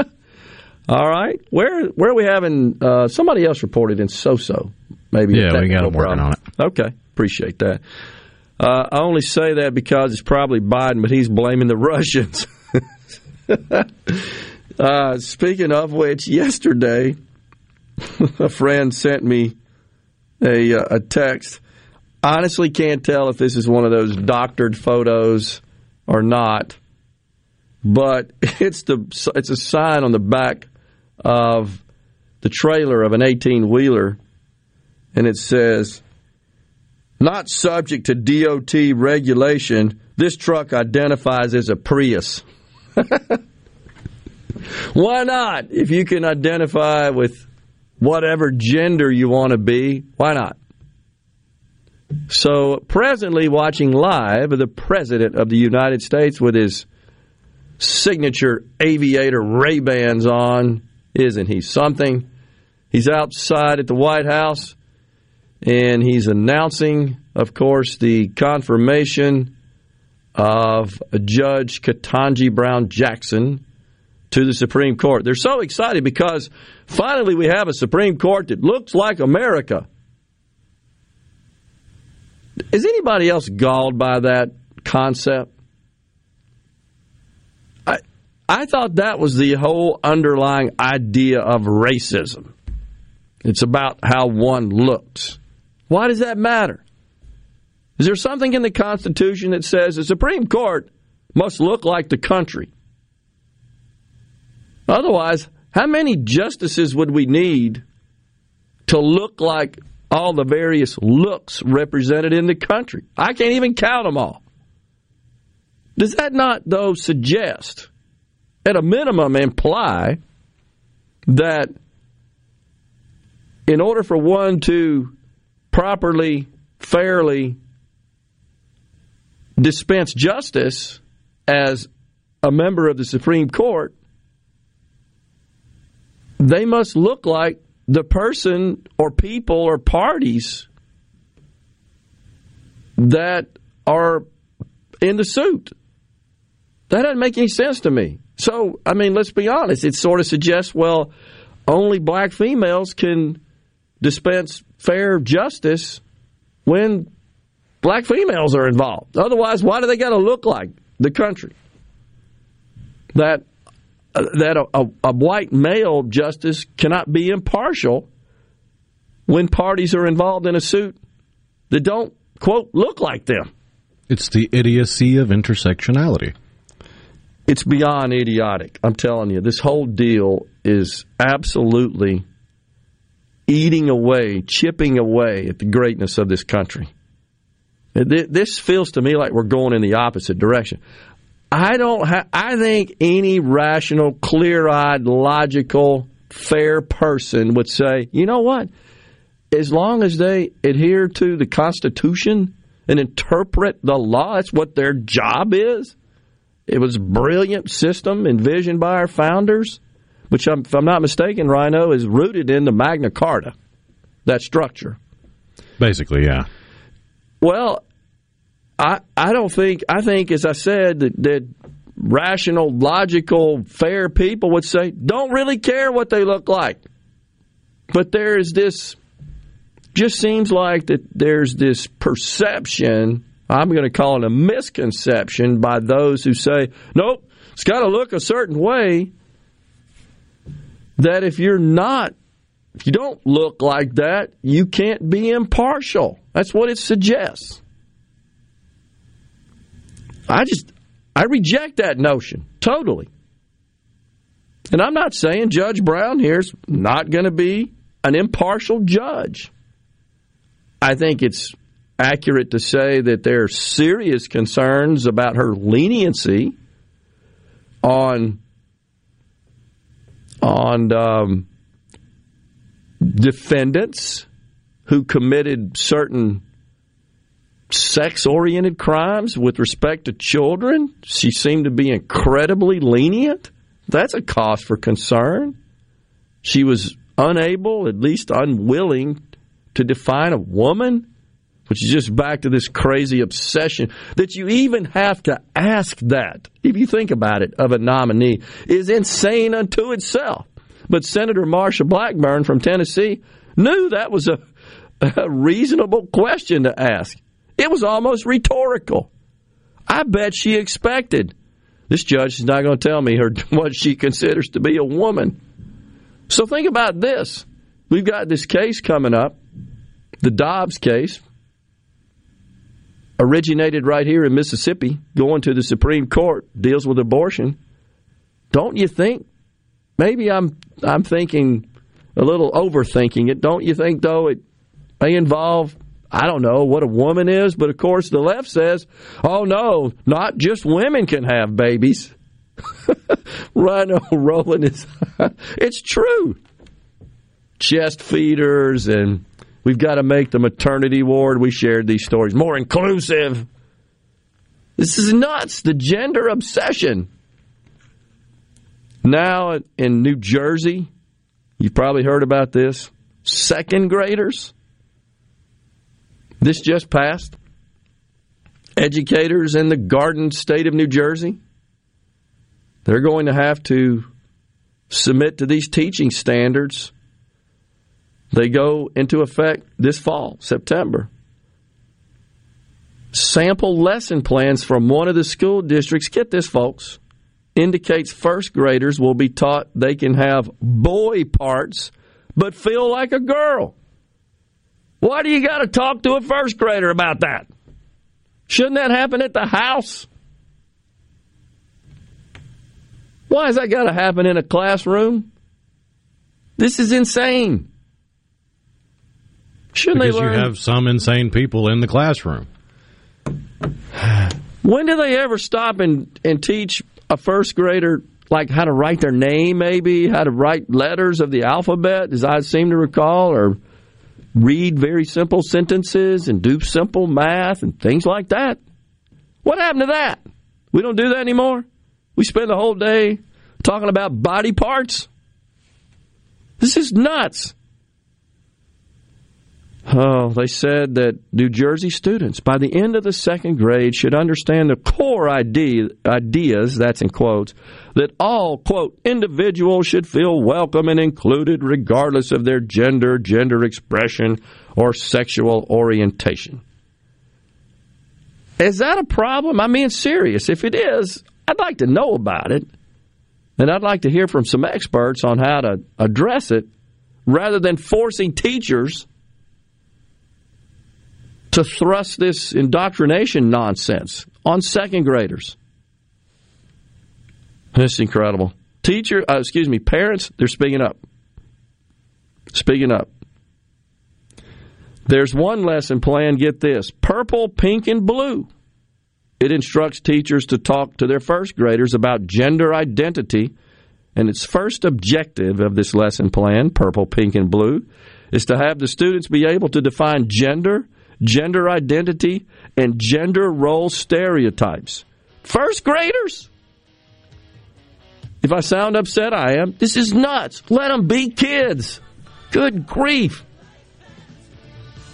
All right. Where where are we having, uh, somebody else reported in so-so. Maybe Yeah, we got them working on Okay. Appreciate that. Uh, I only say that because it's probably Biden, but he's blaming the Russians. uh, speaking of which, yesterday, a friend sent me a, uh, a text. Honestly, can't tell if this is one of those doctored photos or not, but it's the it's a sign on the back of the trailer of an 18 wheeler, and it says, "Not subject to DOT regulation. This truck identifies as a Prius." Why not? If you can identify with whatever gender you want to be, why not? So, presently watching live the President of the United States with his signature aviator Ray Bans on. Isn't he something? He's outside at the White House and he's announcing, of course, the confirmation of Judge Ketanji Brown Jackson to the Supreme Court. They're so excited because finally we have a Supreme Court that looks like America. Is anybody else galled by that concept? I I thought that was the whole underlying idea of racism. It's about how one looks. Why does that matter? Is there something in the Constitution that says the Supreme Court must look like the country? Otherwise, how many justices would we need to look like all the various looks represented in the country? I can't even count them all. Does that not, though, suggest, at a minimum, imply that in order for one to properly, fairly dispense justice as a member of the Supreme Court, they must look like the person or people or parties that are in the suit. That doesn't make any sense to me. So, I mean, let's be honest. It sort of suggests, well, only black females can dispense fair justice when black females are involved. Otherwise, why do they got to look like the country? That uh, that a, a, a white male justice cannot be impartial when parties are involved in a suit that don't quote look like them. It's the idiocy of intersectionality. It's beyond idiotic. I'm telling you, this whole deal is absolutely eating away, chipping away at the greatness of this country. This feels to me like we're going in the opposite direction. I don't. Ha- I think any rational, clear-eyed, logical, fair person would say, you know what? As long as they adhere to the Constitution and interpret the law, that's what their job is. It was a brilliant system envisioned by our founders, which, I'm, if I'm not mistaken, Rhino is rooted in the Magna Carta. That structure. Basically, yeah. Well, I I don't think I think as I said that, that rational, logical, fair people would say don't really care what they look like. But there is this just seems like that there's this perception, I'm going to call it a misconception by those who say, nope, it's got to look a certain way that if you're not if you don't look like that, you can't be impartial. That's what it suggests. I just, I reject that notion totally. And I'm not saying Judge Brown here's not going to be an impartial judge. I think it's accurate to say that there are serious concerns about her leniency on on um, defendants who committed certain sex oriented crimes with respect to children. She seemed to be incredibly lenient. That's a cause for concern. She was unable, at least unwilling, to define a woman, which is just back to this crazy obsession that you even have to ask that, if you think about it, of a nominee, is insane unto itself. But Senator Marsha Blackburn from Tennessee knew that was a, a reasonable question to ask. It was almost rhetorical. I bet she expected this judge is not going to tell me her what she considers to be a woman. So think about this. We've got this case coming up, the Dobbs case, originated right here in Mississippi, going to the Supreme Court, deals with abortion. Don't you think? Maybe I'm I'm thinking a little overthinking it. Don't you think though it may involve I don't know what a woman is, but of course the left says, "Oh no, not just women can have babies." Rhino rolling his. it's true. Chest feeders, and we've got to make the maternity ward. We shared these stories more inclusive. This is nuts. The gender obsession. Now in New Jersey, you've probably heard about this. Second graders. This just passed. Educators in the Garden State of New Jersey they're going to have to submit to these teaching standards. They go into effect this fall, September. Sample lesson plans from one of the school districts, get this, folks, indicates first graders will be taught they can have boy parts but feel like a girl. Why do you got to talk to a first grader about that? Shouldn't that happen at the house? Why has that got to happen in a classroom? This is insane. Shouldn't because they learn? you have some insane people in the classroom. When do they ever stop and, and teach a first grader like how to write their name, maybe how to write letters of the alphabet, as I seem to recall, or read very simple sentences and do simple math and things like that? What happened to that? We don't do that anymore. We spend the whole day talking about body parts. This is nuts. Oh, they said that New Jersey students by the end of the second grade should understand the core idea, ideas, that's in quotes, that all, quote, individuals should feel welcome and included regardless of their gender, gender expression, or sexual orientation. Is that a problem? I mean, serious. If it is, I'd like to know about it. And I'd like to hear from some experts on how to address it rather than forcing teachers to thrust this indoctrination nonsense on second graders. This is incredible. Teacher, uh, excuse me, parents, they're speaking up. Speaking up. There's one lesson plan, get this purple, pink, and blue. It instructs teachers to talk to their first graders about gender identity. And its first objective of this lesson plan, purple, pink, and blue, is to have the students be able to define gender, gender identity, and gender role stereotypes. First graders? If I sound upset, I am. This is nuts. Let them be kids. Good grief.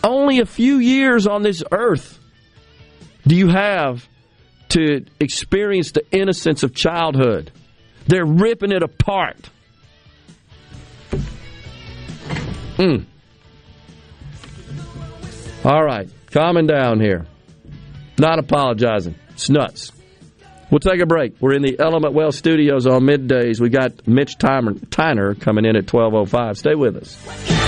Only a few years on this earth do you have to experience the innocence of childhood. They're ripping it apart. Mm. All right, calming down here. Not apologizing. It's nuts. We'll take a break. We're in the Element Wealth studios on middays. We got Mitch Tyner, coming in at 12.05. Stay with us.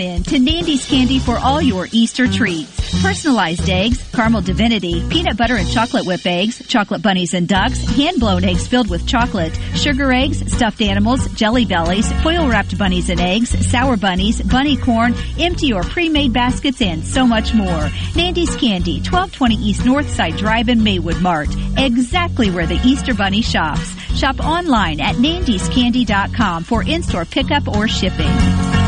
in to Nandy's Candy for all your Easter treats. Personalized eggs, caramel divinity, peanut butter and chocolate whip eggs, chocolate bunnies and ducks, hand blown eggs filled with chocolate, sugar eggs, stuffed animals, jelly bellies, foil wrapped bunnies and eggs, sour bunnies, bunny corn, empty or pre-made baskets, and so much more. Nandy's Candy, 1220 East Northside Drive in Maywood Mart. Exactly where the Easter Bunny shops. Shop online at nandyscandy.com for in-store pickup or shipping.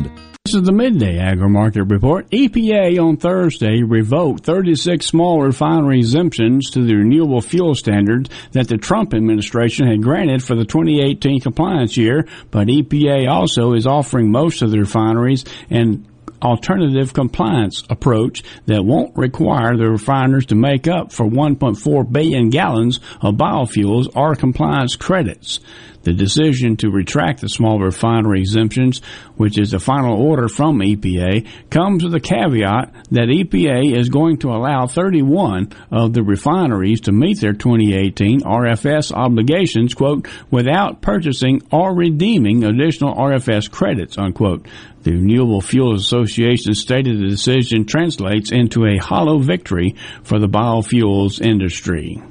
This is the midday agri market report. EPA on Thursday revoked 36 small refinery exemptions to the renewable fuel standards that the Trump administration had granted for the 2018 compliance year, but EPA also is offering most of the refineries an alternative compliance approach that won't require the refiners to make up for 1.4 billion gallons of biofuels or compliance credits. The decision to retract the small refinery exemptions, which is a final order from EPA, comes with a caveat that EPA is going to allow 31 of the refineries to meet their 2018 RFS obligations, quote, without purchasing or redeeming additional RFS credits, unquote. The Renewable Fuels Association stated the decision translates into a hollow victory for the biofuels industry.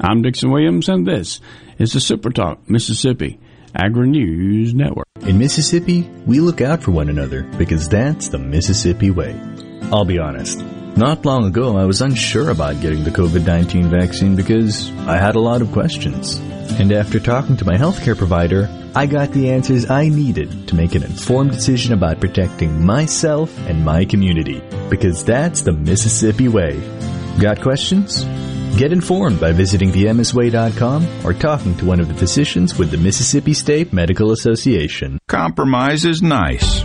I'm Dixon Williams, and this is the Super Talk Mississippi Agri News Network. In Mississippi, we look out for one another because that's the Mississippi way. I'll be honest. Not long ago, I was unsure about getting the COVID 19 vaccine because I had a lot of questions. And after talking to my healthcare provider, I got the answers I needed to make an informed decision about protecting myself and my community. Because that's the Mississippi way. Got questions? Get informed by visiting themsway.com or talking to one of the physicians with the Mississippi State Medical Association. Compromise is nice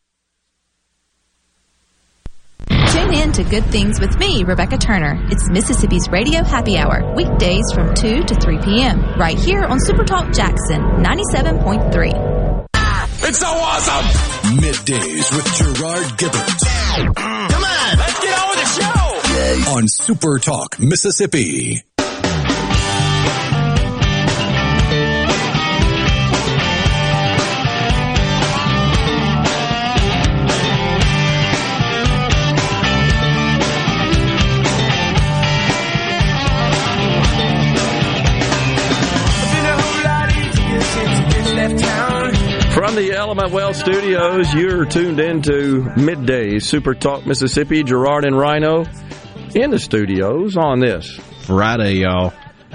Tune in to Good Things with me, Rebecca Turner. It's Mississippi's Radio Happy Hour, weekdays from 2 to 3 p.m., right here on Supertalk Jackson 97.3. It's so awesome! Middays with Gerard Gibert. Come on, let's get on with the show! On Super Talk, Mississippi. Element Wealth Studios, you're tuned into midday Super Talk Mississippi. Gerard and Rhino in the studios on this Friday, y'all.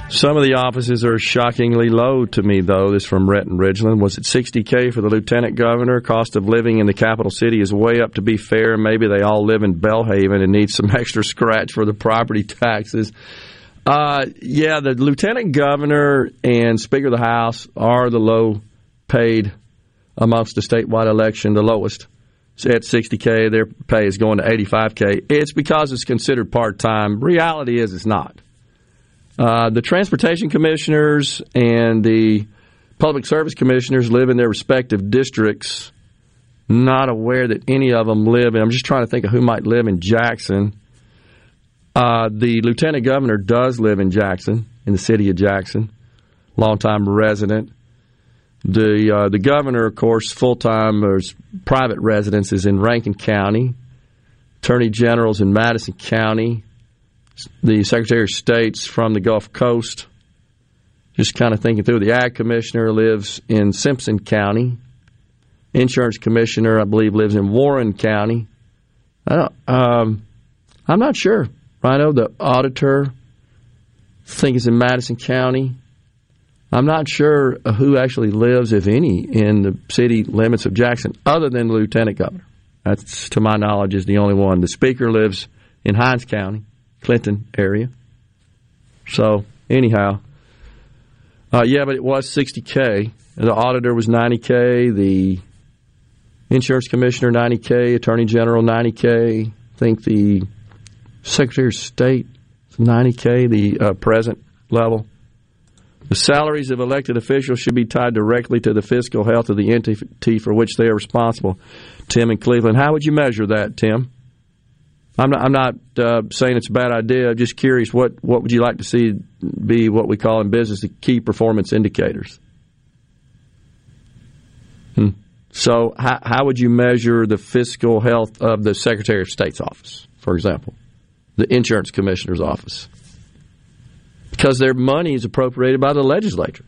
Some of the offices are shockingly low to me, though. This from Rhett and Ridgeland. Was it 60K for the lieutenant governor? Cost of living in the capital city is way up to be fair. Maybe they all live in Belhaven and need some extra scratch for the property taxes. Uh, yeah, the lieutenant governor and speaker of the House are the low paid amongst the statewide election, the lowest. At 60K, their pay is going to 85K. It's because it's considered part time. Reality is it's not. Uh, the transportation commissioners and the public service commissioners live in their respective districts. Not aware that any of them live in. I'm just trying to think of who might live in Jackson. Uh, the lieutenant governor does live in Jackson, in the city of Jackson, longtime resident. The uh, the governor, of course, full time or private residence is in Rankin County. Attorney general's in Madison County. The Secretary of State's from the Gulf Coast. Just kind of thinking through. The Ag Commissioner lives in Simpson County. Insurance Commissioner, I believe, lives in Warren County. I um, I'm not sure. Rhino, the auditor, I think is in Madison County. I'm not sure who actually lives, if any, in the city limits of Jackson, other than the lieutenant governor. That's, to my knowledge, is the only one. The speaker lives in Hinds County, Clinton area. So, anyhow, uh, yeah, but it was 60K. The auditor was 90K. The insurance commissioner, 90K. Attorney general, 90K. I think the secretary of state, 90K, the uh, present level. The salaries of elected officials should be tied directly to the fiscal health of the entity for which they are responsible. Tim in Cleveland, how would you measure that, Tim? I'm not, I'm not uh, saying it's a bad idea. I'm just curious what, what would you like to see be what we call in business the key performance indicators? Hmm. So, how, how would you measure the fiscal health of the Secretary of State's office, for example, the insurance commissioner's office? Because their money is appropriated by the legislature.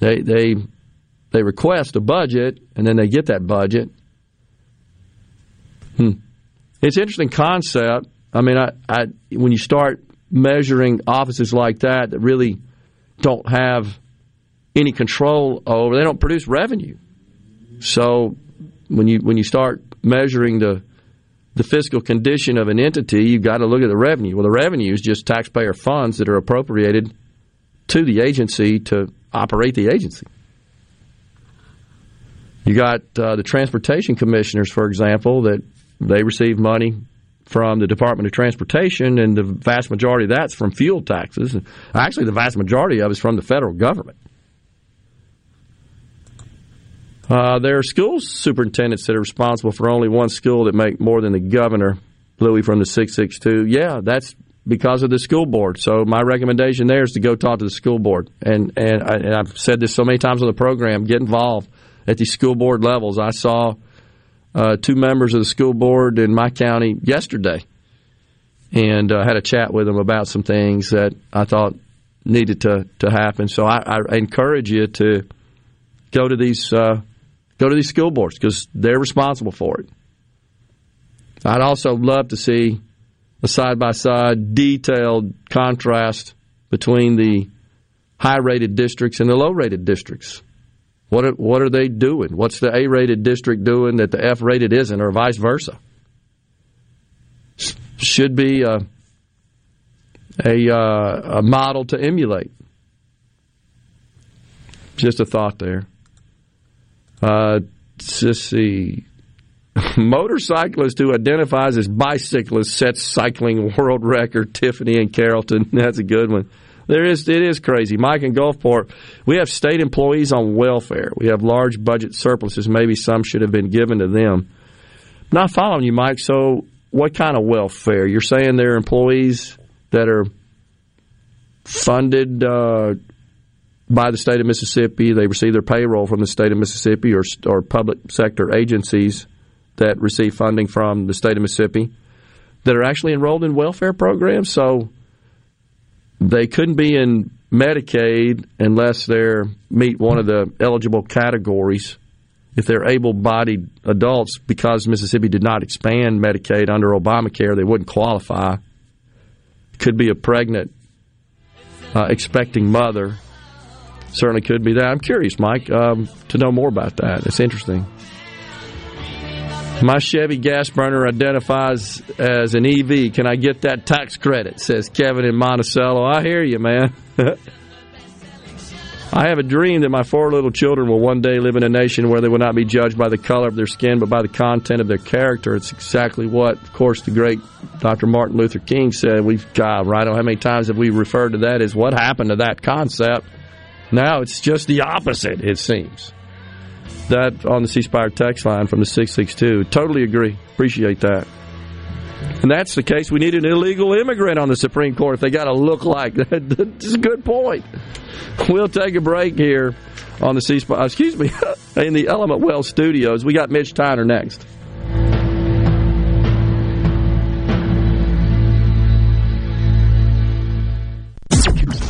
They they they request a budget and then they get that budget. Hmm. It's an interesting concept. I mean, I, I when you start measuring offices like that that really don't have any control over, they don't produce revenue. So when you when you start measuring the the fiscal condition of an entity, you've got to look at the revenue. Well, the revenue is just taxpayer funds that are appropriated to the agency to operate the agency. You got uh, the transportation commissioners, for example, that they receive money from the Department of Transportation, and the vast majority of that's from fuel taxes. Actually, the vast majority of it is from the federal government. Uh, there are school superintendents that are responsible for only one school that make more than the governor, Louis from the 662. Yeah, that's because of the school board. So my recommendation there is to go talk to the school board. And, and, I, and I've said this so many times on the program, get involved at the school board levels. I saw uh, two members of the school board in my county yesterday and uh, had a chat with them about some things that I thought needed to, to happen. So I, I encourage you to go to these uh, go to these school boards because they're responsible for it. I'd also love to see a side by side detailed contrast between the high rated districts and the low rated districts. What are, what are they doing? What's the A rated district doing that the F rated isn't, or vice versa? Should be a, a, uh, a model to emulate. Just a thought there. Uh, let's see. Motorcyclist who identifies as bicyclist sets cycling world record. Tiffany and Carrollton. That's a good one. There is it is crazy. Mike in Gulfport, we have state employees on welfare. We have large budget surpluses. Maybe some should have been given to them. Not following you, Mike. So, what kind of welfare? You're saying there are employees that are funded uh, by the state of Mississippi. They receive their payroll from the state of Mississippi or, or public sector agencies that receive funding from the state of Mississippi that are actually enrolled in welfare programs. So they couldn't be in Medicaid unless they meet one of the eligible categories. if they're able-bodied adults, because Mississippi did not expand Medicaid under Obamacare, they wouldn't qualify. Could be a pregnant, uh, expecting mother. Certainly could be that. I'm curious, Mike, um, to know more about that. It's interesting. My Chevy gas burner identifies as an EV. Can I get that tax credit? Says Kevin in Monticello. I hear you, man. I have a dream that my four little children will one day live in a nation where they will not be judged by the color of their skin, but by the content of their character. It's exactly what, of course, the great Dr. Martin Luther King said. We've, God, right? How many times have we referred to that as what happened to that concept. Now it's just the opposite, it seems. That on the C Spire text line from the 662. Totally agree. Appreciate that. And that's the case. We need an illegal immigrant on the Supreme Court if they got to look like that. That's a good point. We'll take a break here on the C Spire, excuse me, in the Element Wealth studios. We got Mitch Tyner next.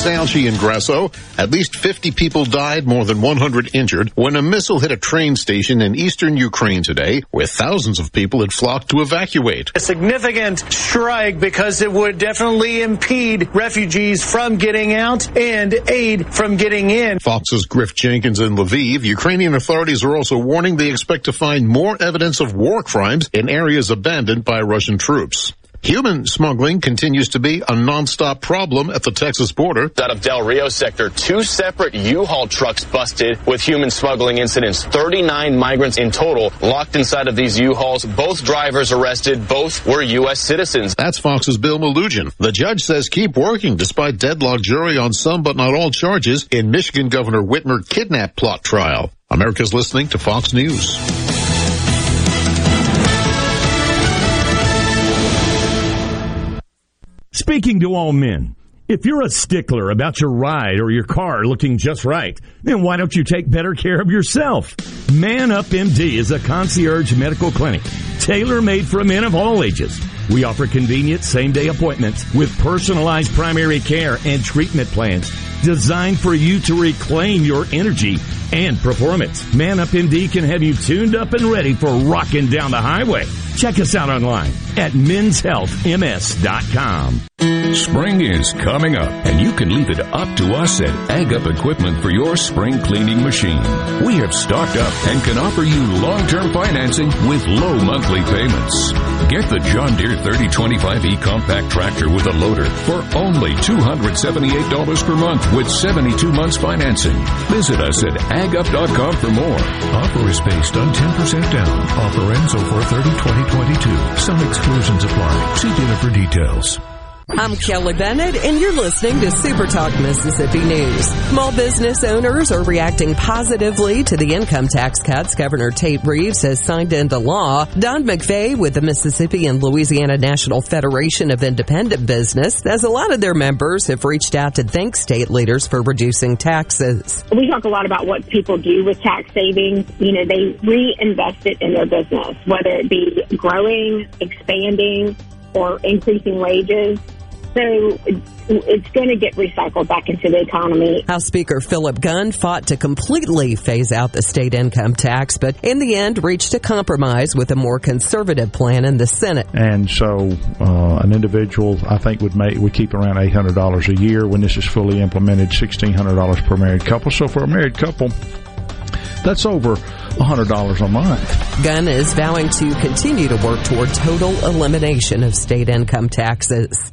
Salchi Ingrasso. At least 50 people died, more than 100 injured, when a missile hit a train station in eastern Ukraine today, where thousands of people had flocked to evacuate. A significant strike because it would definitely impede refugees from getting out and aid from getting in. Fox's Griff Jenkins in Lviv. Ukrainian authorities are also warning they expect to find more evidence of war crimes in areas abandoned by Russian troops. Human smuggling continues to be a nonstop problem at the Texas border. Out of Del Rio sector, two separate U-Haul trucks busted with human smuggling incidents. 39 migrants in total locked inside of these U-Hauls. Both drivers arrested. Both were U.S. citizens. That's Fox's Bill Melugin. The judge says keep working despite deadlocked jury on some but not all charges in Michigan Governor Whitmer kidnap plot trial. America's listening to Fox News. Speaking to all men, if you're a stickler about your ride or your car looking just right, then why don't you take better care of yourself? Man Up MD is a concierge medical clinic tailor made for men of all ages. We offer convenient same day appointments with personalized primary care and treatment plans designed for you to reclaim your energy and performance. Man Up MD can have you tuned up and ready for rocking down the highway. Check us out online at menshealthms.com. Spring is coming up, and you can leave it up to us at Ag Up Equipment for your spring cleaning machine. We have stocked up and can offer you long-term financing with low monthly payments. Get the John Deere 3025E compact tractor with a loader for only $278 per month with 72 months financing. Visit us at agup.com for more. Offer is based on 10% down. Offer ends over 30 2022. Some exclusions apply. See dealer for details. I'm Kelly Bennett, and you're listening to Super Talk Mississippi News. Small business owners are reacting positively to the income tax cuts Governor Tate Reeves has signed into law. Don McVeigh with the Mississippi and Louisiana National Federation of Independent Business says a lot of their members have reached out to thank state leaders for reducing taxes. We talk a lot about what people do with tax savings. You know, they reinvest it in their business, whether it be growing, expanding, or increasing wages. So it's going to get recycled back into the economy. House Speaker Philip Gunn fought to completely phase out the state income tax, but in the end reached a compromise with a more conservative plan in the Senate. And so, uh, an individual, I think, would make would keep around eight hundred dollars a year when this is fully implemented. Sixteen hundred dollars per married couple. So for a married couple, that's over $100 a month. Gunn is vowing to continue to work toward total elimination of state income taxes.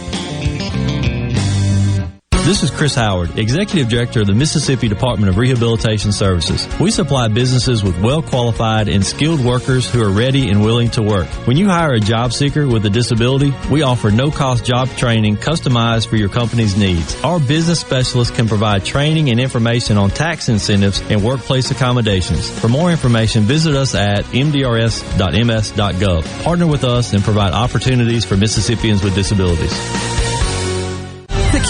This is Chris Howard, Executive Director of the Mississippi Department of Rehabilitation Services. We supply businesses with well qualified and skilled workers who are ready and willing to work. When you hire a job seeker with a disability, we offer no cost job training customized for your company's needs. Our business specialists can provide training and information on tax incentives and workplace accommodations. For more information, visit us at mdrs.ms.gov. Partner with us and provide opportunities for Mississippians with disabilities.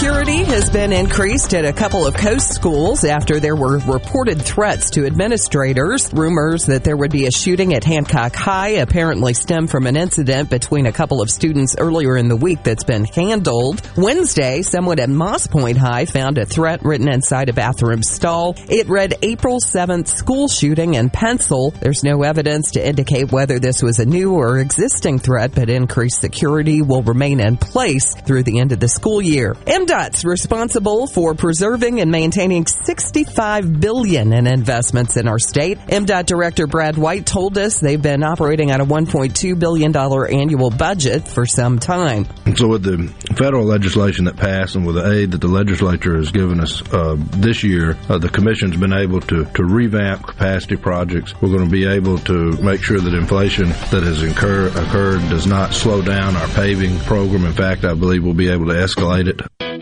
Security has been increased at a couple of coast schools after there were reported threats to administrators. Rumors that there would be a shooting at Hancock High apparently stem from an incident between a couple of students earlier in the week that's been handled. Wednesday, someone at Moss Point High found a threat written inside a bathroom stall. It read April 7th school shooting in pencil. There's no evidence to indicate whether this was a new or existing threat, but increased security will remain in place through the end of the school year. Responsible for preserving and maintaining 65 billion in investments in our state. MDOT Director Brad White told us they've been operating at a 1.2 billion dollar annual budget for some time. So with the federal legislation that passed and with the aid that the legislature has given us uh, this year, uh, the commission's been able to, to revamp capacity projects. We're going to be able to make sure that inflation that has incur, occurred does not slow down our paving program. In fact, I believe we'll be able to escalate it.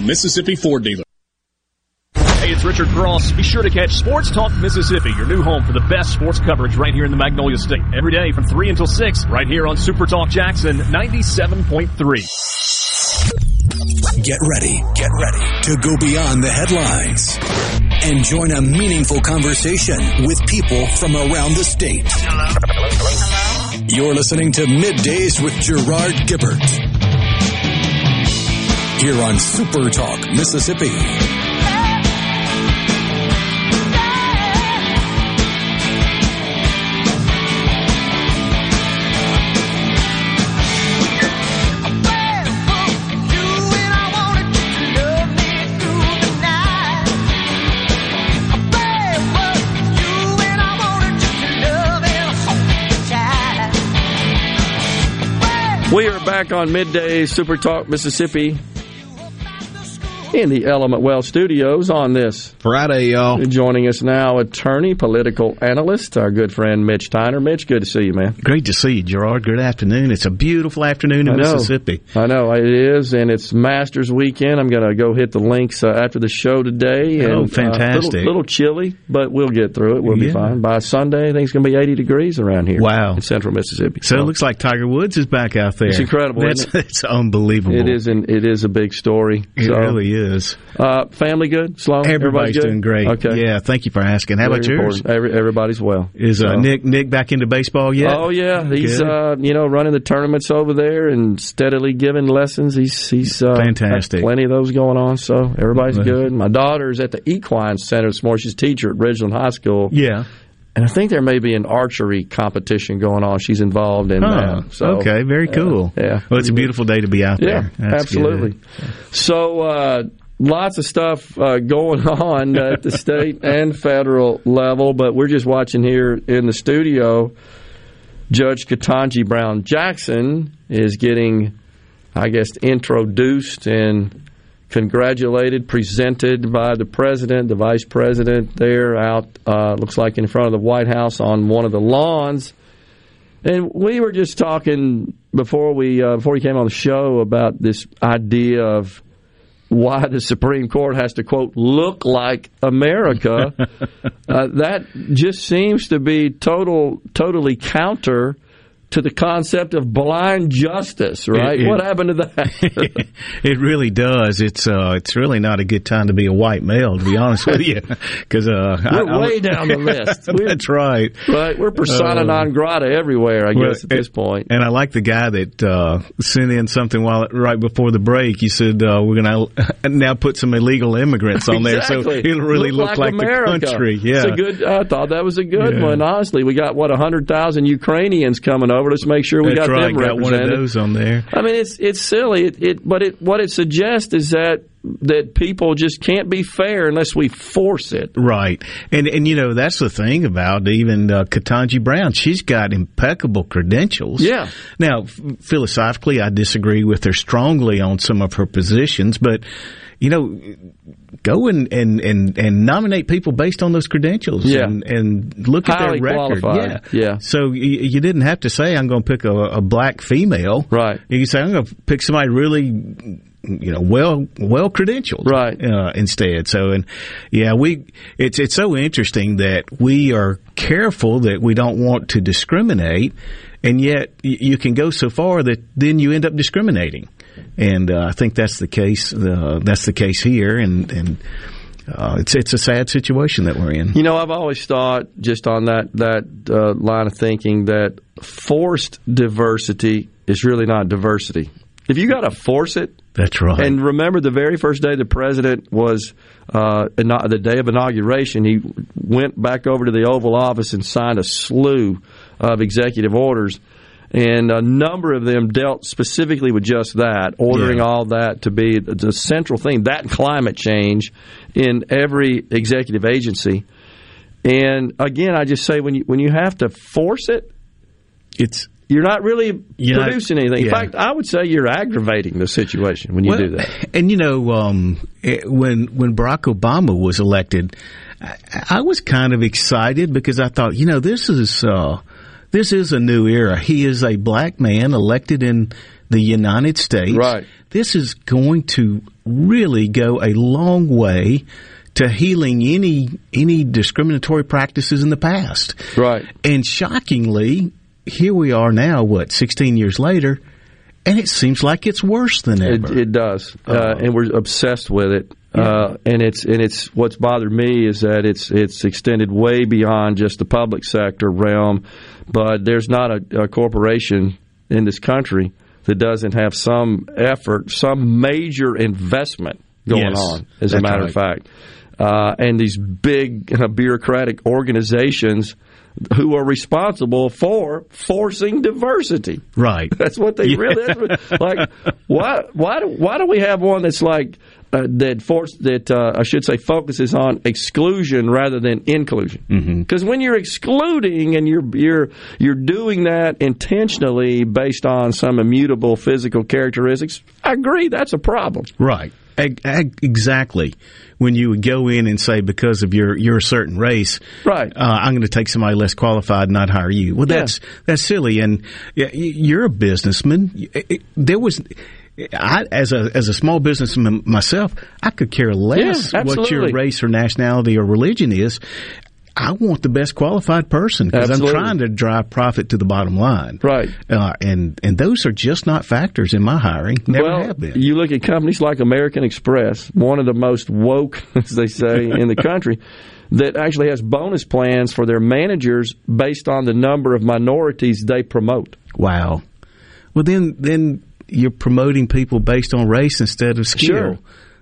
Mississippi Ford dealer. Hey, it's Richard Cross. Be sure to catch Sports Talk Mississippi, your new home for the best sports coverage right here in the Magnolia State. Every day from 3 until 6, right here on Super Talk Jackson 97.3. Get ready, get ready to go beyond the headlines and join a meaningful conversation with people from around the state. Hello? Hello? Hello? You're listening to Middays with Gerard Gibert here on Super Talk Mississippi. We are back on midday Super Talk Mississippi in the Element Wealth studios on this Friday, y'all. Joining us now, attorney, political analyst, our good friend Mitch Tyner. Mitch, good to see you, man. Great to see you, Gerard. Good afternoon. It's a beautiful afternoon in I. Mississippi. I know it is, and it's Masters weekend. I'm going to go hit the links uh, after the show today. Oh, And, fantastic. Uh, little, little chilly, but we'll get through it. We'll be fine. By Sunday, I think it's going to be 80 degrees around here. Wow. in central Mississippi. So it looks like Tiger Woods is back out there. It's incredible, isn't it? It's unbelievable. It is. An, it is a big story. It So, really is. Uh, family good? Sloan? Everybody's good? doing great. Okay. Yeah, thank you for asking. How about Very yours? Every, everybody's well. Is uh, So- Nick Nick back into baseball yet? Oh yeah, he's uh, you know running the tournaments over there and steadily giving lessons. He's he's uh, Fantastic. plenty of those going on. So everybody's good. My daughter's at the equine center this morning. She's a teacher at Ridgeland High School. Yeah. And I think there may be an archery competition going on. She's involved in Oh, that. So, okay, very cool. Yeah. Well, it's a beautiful day to be out Yeah, there. That's absolutely. good. So, uh, lots of stuff uh, going on at the state and federal level, but we're just watching here in the studio. Judge Ketanji Brown Jackson is getting, I guess, introduced and congratulated, presented by the president, the vice president there out, uh, looks like in front of the White House on one of the lawns. And we were just talking before we uh, before we came on the show about this idea of why the Supreme Court has to quote look like America. uh, that just seems to be total, totally counter to the concept of blind justice, right? It- it- what happened to that? it really does. It's uh, it's really not a good time to be a white male, to be honest with you, because uh, We're I- way down the list. We're- That's right. right, we're persona Uh, non grata everywhere, I guess, at this point. And I like the guy that uh, sent in something while right before the break. He said uh, we're going to now put some illegal immigrants on there, so it'll really look, like, America. the country. Yeah, It's a good. I thought that was a good Yeah. one. Honestly, we got what hundred thousand Ukrainians coming over. Let's make sure we That's got right. them Got one of represented. those on there. I mean, it's it's silly. It, it but it what it suggests is that that people just can't be fair unless we force it. Right, and and you know that's the thing about even uh, Ketanji Brown. She's got impeccable credentials. Yeah. Now, philosophically, I disagree with her strongly on some of her positions, but you know, go and and and, and nominate people based on those credentials. Yeah. and, and look Highly at their record. qualified. Yeah, Yeah. So you, you didn't have to say I'm going to pick a, a black female. Right. You can say I'm going to pick somebody really you know well well credentialed right uh, instead so and yeah we it's it's so interesting that we are careful that we don't want to discriminate and yet you can go so far that then you end up discriminating and uh, I think that's the case uh, that's the case here and and uh, it's it's a sad situation that we're in You know, I've always thought, just on that that uh, line of thinking, that forced diversity is really not diversity. If you got to force it, that's right. And remember, the very first day the president was uh, the day of inauguration, he went back over to the Oval Office and signed a slew of executive orders. And a number of them dealt specifically with just that, ordering Yeah. all that to be the central theme, that climate change in every executive agency. And again, I just say when you when you have to force it, it's you're not really You're not- producing anything. In yeah. fact, I would say you're aggravating the situation when you Well, do that. And you know, um, eh, when when Barack Obama was elected, I, I was kind of excited because I thought, you know, this is uh, this is a new era. He is a black man elected in the United States. Right. This is going to really go a long way to healing any any discriminatory practices in the past. Right. And shockingly, here we are now, what, 16 years later, and it seems like it's worse than ever. It, it does, uh, and we're obsessed with it. Uh, and it's and it's what's bothered me is that it's it's extended way beyond just the public sector realm, but there's not a, a corporation in this country that doesn't have some effort, some major investment going Yes, on. As a matter of fact, uh, and these big uh, bureaucratic organizations who are responsible for forcing diversity. Right. That's what they Yeah. really. What, like why why do, why do we have one that's like uh, that force that uh, I should say focuses on exclusion rather than inclusion? Because when you're excluding and you're you're you're doing that intentionally based on some immutable physical characteristics, I agree that's a problem. Right. Exactly. When you would go in and say because of your your certain race, right? Uh, I'm going to take somebody less qualified and not hire you. Well, that's that's silly. And yeah, you're a businessman. There was. I, as a as a small businessman myself, I could care less Yeah, what your race or nationality or religion is. I want the best qualified person because I'm trying to drive profit to the bottom line. Right. Uh, and and those are just not factors in my hiring. Never well, have been. You look at companies like American Express, one of the most woke, as they say, in the country, that actually has bonus plans for their managers based on the number of minorities they promote. Wow. Well, then then you're promoting people based on race instead of skill. Sure.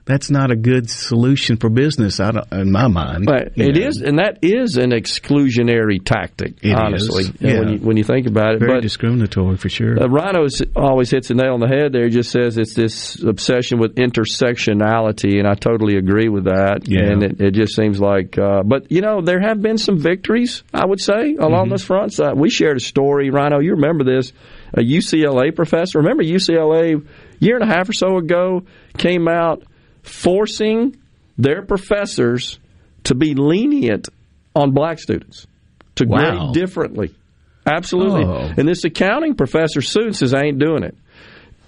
That's not a good solution for business, I don't, in my mind. But it know. is, and that is an exclusionary tactic. It honestly, is. and when Yeah. you when you think about it, Very but discriminatory for sure. Uh, Rhinos always hits the nail on the head there. He just says it's this obsession with intersectionality, and I totally agree with that. Yeah. And it, it just seems like, uh, but you know, there have been some victories, I would say, along Mm-hmm. those fronts. Uh, we shared a story, Rhino, you remember this. A UCLA professor, remember UCLA, a year and a half or so ago, came out forcing their professors to be lenient on black students, to Wow. grade differently. Absolutely. Oh. And this accounting professor soon says, I ain't doing it.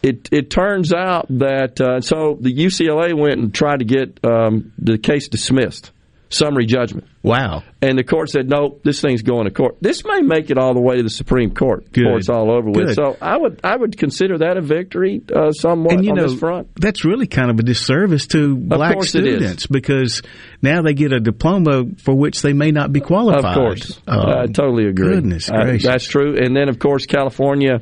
it it turns out that uh, so the UCLA went and tried to get um, the case dismissed, summary judgment. Wow. And the court said, no, this thing's going to court. This may make it all the way to the Supreme Court Good. before it's all over with. Good. So I would I would consider that a victory uh, somewhat and you on know this front. that's really kind of a disservice to black course it is. students because now they get a diploma for which they may not be qualified. Of course, Um, I totally agree. Goodness Uh, gracious. that's true. And then, of course, California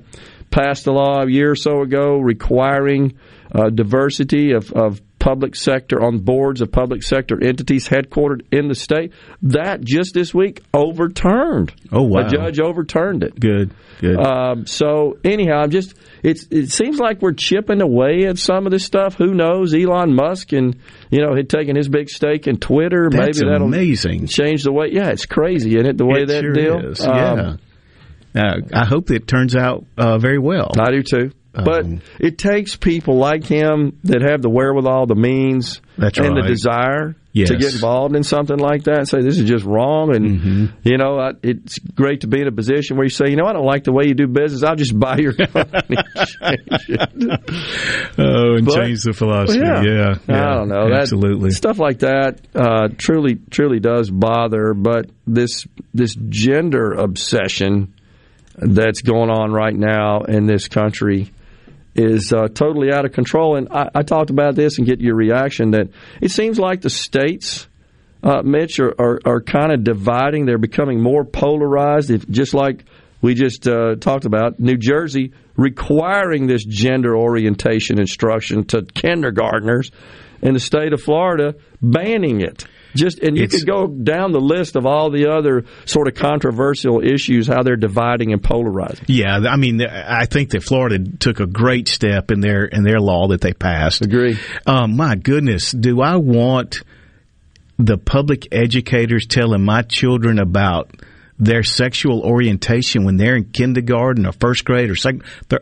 passed a law a year or so ago requiring uh, diversity of, of public sector on boards of public sector entities headquartered in the state. That just this week overturned. Oh wow! A judge overturned it. Good, good. Um, so anyhow, I'm just it's it seems like we're chipping away at some of this stuff. Who knows? Elon Musk and you know had taken his big stake in Twitter. That's Maybe that'll amazing. change the way. Yeah, it's crazy, isn't it? The way It that sure deal. is, Um, yeah. Uh, I hope it turns out uh, very well. I do too. But Um, it takes people like him that have the wherewithal, the means, and the desire Yes. to get involved in something like that and say this is just wrong. And Mm-hmm. you know, I, it's great to be in a position where you say, you know, I don't like the way you do business. I'll just buy your company. Oh, and But- change the philosophy. Yeah. Yeah, yeah, I don't know. That- Absolutely. stuff like that uh, truly, truly does bother. But this this gender obsession that's going on right now in this country is uh, totally out of control. And I, I talked about this and get your reaction that it seems like the states. Uh, Mitch are, are, are kind of dividing. They're becoming more polarized. If, just like we just uh, talked about, New Jersey requiring this gender orientation instruction to kindergartners, and the state of Florida banning it. Just and you It's- could go down the list of all the other sort of controversial issues, how they're dividing and polarizing. Yeah, I mean, I think that Florida took a great step in their in their law that they passed. Agree. Um, my goodness, do I want the public educators telling my children about their sexual orientation when they're in kindergarten or first grade or second? they're-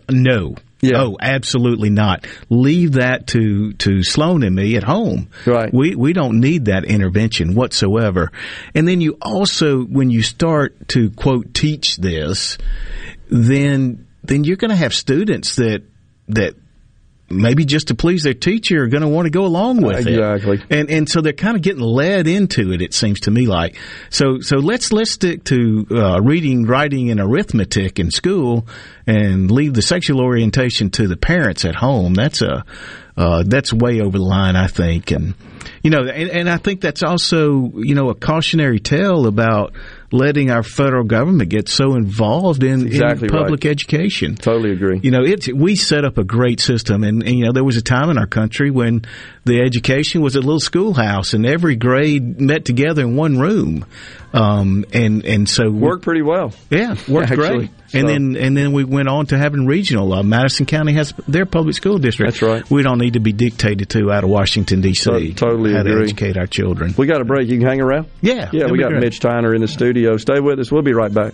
No. Oh, absolutely not. Leave that to, to Sloan and me at home. Right. We, we don't need that intervention whatsoever. And then you also, when you start to quote teach this, then, then you're going to have students that, that maybe just to please their teacher are going to want to go along with it. Exactly. And and so they're kind of getting led into it. It seems to me like so. So let's let's stick to uh, reading, writing, and arithmetic in school, and leave the sexual orientation to the parents at home. That's a uh, that's way over the line, I think. And you know, and, and I think that's also you know a cautionary tale about letting our federal government get so involved in, Exactly in right. public education. Totally agree. You know, it's we set up a great system, and, and you know there was a time in our country when the education was a little schoolhouse, and every grade met together in one room, um, and and so Worked pretty well. Yeah, worked Actually, great. So- And then and then we went on to having regional. Uh, Madison County has their public school district. That's right. We don't need to be dictated to out of Washington D.C. To- totally how to agree. educate our children. We got a break. You can hang around. Yeah, Yeah, we got great. Mitch Tyner in the studio. Stay with us. We'll be right back.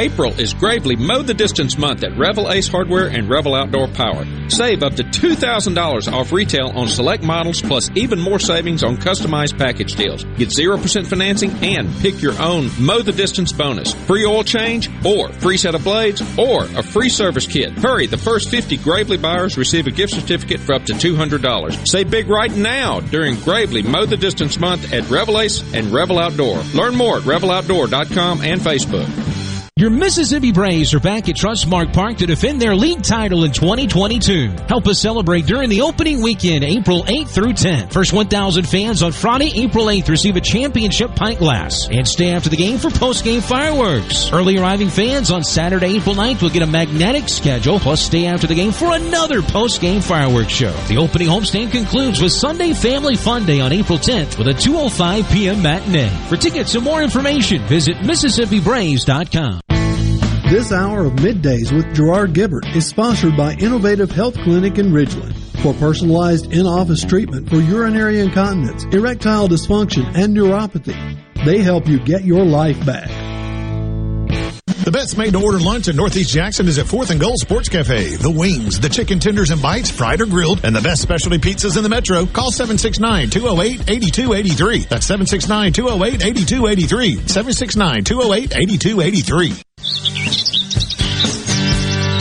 April is Gravely Mow the Distance month at Revel Ace Hardware and Revel Outdoor Power. Save up to $2,000 off retail on select models plus even more savings on customized package deals. Get 0% financing and pick your own Mow the Distance bonus. Free oil change or free set of blades or a free service kit. Hurry, the first 50 Gravely buyers receive a gift certificate for up to $200. Say big right now during Gravely Mow the Distance month at Revel Ace and Revel Outdoor. Learn more at reveloutdoor.com and Facebook. Your Mississippi Braves are back at Trustmark Park to defend their league title in 2022. Help us celebrate during the opening weekend, April 8th through 10th. First 1,000 fans on Friday, April 8th receive a championship pint glass and stay after the game for post-game fireworks. Early arriving fans on Saturday, April 9th will get a magnetic schedule plus stay after the game for another post-game fireworks show. The opening homestand concludes with Sunday Family Fun Day on April 10th with a 2.05 p.m. matinee. For tickets and more information, visit MississippiBraves.com. This hour of middays with Gerard Gibert is sponsored by Innovative Health Clinic in Ridgeland. For personalized in-office treatment for urinary incontinence, erectile dysfunction, and neuropathy, they help you get your life back. The best made to order lunch in Northeast Jackson is at 4th and Gold Sports Cafe. The wings, the chicken tenders and bites, fried or grilled, and the best specialty pizzas in the metro. Call 769-208-8283. That's 769-208-8283. 769-208-8283.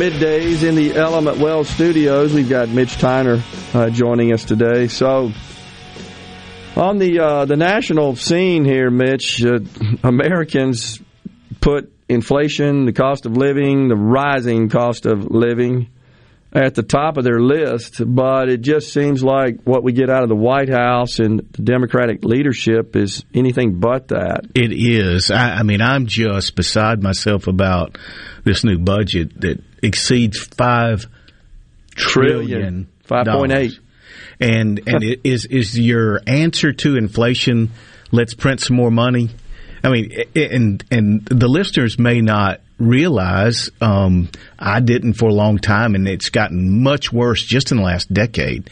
Middays in the Element Wealth studios. We've got Mitch Tyner uh, joining us today. So, on the uh, the national scene here, Mitch, uh, Americans put inflation, the cost of living, the rising cost of living at the top of their list, but it just seems like what we get out of the White House and the Democratic leadership is anything but that. It is. I, I mean, I'm just beside myself about this new budget that exceeds five trillion, Five point eight. And and it is is your answer to inflation? Let's print some more money. I mean, and and the listeners may not realize um, I didn't for a long time, and it's gotten much worse just in the last decade.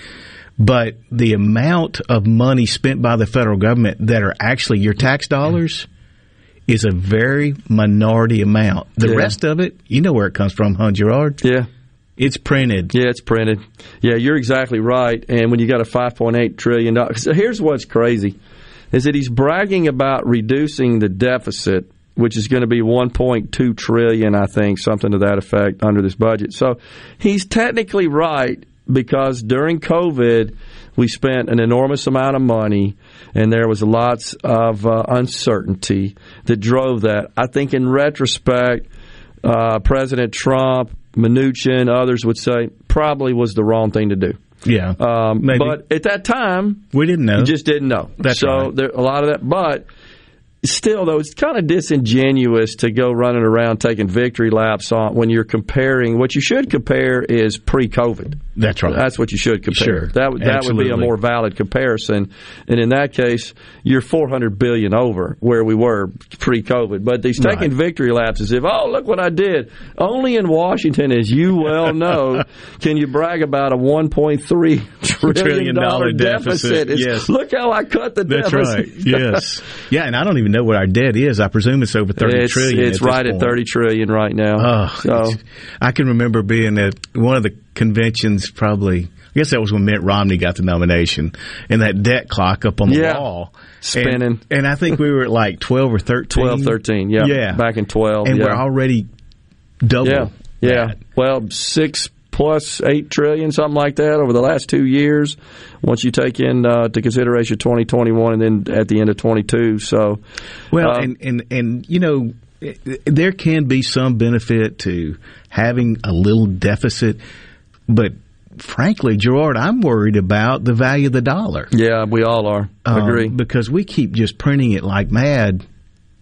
But the amount of money spent by the federal government that are actually your tax dollars is a very minority amount. The Yeah. rest of it, you know where it comes from, huh, Gerard? Yeah. It's printed. Yeah, it's printed. Yeah, you're exactly right. And when you got a 5.8 trillion dollars, so here's what's crazy: is that he's bragging about reducing the deficit, which is going to be 1.2 trillion, I think, something to that effect under this budget. So he's technically right, because during COVID, we spent an enormous amount of money and there was lots of uh, uncertainty that drove that. I think in retrospect, uh, President Trump, Mnuchin, others would say probably was the wrong thing to do. Yeah, um, maybe. But at that time, we didn't know. You just didn't know. That's so right. there a lot of that, but still though it's kind of disingenuous to go running around taking victory laps on when you're comparing what you should compare is pre-covid. That's right. That's what you should compare. Sure. that would that would be a more valid comparison. And in that case you're 400 billion over where we were pre-covid. But these taking victory laps as if oh look what i did. Only in washington as you well know can you brag about a 1.3 trillion Trillion dollar deficit. deficit, yes. look how i cut the That's deficit. right. Yes. Yeah, and I don't even know what our debt is. I presume it's over thirty it's, trillion. It's at right at thirty trillion right now. Oh, so I can remember being at one of the conventions. Probably, I guess that was when Mitt Romney got the nomination, and that debt clock up on the Yeah. wall Spinning. And, and I think we were at like twelve or thirteen. 12, 13, yeah. yeah, Back in 12, and yeah. we're already double. yeah, yeah. Well, six plus eight trillion, something like that, over the last two years. Once you take in uh, to consideration 2021, and then at the end of 22. So, Well, uh, and, and and you know, there can be some benefit to having a little deficit, but frankly, Gerard, I'm worried about the value of the dollar. yeah, we all are. Um, Agree. because we keep just printing it like mad.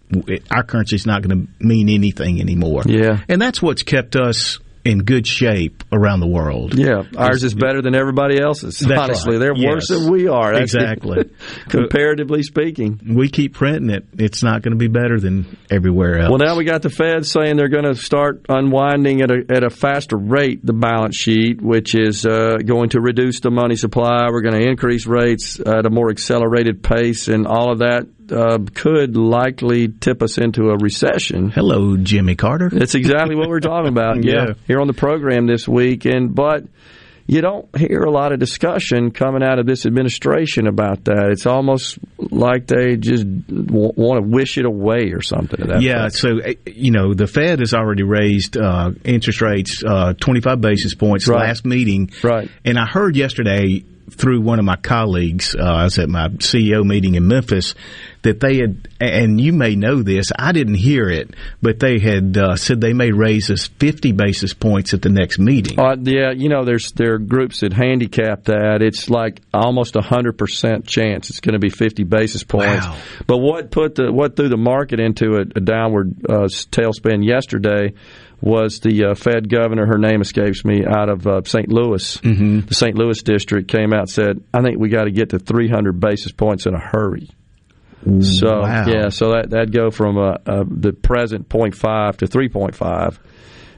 It- Our is not going to mean anything anymore. Yeah. and that's what's kept us in good shape around the world. Yeah, ours is better than everybody else's. That's Honestly, right. they're worse than we are. That's Exactly. comparatively speaking. We keep printing it; it's not going to be better than everywhere else. Well, now we got the Fed saying they're going to start unwinding at a, at a faster rate the balance sheet, which is uh, going to reduce the money supply. We're going to increase rates at a more accelerated pace, and all of that uh, could likely tip us into a recession. Hello, Jimmy Carter. That's exactly what we're talking about. yeah. Yeah. here on the program this week, and but. You don't hear a lot of discussion coming out of this administration about that. It's almost like they just w- want to wish it away or something. That yeah, effect. so uh, you know the Fed has already raised uh, interest rates uh, 25 basis points Right. last meeting. Right. And I heard yesterday through one of my colleagues, uh, I was at my CEO meeting in Memphis, that they had, and you may know this, I didn't hear it, but they had uh, said they may raise us 50 basis points at the next meeting. Uh, yeah, you know, there's there are groups that handicap that. It's like almost a hundred percent chance it's going to be 50 basis points. Wow. But what put the what threw the market into a, a downward uh, tailspin yesterday was the uh, Fed governor. Her name escapes me out of uh, St. Louis. Mm-hmm. The St. Louis district came out and said, "I think we got to get to 300 basis points in a hurry." So Wow. yeah, so that that'd go from uh, uh, the present 0.5 to 3.5,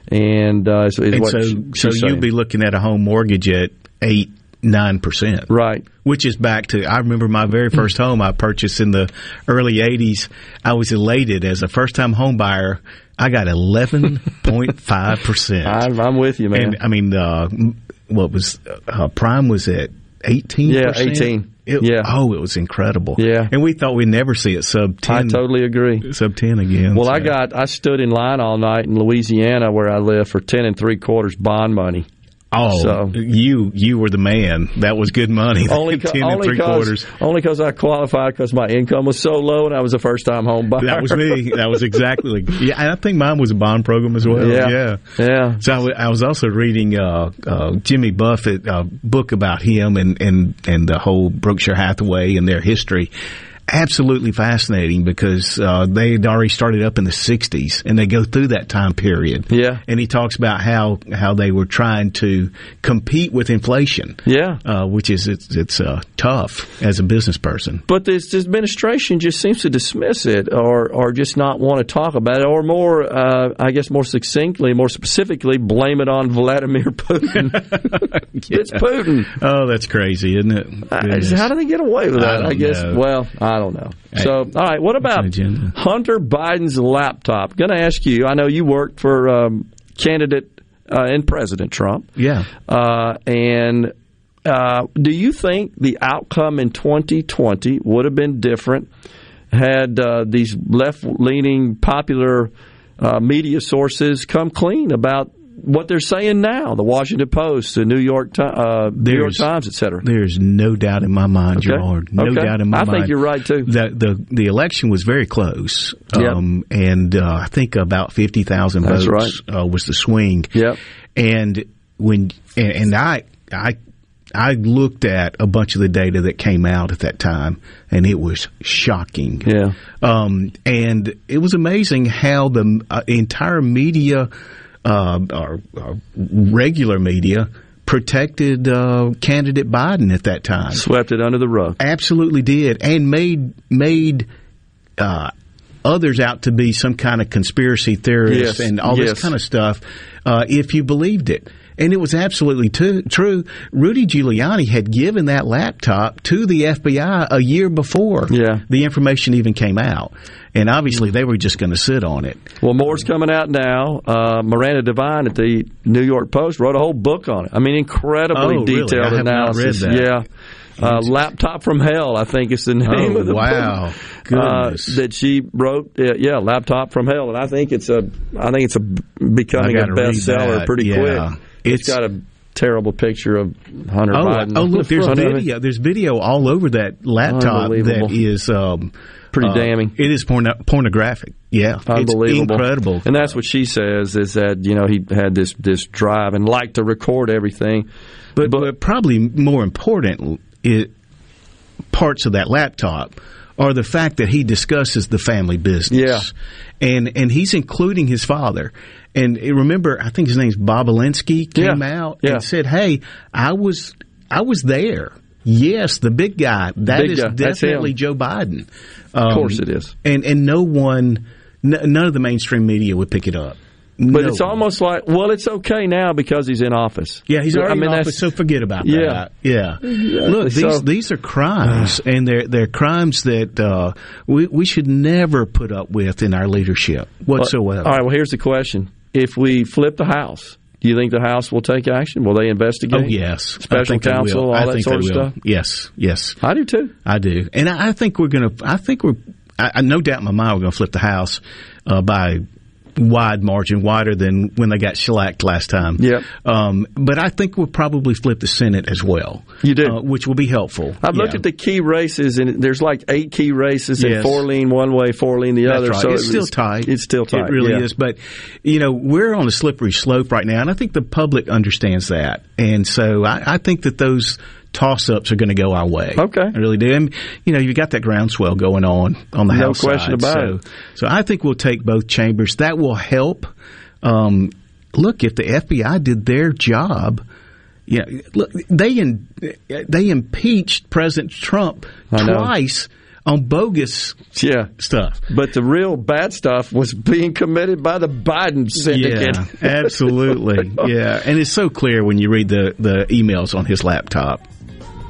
and uh, is, is and what so, so you'd be looking at a home mortgage at eight, nine percent, right? Which is back to I remember my very first home I purchased in the early '80s. I was elated as a first time home buyer. I got eleven point five percent. I'm, I'm with you, man. And I mean, uh, what was uh, prime was at eighteen? Yeah, 18. Yeah. Oh, it was incredible. Yeah. And we thought we'd never see it sub 10. I totally agree. Sub ten again. Well, I got I stood in line all night in Louisiana where I live for ten and three quarters bond money. Oh, So- you you were the man. That was good money. Only co- ten and only three cause, quarters. Only because I qualified because my income was so low and I was a first time home buyer. That was me. That was exactly. Yeah, and I think mine was a bond program as well. Yeah. yeah. yeah. So I, w- I was also reading uh, uh, Jimmy Buffett a book about him and, and, and the whole Berkshire Hathaway and their history. Absolutely fascinating because uh, they had already started up in the '60s and they go through that time period. Yeah. and he talks about how how they were trying to compete with inflation. Yeah. uh, which is it's, it's uh, tough as a business person. But this administration just seems to dismiss it, or or just not want to talk about it, or more, uh, I guess, more succinctly, more specifically, blame it on Vladimir Putin. It's Putin. Oh, that's crazy, isn't it? I- Goodness. how do they get away with I that? I, don't guess. know. Well, I don't know. So, all right. What about. Hunter Biden's laptop? Going to ask you. I know you worked for um, candidate uh, and President Trump. Yeah. Uh, and uh, do you think the outcome in 2020 would have been different had uh, these left leaning popular uh, media sources come clean about what they're saying now. The Washington Post, the New York, uh, New York Times, etc. There's no doubt in my mind, Okay. Gerard. No Okay. doubt in my I mind. I think you're right too. The the the election was very close, Yep. um, and uh, I think about fifty thousand votes uh, was the swing. Yep. And when and, and I I I looked at a bunch of the data that came out at that time, and it was shocking. Yeah. Um, and it was amazing how the uh, entire media, uh, or, or regular media, protected uh, candidate Biden at that time. Swept it under the rug. Absolutely did, and made made. Uh, Others out to be some kind of conspiracy theorist Yes, and all yes. this kind of stuff, uh, if you believed it. And it was absolutely tu- true. Rudy Giuliani had given that laptop to the FBI a year before Yeah. the information even came out. And obviously, they were just going to sit on it. Well, more's coming out now. Uh, Miranda Devine at the New York Post wrote a whole book on it. I mean, incredibly Oh, really? detailed not analysis. read that. Yeah. Uh, Laptop from Hell, I think is the name Oh, of the wow. book Goodness. uh, that she wrote. Uh, yeah, Laptop from Hell, and I think it's a, I think it's a becoming a bestseller pretty Yeah. quick. It's got a terrible picture of Hunter Oh, Biden. oh look, there's front of it. video. There's video all over that laptop that is um, Pretty uh, damning. It is porno- pornographic. Yeah, Unbelievable, It's incredible. And that's what she says is that you know he had this this drive and liked to record everything. But, but, probably more important, it, parts of that laptop are the fact that he discusses the family business. Yeah. And and he's including his father. And uh, remember, I think his name's Bobulinski came Yeah. out Yeah. and said, "Hey, I was I was there. Yes, the big guy. That Big is guy. Definitely. Joe Biden. Of course it is. And and no one, n- none of the mainstream media would pick it up. But No it's almost like well, it's okay now because he's in office. Yeah, he's already I mean, in office, so forget about Yeah. that. Yeah. Exactly. Look, these So- these are crimes, and they're they're crimes that uh, we we should never put up with in our leadership whatsoever. All right. Well, here's the question: If we flip the House, do you think the House will take action? Will they investigate? Oh yes, special counsel, all I that sort of stuff. Yes, yes, I do too. I do, and I, I think we're going to. I think we're. I, I no doubt in my mind we're going to flip the House uh, by wide margin, wider than when they got shellacked last time. Yep. Um, but I think we'll probably flip the Senate as well. You do, uh, which will be helpful. I've looked at the key races, and there's like eight key races, and four lean one way, four lean the That's other. right. So it's it still tight. It's still tight. It really yeah. is. But you know, we're on a slippery slope right now, and I think the public understands that. And so I, I think that those toss-ups are going to go our way. Okay, I really do. And, you know, you got that groundswell going on on the No House question side. about so, it. So I think we'll take both chambers. That will help. Um, look, if the FBI did their job. Yeah, look, they in, they impeached President Trump twice on bogus yeah. stuff. But the real bad stuff was being committed by the Biden syndicate. Yeah, absolutely. yeah, and it's so clear when you read the the emails on his laptop.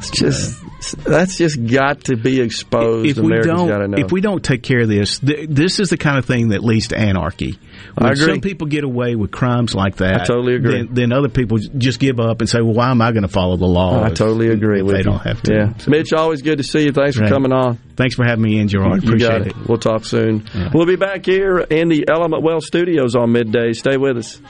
It's just that's just got to be exposed. If we Americans got to don't, know. if we don't take care of this, th- this is the kind of thing that leads to anarchy. When I agree. some people get away with crimes like that, I totally agree. Then, then other people just give up and say, "Well, why am I going to follow the law?" I if- totally agree if with they you. don't have to. Yeah, Mitch, always good to see you. Thanks for coming on. Thanks for having me in, Gerard. You Appreciate got it. We'll talk soon. We'll be back here in the Element Wealth Studios on midday. Stay with us.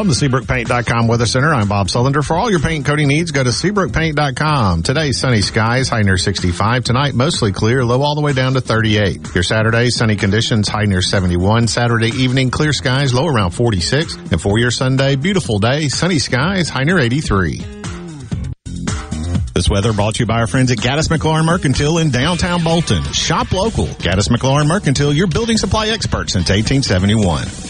From the SeabrookPaint.com Weather Center, I'm Bob Sullender. For all your paint coating needs, go to SeabrookPaint.com. Today, sunny skies, high near 65. Tonight, mostly clear, low all the way down to 38. Your Saturday, sunny conditions, high near 71. Saturday evening, clear skies, low around 46. And for your Sunday, beautiful day, sunny skies, high near 83. This weather brought to you by our friends at Gaddis McLaurin Mercantile in downtown Bolton. Shop local. Gaddis McLaurin Mercantile, your building supply expert since 1871.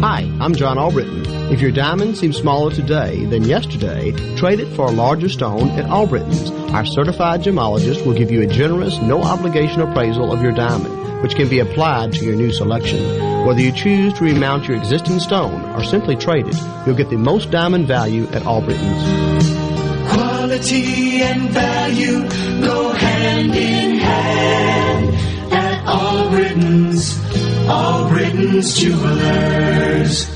Hi, I'm John Albritton. If your diamond seems smaller today than yesterday, trade it for a larger stone at Albritton's. Our certified gemologist will give you a generous, no obligation appraisal of your diamond, which can be applied to your new selection. Whether you choose to remount your existing stone or simply trade it, you'll get the most diamond value at Albritton's. Quality and value go hand in hand at Albrittons, Albritton's jewelers.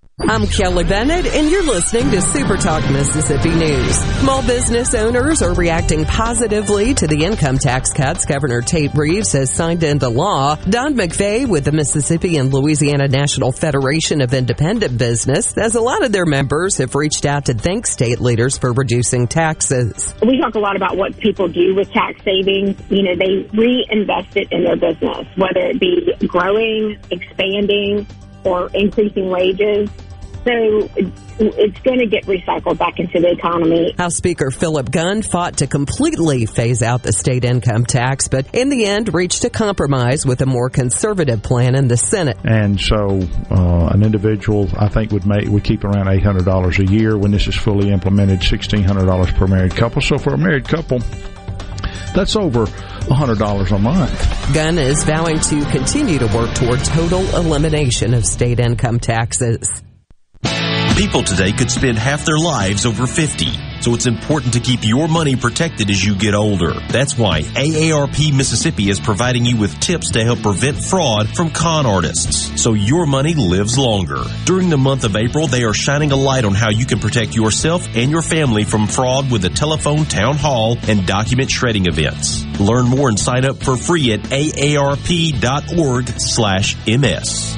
I'm Kelly Bennett, and you're listening to Super Talk Mississippi News. Small business owners are reacting positively to the income tax cuts Governor Tate Reeves has signed into law. Don McVeigh with the Mississippi and Louisiana National Federation of Independent Business says a lot of their members have reached out to thank state leaders for reducing taxes. We talk a lot about what people do with tax savings. You know, they reinvest it in their business, whether it be growing, expanding, or increasing wages. So it's going to get recycled back into the economy. House Speaker Philip Gunn fought to completely phase out the state income tax, but in the end reached a compromise with a more conservative plan in the Senate. And so, uh, an individual, I think, would make would keep around eight hundred dollars a year when this is fully implemented. Sixteen hundred dollars per married couple. So for a married couple, that's over $100 a month. Gunn is vowing to continue to work toward total elimination of state income taxes. People today could spend half their lives over 50. So it's important to keep your money protected as you get older. That's why AARP Mississippi is providing you with tips to help prevent fraud from con artists. So your money lives longer. During the month of April, they are shining a light on how you can protect yourself and your family from fraud with a telephone town hall and document shredding events. Learn more and sign up for free at aarp.org slash ms.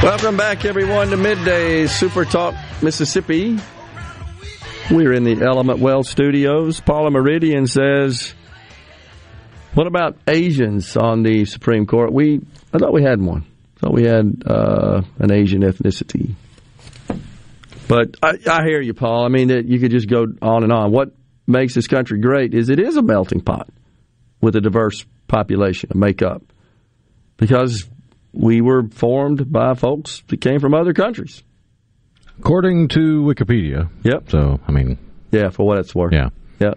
Welcome back, everyone, to Midday Super Talk Mississippi. We're in the Element Wealth studios. Paula Meridian says, "What about Asians on the Supreme Court? We, I thought we had one. I thought we had uh, an Asian ethnicity. But I, I hear you, Paul. I mean, you could just go on and on. What makes this country great is it is a melting pot with a diverse population, a makeup, because we were formed by folks that came from other countries. According to Wikipedia. Yep. So, I mean. Yeah, for what it's worth. Yeah. Yeah.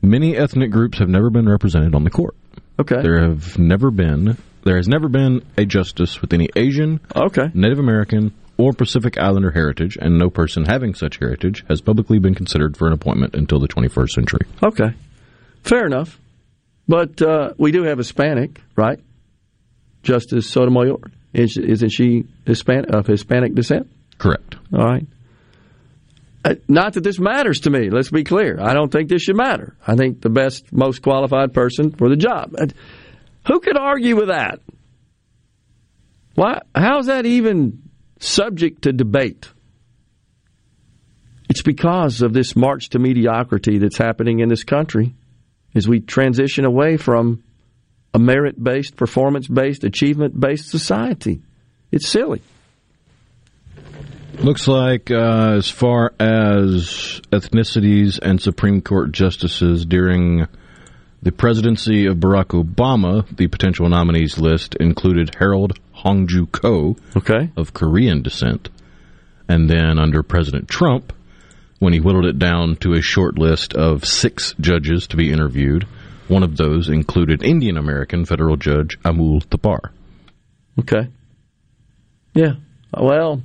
Many ethnic groups have never been represented on the court. Okay. There have never been, there has never been a justice with any Asian, okay. Native American, or Pacific Islander heritage, and no person having such heritage has publicly been considered for an appointment until the 21st century. Okay. Fair enough. But uh, we do have Hispanic, right? Justice Sotomayor. Is, isn't she Hispanic, of Hispanic descent? Correct. All right. Uh, Not that this matters to me. Let's be clear. I don't think this should matter. I think the best, most qualified person for the job. Who could argue with that? Why? How's that even subject to debate? It's because of this march to mediocrity that's happening in this country as we transition away from a merit based, performance based, achievement based society. It's silly. Looks like uh, as far as ethnicities and Supreme Court justices during the presidency of Barack Obama, the potential nominees list included Harold Hongju Koh okay. of Korean descent. And then under President Trump, when he whittled it down to a short list of six judges to be interviewed, one of those included Indian American federal judge Amul Thapar. Okay. Yeah. Well,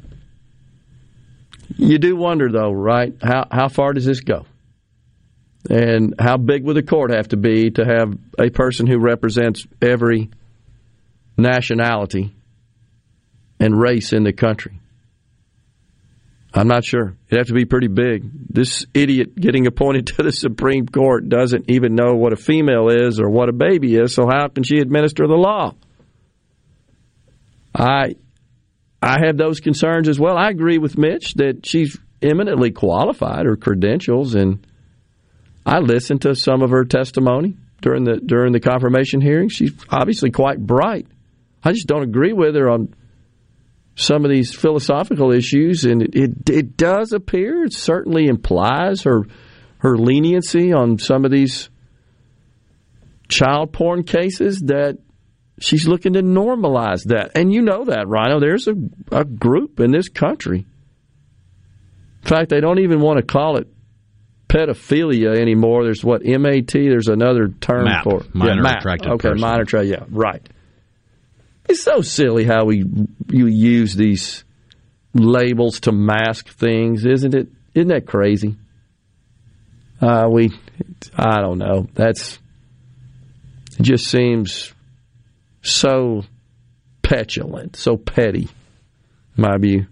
you do wonder, though, right? How how far does this go? And how big would the court have to be to have a person who represents every nationality and race in the country? I'm not sure. It'd have to be pretty big. This idiot getting appointed to the Supreme Court doesn't even know what a female is or what a baby is, so how can she administer the law? I I have those concerns as well. I agree with Mitch that she's eminently qualified, her credentials, and I listened to some of her testimony during the during the confirmation hearing. She's obviously quite bright. I just don't agree with her on some of these philosophical issues, and it, it, it does appear, it certainly implies her her leniency on some of these child porn cases that she's looking to normalize that. And you know that, Rhino. There's a, a group in this country. In fact, they don't even want to call it pedophilia anymore. There's what MAT. There's another term MAP, for it. minor MAP. attracted Okay, person. minor attracted. Yeah, right. It's so silly how we you use these labels to mask things, isn't it? Isn't that crazy? Uh, we, I don't know. That's it. Just seems so petulant, so petty. My view.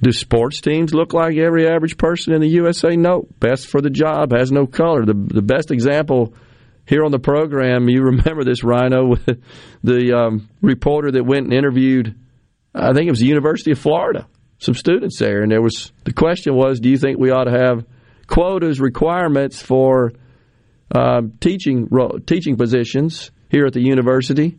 Do sports teams look like every average person in the USA? No. Best for the job has no color. The the best example here on the program, you remember this Rhino with the um, reporter that went and interviewed. I think it was the University of Florida, some students there, and there was the question was, do you think we ought to have quotas requirements for um, teaching ro- teaching positions here at the university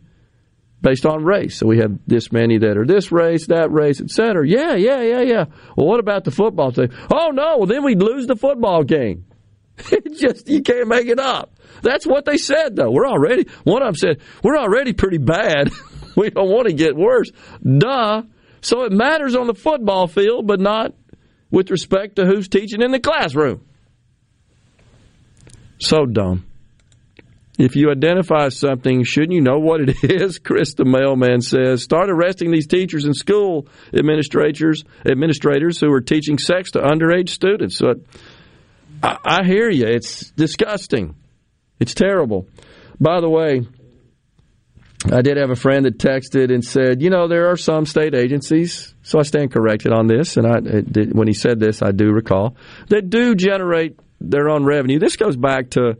based on race. So we have this many that are this race, that race, et cetera. Yeah, yeah, yeah, yeah. Well, what about the football team? Oh no, well then we'd lose the football game. Just you can't make it up. That's what they said though. We're already one of them said we're already pretty bad. we don't want to get worse. Duh. So it matters on the football field, but not with respect to who's teaching in the classroom. So dumb. If you identify something, shouldn't you know what it is? Chris the mailman says, start arresting these teachers and school administrators administrators who are teaching sex to underage students. So I, I hear you. It's disgusting. It's terrible. By the way, I did have a friend that texted and said, you know, there are some state agencies, so I stand corrected on this, and I did, when he said this, I do recall, that do generate their own revenue. This goes back to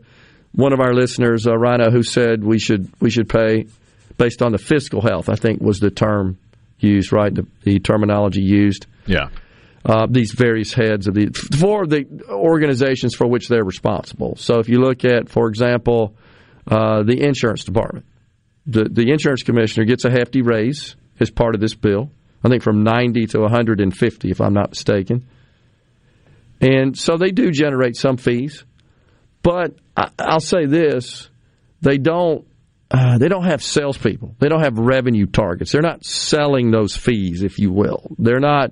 one of our listeners, uh, Rhino, who said we should we should pay based on the fiscal health. I think was the term used, right? The, the terminology used. Yeah. Uh, these various heads of the for the organizations for which they're responsible. So if you look at, for example, uh, the insurance department, the the insurance commissioner gets a hefty raise as part of this bill. I think from 90 to 150, if I'm not mistaken. And so they do generate some fees, but I, I'll say this: they don't uh, they don't have salespeople. They don't have revenue targets. They're not selling those fees, if you will. They're not.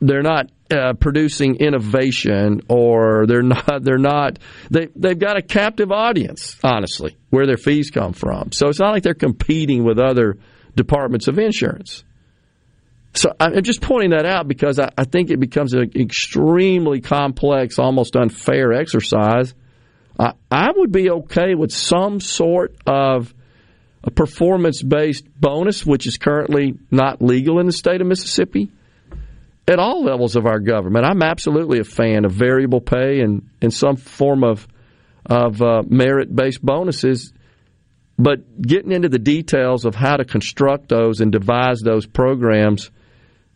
They're not uh, producing innovation, or they're not. They're not. They they've got a captive audience, honestly, where their fees come from. So it's not like they're competing with other departments of insurance. So I'm just pointing that out because I, I think it becomes an extremely complex, almost unfair exercise. I, I would be okay with some sort of a performance based bonus, which is currently not legal in the state of Mississippi, at all levels of our government. I'm absolutely a fan of variable pay and, and some form of, of uh, merit based bonuses. But getting into the details of how to construct those and devise those programs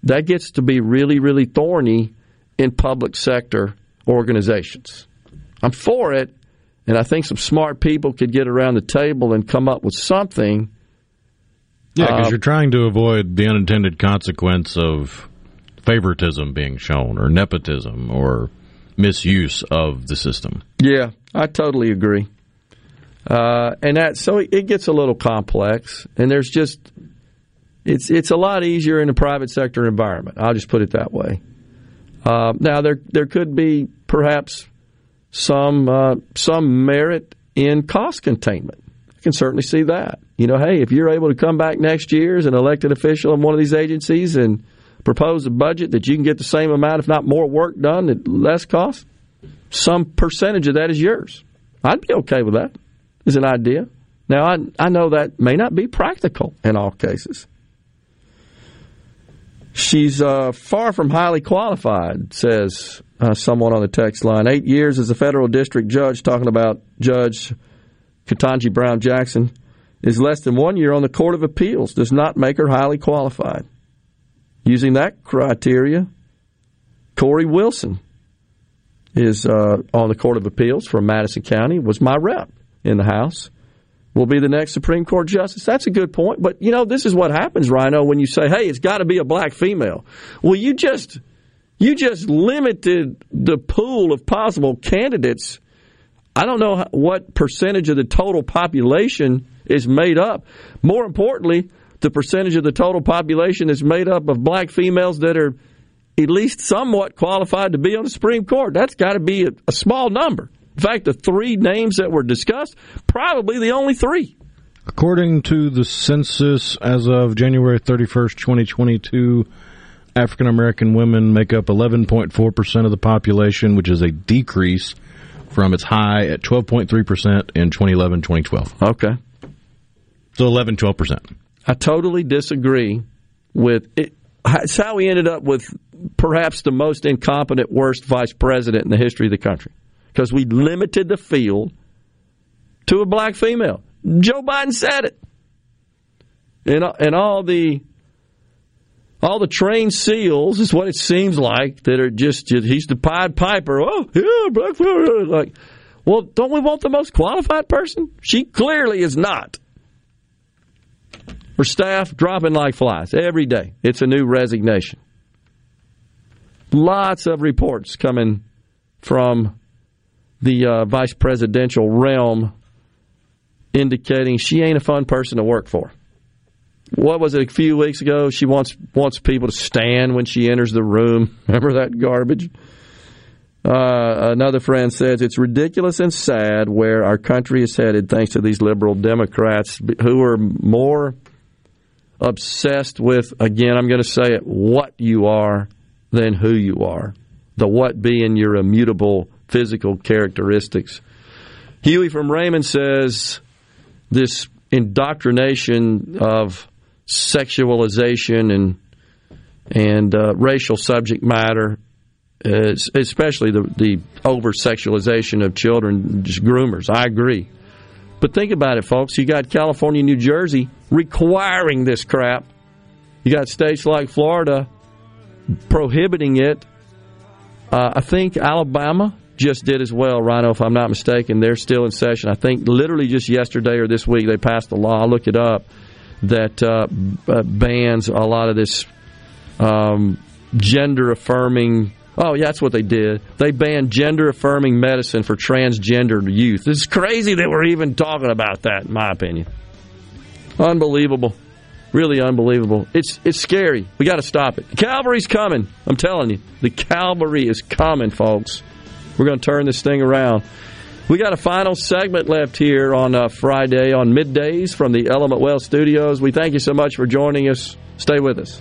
that gets to be really, really thorny in public sector organizations. I'm for it, and I think some smart people could get around the table and come up with something. Yeah, because Um, you're trying to avoid the unintended consequence of favoritism being shown, or nepotism, or misuse of the system. Yeah, I totally agree. Uh, and that so it, gets a little complex, and there's just it's it's a lot easier in a private sector environment. I'll just put it that way. Uh, now there there could be perhaps some uh, some merit in cost containment. I can certainly see that. You know, hey, if you're able to come back next year as an elected official in one of these agencies and propose a budget that you can get the same amount, if not more, work done at less cost, some percentage of that is yours. I'd be okay with that as an idea. Now, I, I know that may not be practical in all cases. She's uh, far from highly qualified, says uh, someone on the text line. Eight years as a federal district judge, talking about Judge Ketanji Brown Jackson, is less than one year on the Court of Appeals, does not make her highly qualified. Using that criteria, Cory Wilson is uh, on the Court of Appeals from Madison County, was my rep in the House will be the next Supreme Court justice. That's a good point. But, you know, this is what happens, Rhino, when you say, hey, it's got to be a black female. Well, you just. You just limited the pool of possible candidates. I don't know what percentage of the total population is made up. More importantly, the percentage of the total population is made up of black females that are at least somewhat qualified to be on the Supreme Court. That's got to be a, a small number. In fact, the three names that were discussed, probably the only three. According to the census as of January 31st, 2022, African American women make up 11.4% of the population, which is a decrease from its high at 12.3% in 2011 2012. Okay. So 11, 12%. I totally disagree with it. It's how we ended up with perhaps the most incompetent, worst vice president in the history of the country because we limited the field to a black female. Joe Biden said it. And, uh, and all the all the trained seals is what it seems like that are just he's the Pied Piper. Oh yeah, black female. Like, well, don't we want the most qualified person? She clearly is not. Her staff dropping like flies every day. It's a new resignation. Lots of reports coming from the uh, vice presidential realm indicating she ain't a fun person to work for. What was it a few weeks ago? She wants wants people to stand when she enters the room. Remember that garbage? Uh, another friend says it's ridiculous and sad where our country is headed thanks to these liberal Democrats who are more obsessed with, again, I'm going to say it, what you are than who you are. The what being your immutable physical characteristics. Huey from Raymond says this indoctrination of sexualization and and uh, racial subject matter, uh, especially the the over sexualization of children, just groomers. I agree, but think about it, folks. You got California, New Jersey requiring this crap You got states like Florida prohibiting it. Uh, I think Alabama just did as well, Rhino, if I'm not mistaken. They're still in session. I think literally just yesterday or this week they passed a law. I'll look it up that uh, uh, bans a lot of this um, gender affirming. Oh, yeah, that's what they did. They banned gender affirming medicine for transgender youth. It's crazy that we're even talking about that, in my opinion. Unbelievable. Really unbelievable. It's it's scary. We got to stop it. Calvary's coming. I'm telling you. The Calvary is coming, folks. We're going to turn this thing around. We got a final segment left here on uh, Friday on middays from the Element Wealth Studios. We thank you so much for joining us. Stay with us.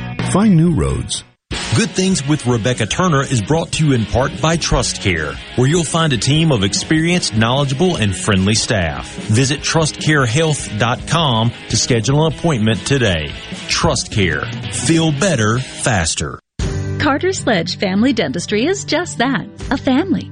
Find new roads. Good Things with Rebecca Turner is brought to you in part by Trust Care, where you'll find a team of experienced, knowledgeable, and friendly staff. Visit trustcarehealth.com to schedule an appointment today. Trust Care. Feel better, faster. Carter Sledge Family Dentistry is just that, a family.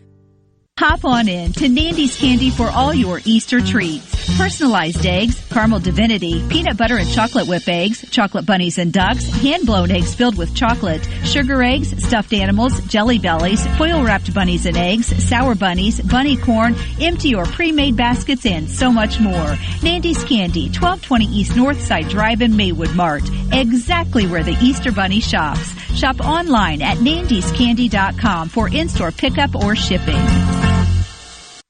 Hop on in to Nandy's Candy for all your Easter treats. Personalized eggs, caramel divinity, peanut butter and chocolate whip eggs, chocolate bunnies and ducks, hand blown eggs filled with chocolate, sugar eggs, stuffed animals, jelly bellies, foil wrapped bunnies and eggs, sour bunnies, bunny corn, empty or pre-made baskets, and so much more. Nandy's Candy, 1220 East Northside Drive in Maywood Mart. Exactly where the Easter Bunny shops. Shop online at nandyscandy.com for in-store pickup or shipping.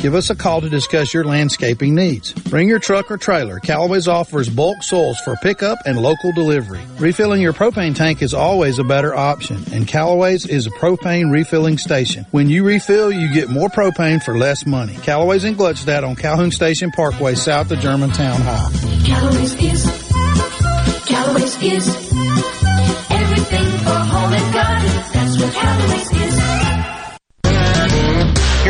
Give us a call to discuss your landscaping needs. Bring your truck or trailer. Callaway's offers bulk soils for pickup and local delivery. Refilling your propane tank is always a better option, and Callaway's is a propane refilling station. When you refill, you get more propane for less money. Callaway's in Gluckstadt on Calhoun Station Parkway, south of Germantown High. Callaway's is, Callaway's is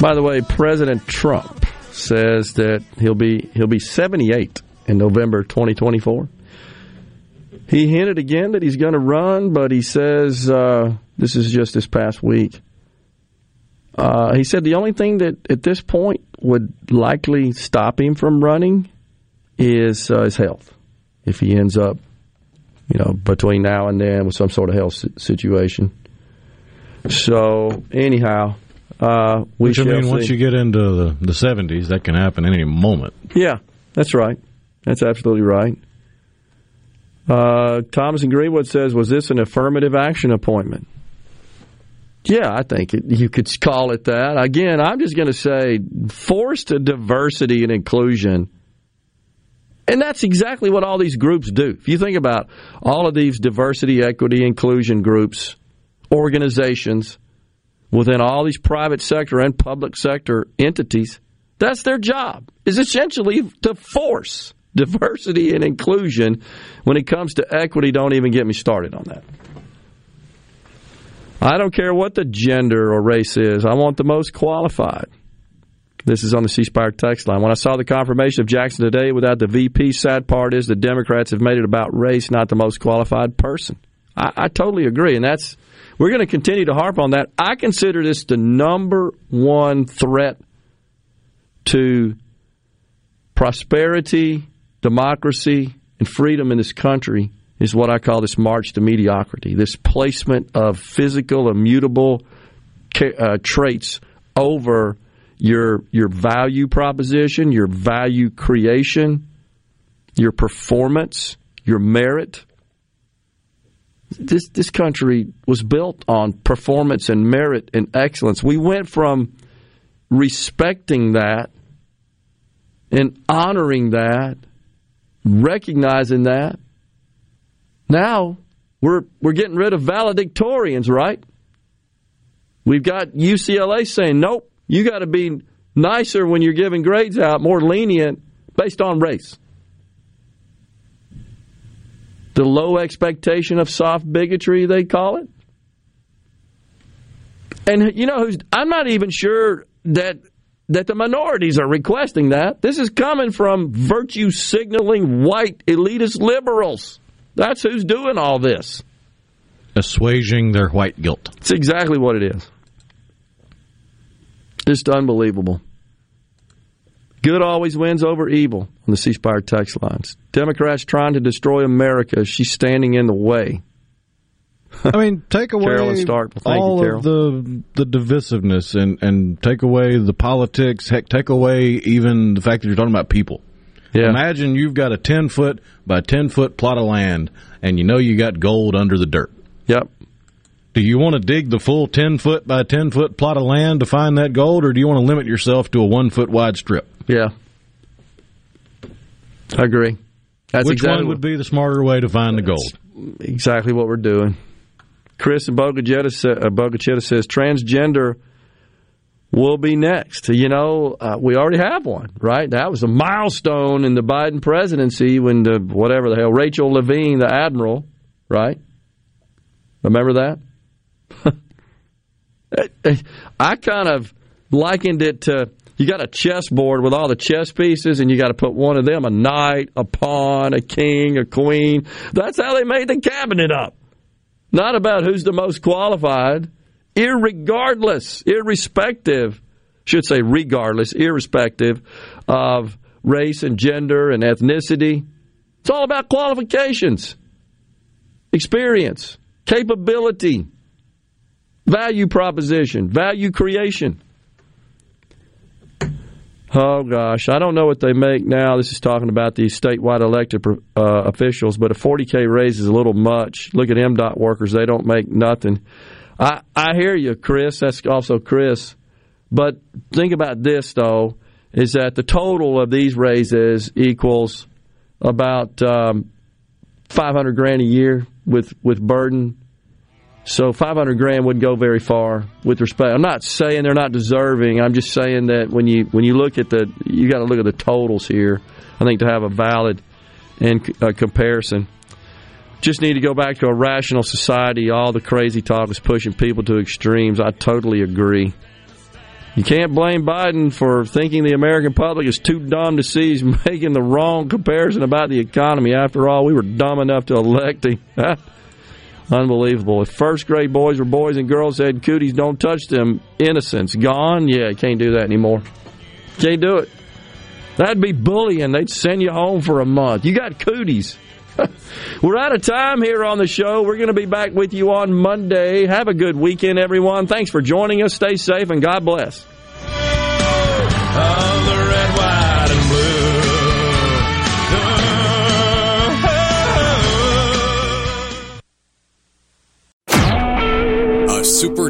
By the way, President Trump says that he'll be he'll be 78 in November 2024. He hinted again that he's going to run, but he says uh, this is just this past week. Uh, he said the only thing that at this point would likely stop him from running is uh, his health. If he ends up, you know, between now and then with some sort of health situation. So anyhow, uh, we Which I mean, once you get into the, the 70s, that can happen any moment. Yeah, that's right. That's absolutely right. Uh, Thomas and Greenwood says, was this an affirmative action appointment? Yeah, I think it, you could call it that. Again, I'm just going to say forced diversity and inclusion. And that's exactly what all these groups do. If you think about all of these diversity, equity, inclusion groups, organizations within all these private sector and public sector entities, that's their job, is essentially to force diversity and inclusion. When it comes to equity, don't even get me started on that. I don't care what the gender or race is, I want the most qualified. This is on the C Spire text line. When I saw the confirmation of Jackson today without the VP, sad part is the Democrats have made it about race, not the most qualified person. I, I totally agree, and that's we're going to continue to harp on that. I consider this the number one threat to prosperity, democracy, and freedom in this country is what I call this march to mediocrity, this placement of physical, immutable uh, traits over your your value proposition, your value creation, your performance, your merit. This this country was built on performance and merit and excellence. We went from respecting that and honoring that, recognizing that. Now we're we're getting rid of valedictorians, right? We've got UCLA saying, nope, you got to be nicer when you're giving grades out, more lenient based on race. The low expectation of soft bigotry, they call it. And you know I'm not even sure that that the minorities are requesting that. This is coming from virtue signaling white elitist liberals. That's who's doing all this. Assuaging their white guilt. It's exactly what it is. Just unbelievable. Good always wins over evil on the C Spire text lines. Democrats trying to destroy America. She's standing in the way. I mean, take away Carolyn Stark. Well, all you, Carol. of the the divisiveness and and take away the politics. Heck, take away even the fact that you're talking about people. Yeah. Imagine you've got a ten foot by ten foot plot of land, and you know you got gold under the dirt. Yep. Do you want to dig the full ten foot by ten foot plot of land to find that gold, or do you want to limit yourself to a one foot wide strip? Yeah. I agree. That's Which exactly one would be the smarter way to find the gold? exactly what we're doing. Chris in Boca uh, Boca says transgender will be next. You know, uh, we already have one, right? That was a milestone in the Biden presidency when the whatever the hell Rachel Levine, the admiral, right? Remember that? I kind of likened it to you got a chessboard with all the chess pieces, and you got to put one of them a knight, a pawn, a king, a queen. That's how they made the cabinet up. Not about who's the most qualified, irregardless, irrespective. should say regardless, irrespective of race and gender and ethnicity. It's all about qualifications, experience, capability, value proposition, value creation. Oh gosh, I don't know what they make now. This is talking about these statewide elected uh, officials, but a 40k raise is a little much. Look at MDOT workers; they don't make nothing. I I hear you, Chris. That's also Chris. But think about this though: is that the total of these raises equals about um, 500 grand a year with with burden so 500 grand wouldn't go very far with respect. I'm not saying they're not deserving. I'm just saying that when you when you look at the you got to look at the totals here. I think to have a valid and comparison. Just need to go back to a rational society. All the crazy talk is pushing people to extremes. I totally agree. You can't blame Biden for thinking the American public is too dumb to see he's making the wrong comparison about the economy. After all, we were dumb enough to elect him. Unbelievable. If first grade boys were boys and girls had cooties don't touch them, innocence gone. Yeah, can't do that anymore. Can't do it. That'd be bullying. They'd send you home for a month. You got cooties. We're out of time here on the show. We're going to be back with you on Monday. Have a good weekend, everyone. Thanks for joining us. Stay safe and God bless.